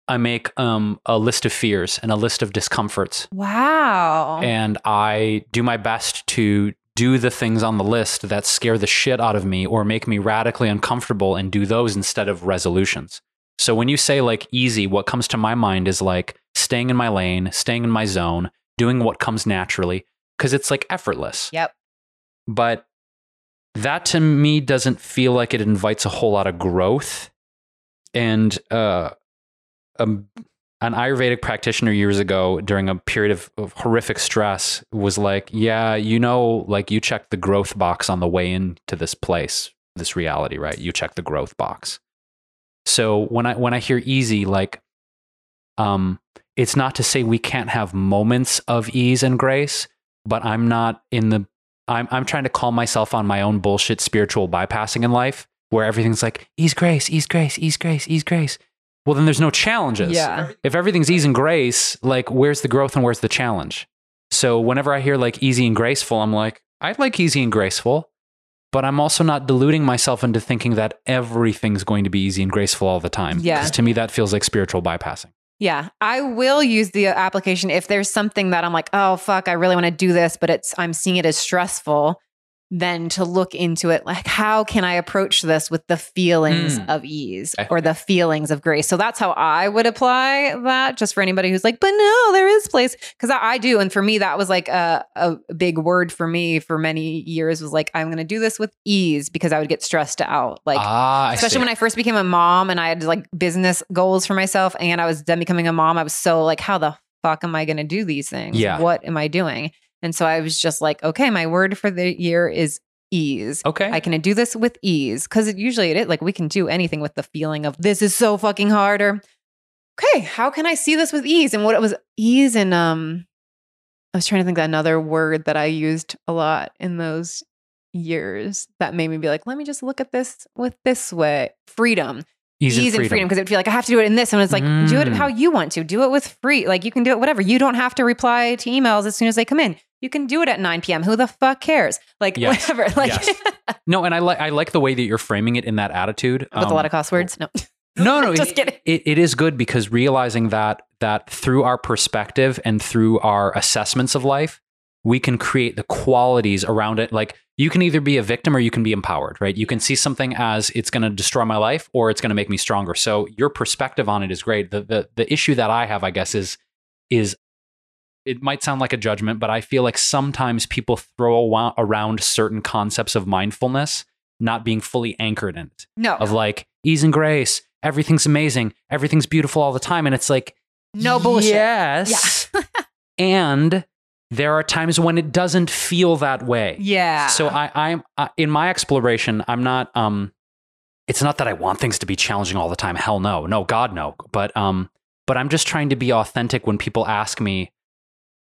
I make um, a list of fears and a list of discomforts Wow. and I do my best to do the things on the list that scare the shit out of me or make me radically uncomfortable and do those instead of resolutions. So when you say like easy, what comes to my mind is like staying in my lane, staying in my zone, doing what comes naturally because it's like effortless. yep. But that to me doesn't feel like it invites a whole lot of growth. And uh, um, an Ayurvedic practitioner years ago during a period of, of horrific stress was like, Yeah, you know, like you check the growth box on the way into this place, this reality, right? You check the growth box. So when I when I hear easy, like um, it's not to say we can't have moments of ease and grace, but I'm not in the I'm I'm trying to call myself on my own bullshit spiritual bypassing in life where everything's like ease grace, ease grace, ease grace, ease grace. Well, then there's no challenges. Yeah. If everything's ease and grace, like where's the growth and where's the challenge? So whenever I hear like easy and graceful, I'm like, I like easy and graceful. But I'm also not deluding myself into thinking that everything's going to be easy and graceful all the time. Yeah. Because to me, that feels like spiritual bypassing. Yeah, I will use the uh, application if there's something that I'm like, oh fuck, I really want to do this, but it's I'm seeing it as stressful. Then to look into it, like how can I approach this with the feelings Mm. of ease or the feelings of grace? So that's how I would apply that. Just for anybody who's like, but no, there is place because I, I do, and for me that was like a, a big word for me for many years was like I'm going to do this with ease because I would get stressed out, like ah, especially see. when I first became a mom and I had like business goals for myself and I was then becoming a mom, I was so like, how the fuck am I going to do these things? Yeah. What am I doing? And so I was just like, okay, my word for the year is ease. okay. I can do this with ease because it usually it is like we can do anything with the feeling of this is so fucking hard or okay, how can I see this with ease? And what it was ease and um I was trying to think of another word that I used a lot in those years that made me be like, let me just look at this with this way. Freedom. Ease, Ease, and freedom. Because it'd feel like I have to do it in this. And it's like, do it Mm. how you want to. Do it with free. Like you can do it whatever. You don't have to reply to emails as soon as they come in. You can do it at 9 p.m. Who the fuck cares? Like Yes. whatever. Like Yes. No, and I like I like the way that you're framing it in that attitude. with a Um, lot of cuss words. No. No, no, Just it, kidding. It, it is good because realizing that that through our perspective and through our assessments of life, we can create the qualities around it. Like you can either be a victim or you can be empowered, right? You can see something as it's going to destroy my life or it's going to make me stronger. So your perspective on it is great. The, the the issue that I have, I guess, is is it might sound like a judgment, but I feel like sometimes people throw around certain concepts of mindfulness not being fully anchored in it No. of like ease and grace. Everything's amazing. Everything's beautiful all the time. And it's like, No bullshit. Yes. and there are times when it doesn't feel that way. Yeah. So I, I'm uh, in my exploration. I'm not. Um, it's not that I want things to be challenging all the time. Hell no, no, God no. But um, but I'm just trying to be authentic when people ask me,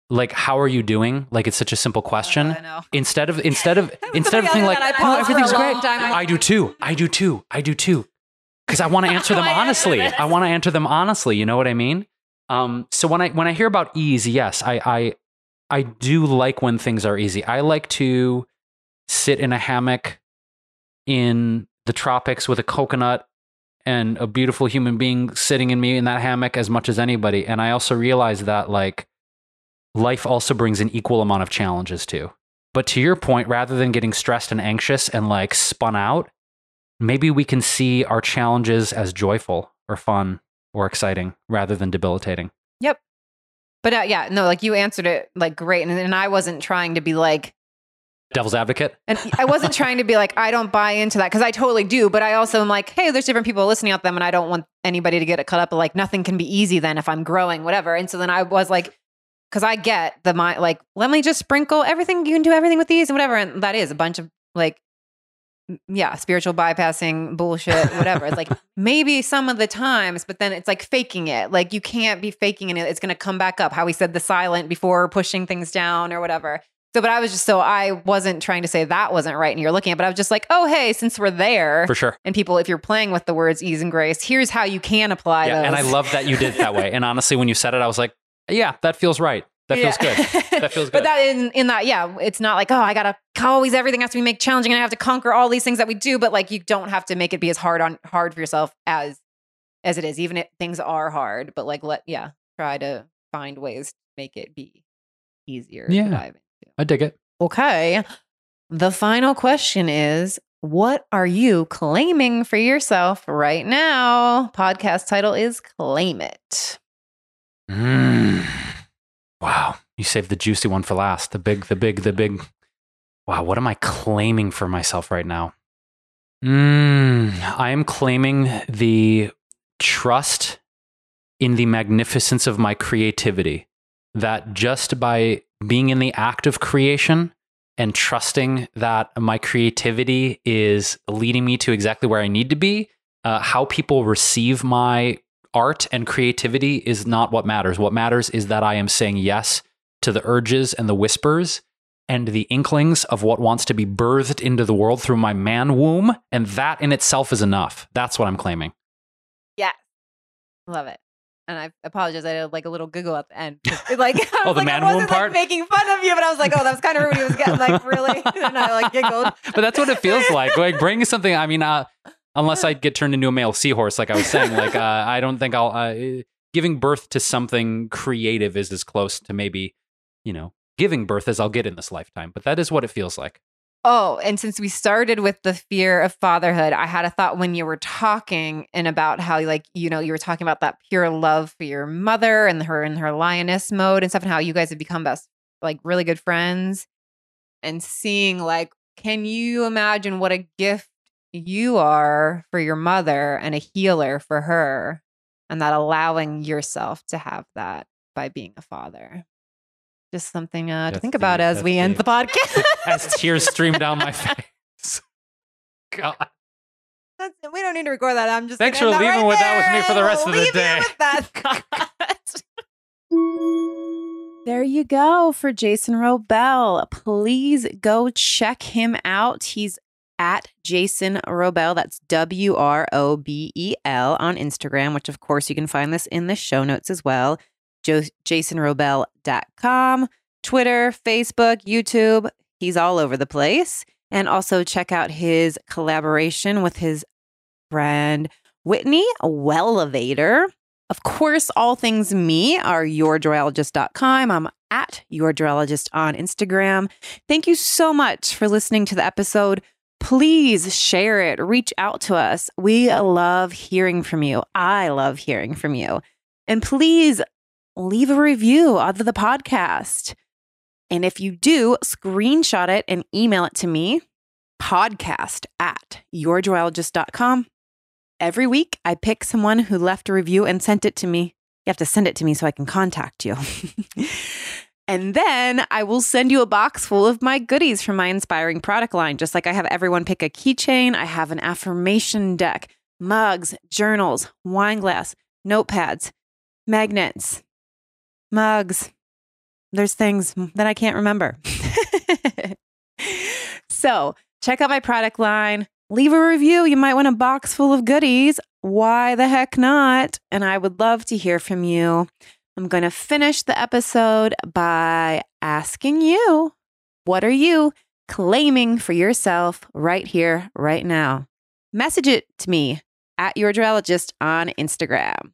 like, how are you doing? Like it's such a simple question. I know. Instead of instead of instead of being like, I "No, paused for a everything's great. I do too. I do too. I do too. Because I want to answer them I honestly. I want to answer them honestly. You know what I mean? Um, so when I when I hear about ease, yes, I I I do like when things are easy. I like to sit in a hammock in the tropics with a coconut and a beautiful human being sitting in me in that hammock as much as anybody. And I also realize that like life also brings an equal amount of challenges too. But to your point, rather than getting stressed and anxious and like spun out, maybe we can see our challenges as joyful or fun or exciting rather than debilitating. But uh, yeah, no, like you answered it like great. And, and I wasn't trying to be like, Devil's advocate. and I wasn't trying to be like, I don't buy into that because I totally do. But I also am like, hey, there's different people listening out them, and I don't want anybody to get it cut up. Like nothing can be easy then if I'm growing, whatever. And so then I was like, because I get the mind, like, let me just sprinkle everything. You can do everything with these and whatever. And that is a bunch of like, yeah, spiritual bypassing bullshit, whatever. it's like maybe some of the times, but then it's like faking it. Like you can't be faking it. It's going to come back up. How we said the silent before pushing things down or whatever. So, but I was just so I wasn't trying to say that wasn't right and you're looking at, but I was just like, oh, hey, since we're there, For sure. and people, if you're playing with the words ease and grace, here's how you can apply Yeah, those. and I love that you did it that way. And honestly, when you said it, I was like, yeah, that feels right. That feels Yeah. good. That feels good. but that in, in that, yeah, it's not like, oh, I gotta always everything has to be make challenging and I have to conquer all these things that we do. But like you don't have to make it be as hard on hard for yourself as as it is, even if things are hard. But like let yeah, try to find ways to make it be easier Yeah. to dive into. I dig it. Okay. The final question is what are you claiming for yourself right now? Podcast title is Claim It. Mm. Wow. You saved the juicy one for last. The big, the big, the big. Wow. What am I claiming for myself right now? Mm, I am claiming the trust in the magnificence of my creativity. That just by being in the act of creation and trusting that my creativity is leading me to exactly where I need to be, uh, how people receive my art and creativity is not what matters. What matters is that I am saying yes to the urges and the whispers and the inklings of what wants to be birthed into the world through my man womb. And that in itself is enough. That's what I'm claiming. Yes. Love it. and I apologize. I did like a little giggle at the end. Like, I Oh, the like, man I wasn't part? like making fun of you, but I was like, oh, that was kind of rude. He was getting like really, and I like giggled. but that's what it feels like. Like bring something. I mean, uh, unless I get turned into a male seahorse, like I was saying, like uh, I don't think I'll. Uh, giving birth to something creative is as close to maybe, you know, giving birth as I'll get in this lifetime. But that is what it feels like. Oh, and since we started with the fear of fatherhood, I had a thought when you were talking and about how, like, you know, you were talking about that pure love for your mother and her in her lioness mode and stuff, and how you guys have become best, like, really good friends. And seeing, like, can you imagine what a gift you are for your mother and a healer for her, and that allowing yourself to have that by being a father? Just something uh, to That's think about as That's we end the podcast. As tears stream down my face. God. That's. We don't need to record that. I'm just Thanks for leaving right with that with me for the rest of the day. with that there you go for Jason Wrobel. Please go check him out. He's at Jason Wrobel. That's W R O B E L on Instagram, which of course you can find this in the show notes as well. Jo- JasonWrobel.com, Twitter, Facebook, YouTube. He's all over the place. And also check out his collaboration with his friend Whitney Wellevatr. Of course, all things me are yourjoyologist.com. I'm at yourjoyologist on Instagram. Thank you so much for listening to the episode. Please share it, reach out to us. We love hearing from you. I love hearing from you. And please leave a review of the podcast. And if you do, screenshot it and email it to me, podcast at yourjoyologist.com. Every week, I pick someone who left a review and sent it to me. You have to send it to me so I can contact you. and then I will send you a box full of my goodies from my inspiring product line. Just like I have everyone pick a keychain, I have an affirmation deck, mugs, journals, wine glass, notepads, magnets, mugs. There's things that I can't remember. so check out my product line. Leave a review. You might want a box full of goodies. Why the heck not? And I would love to hear from you. I'm going to finish the episode by asking you what are you claiming for yourself right here, right now? Message it to me at your on Instagram.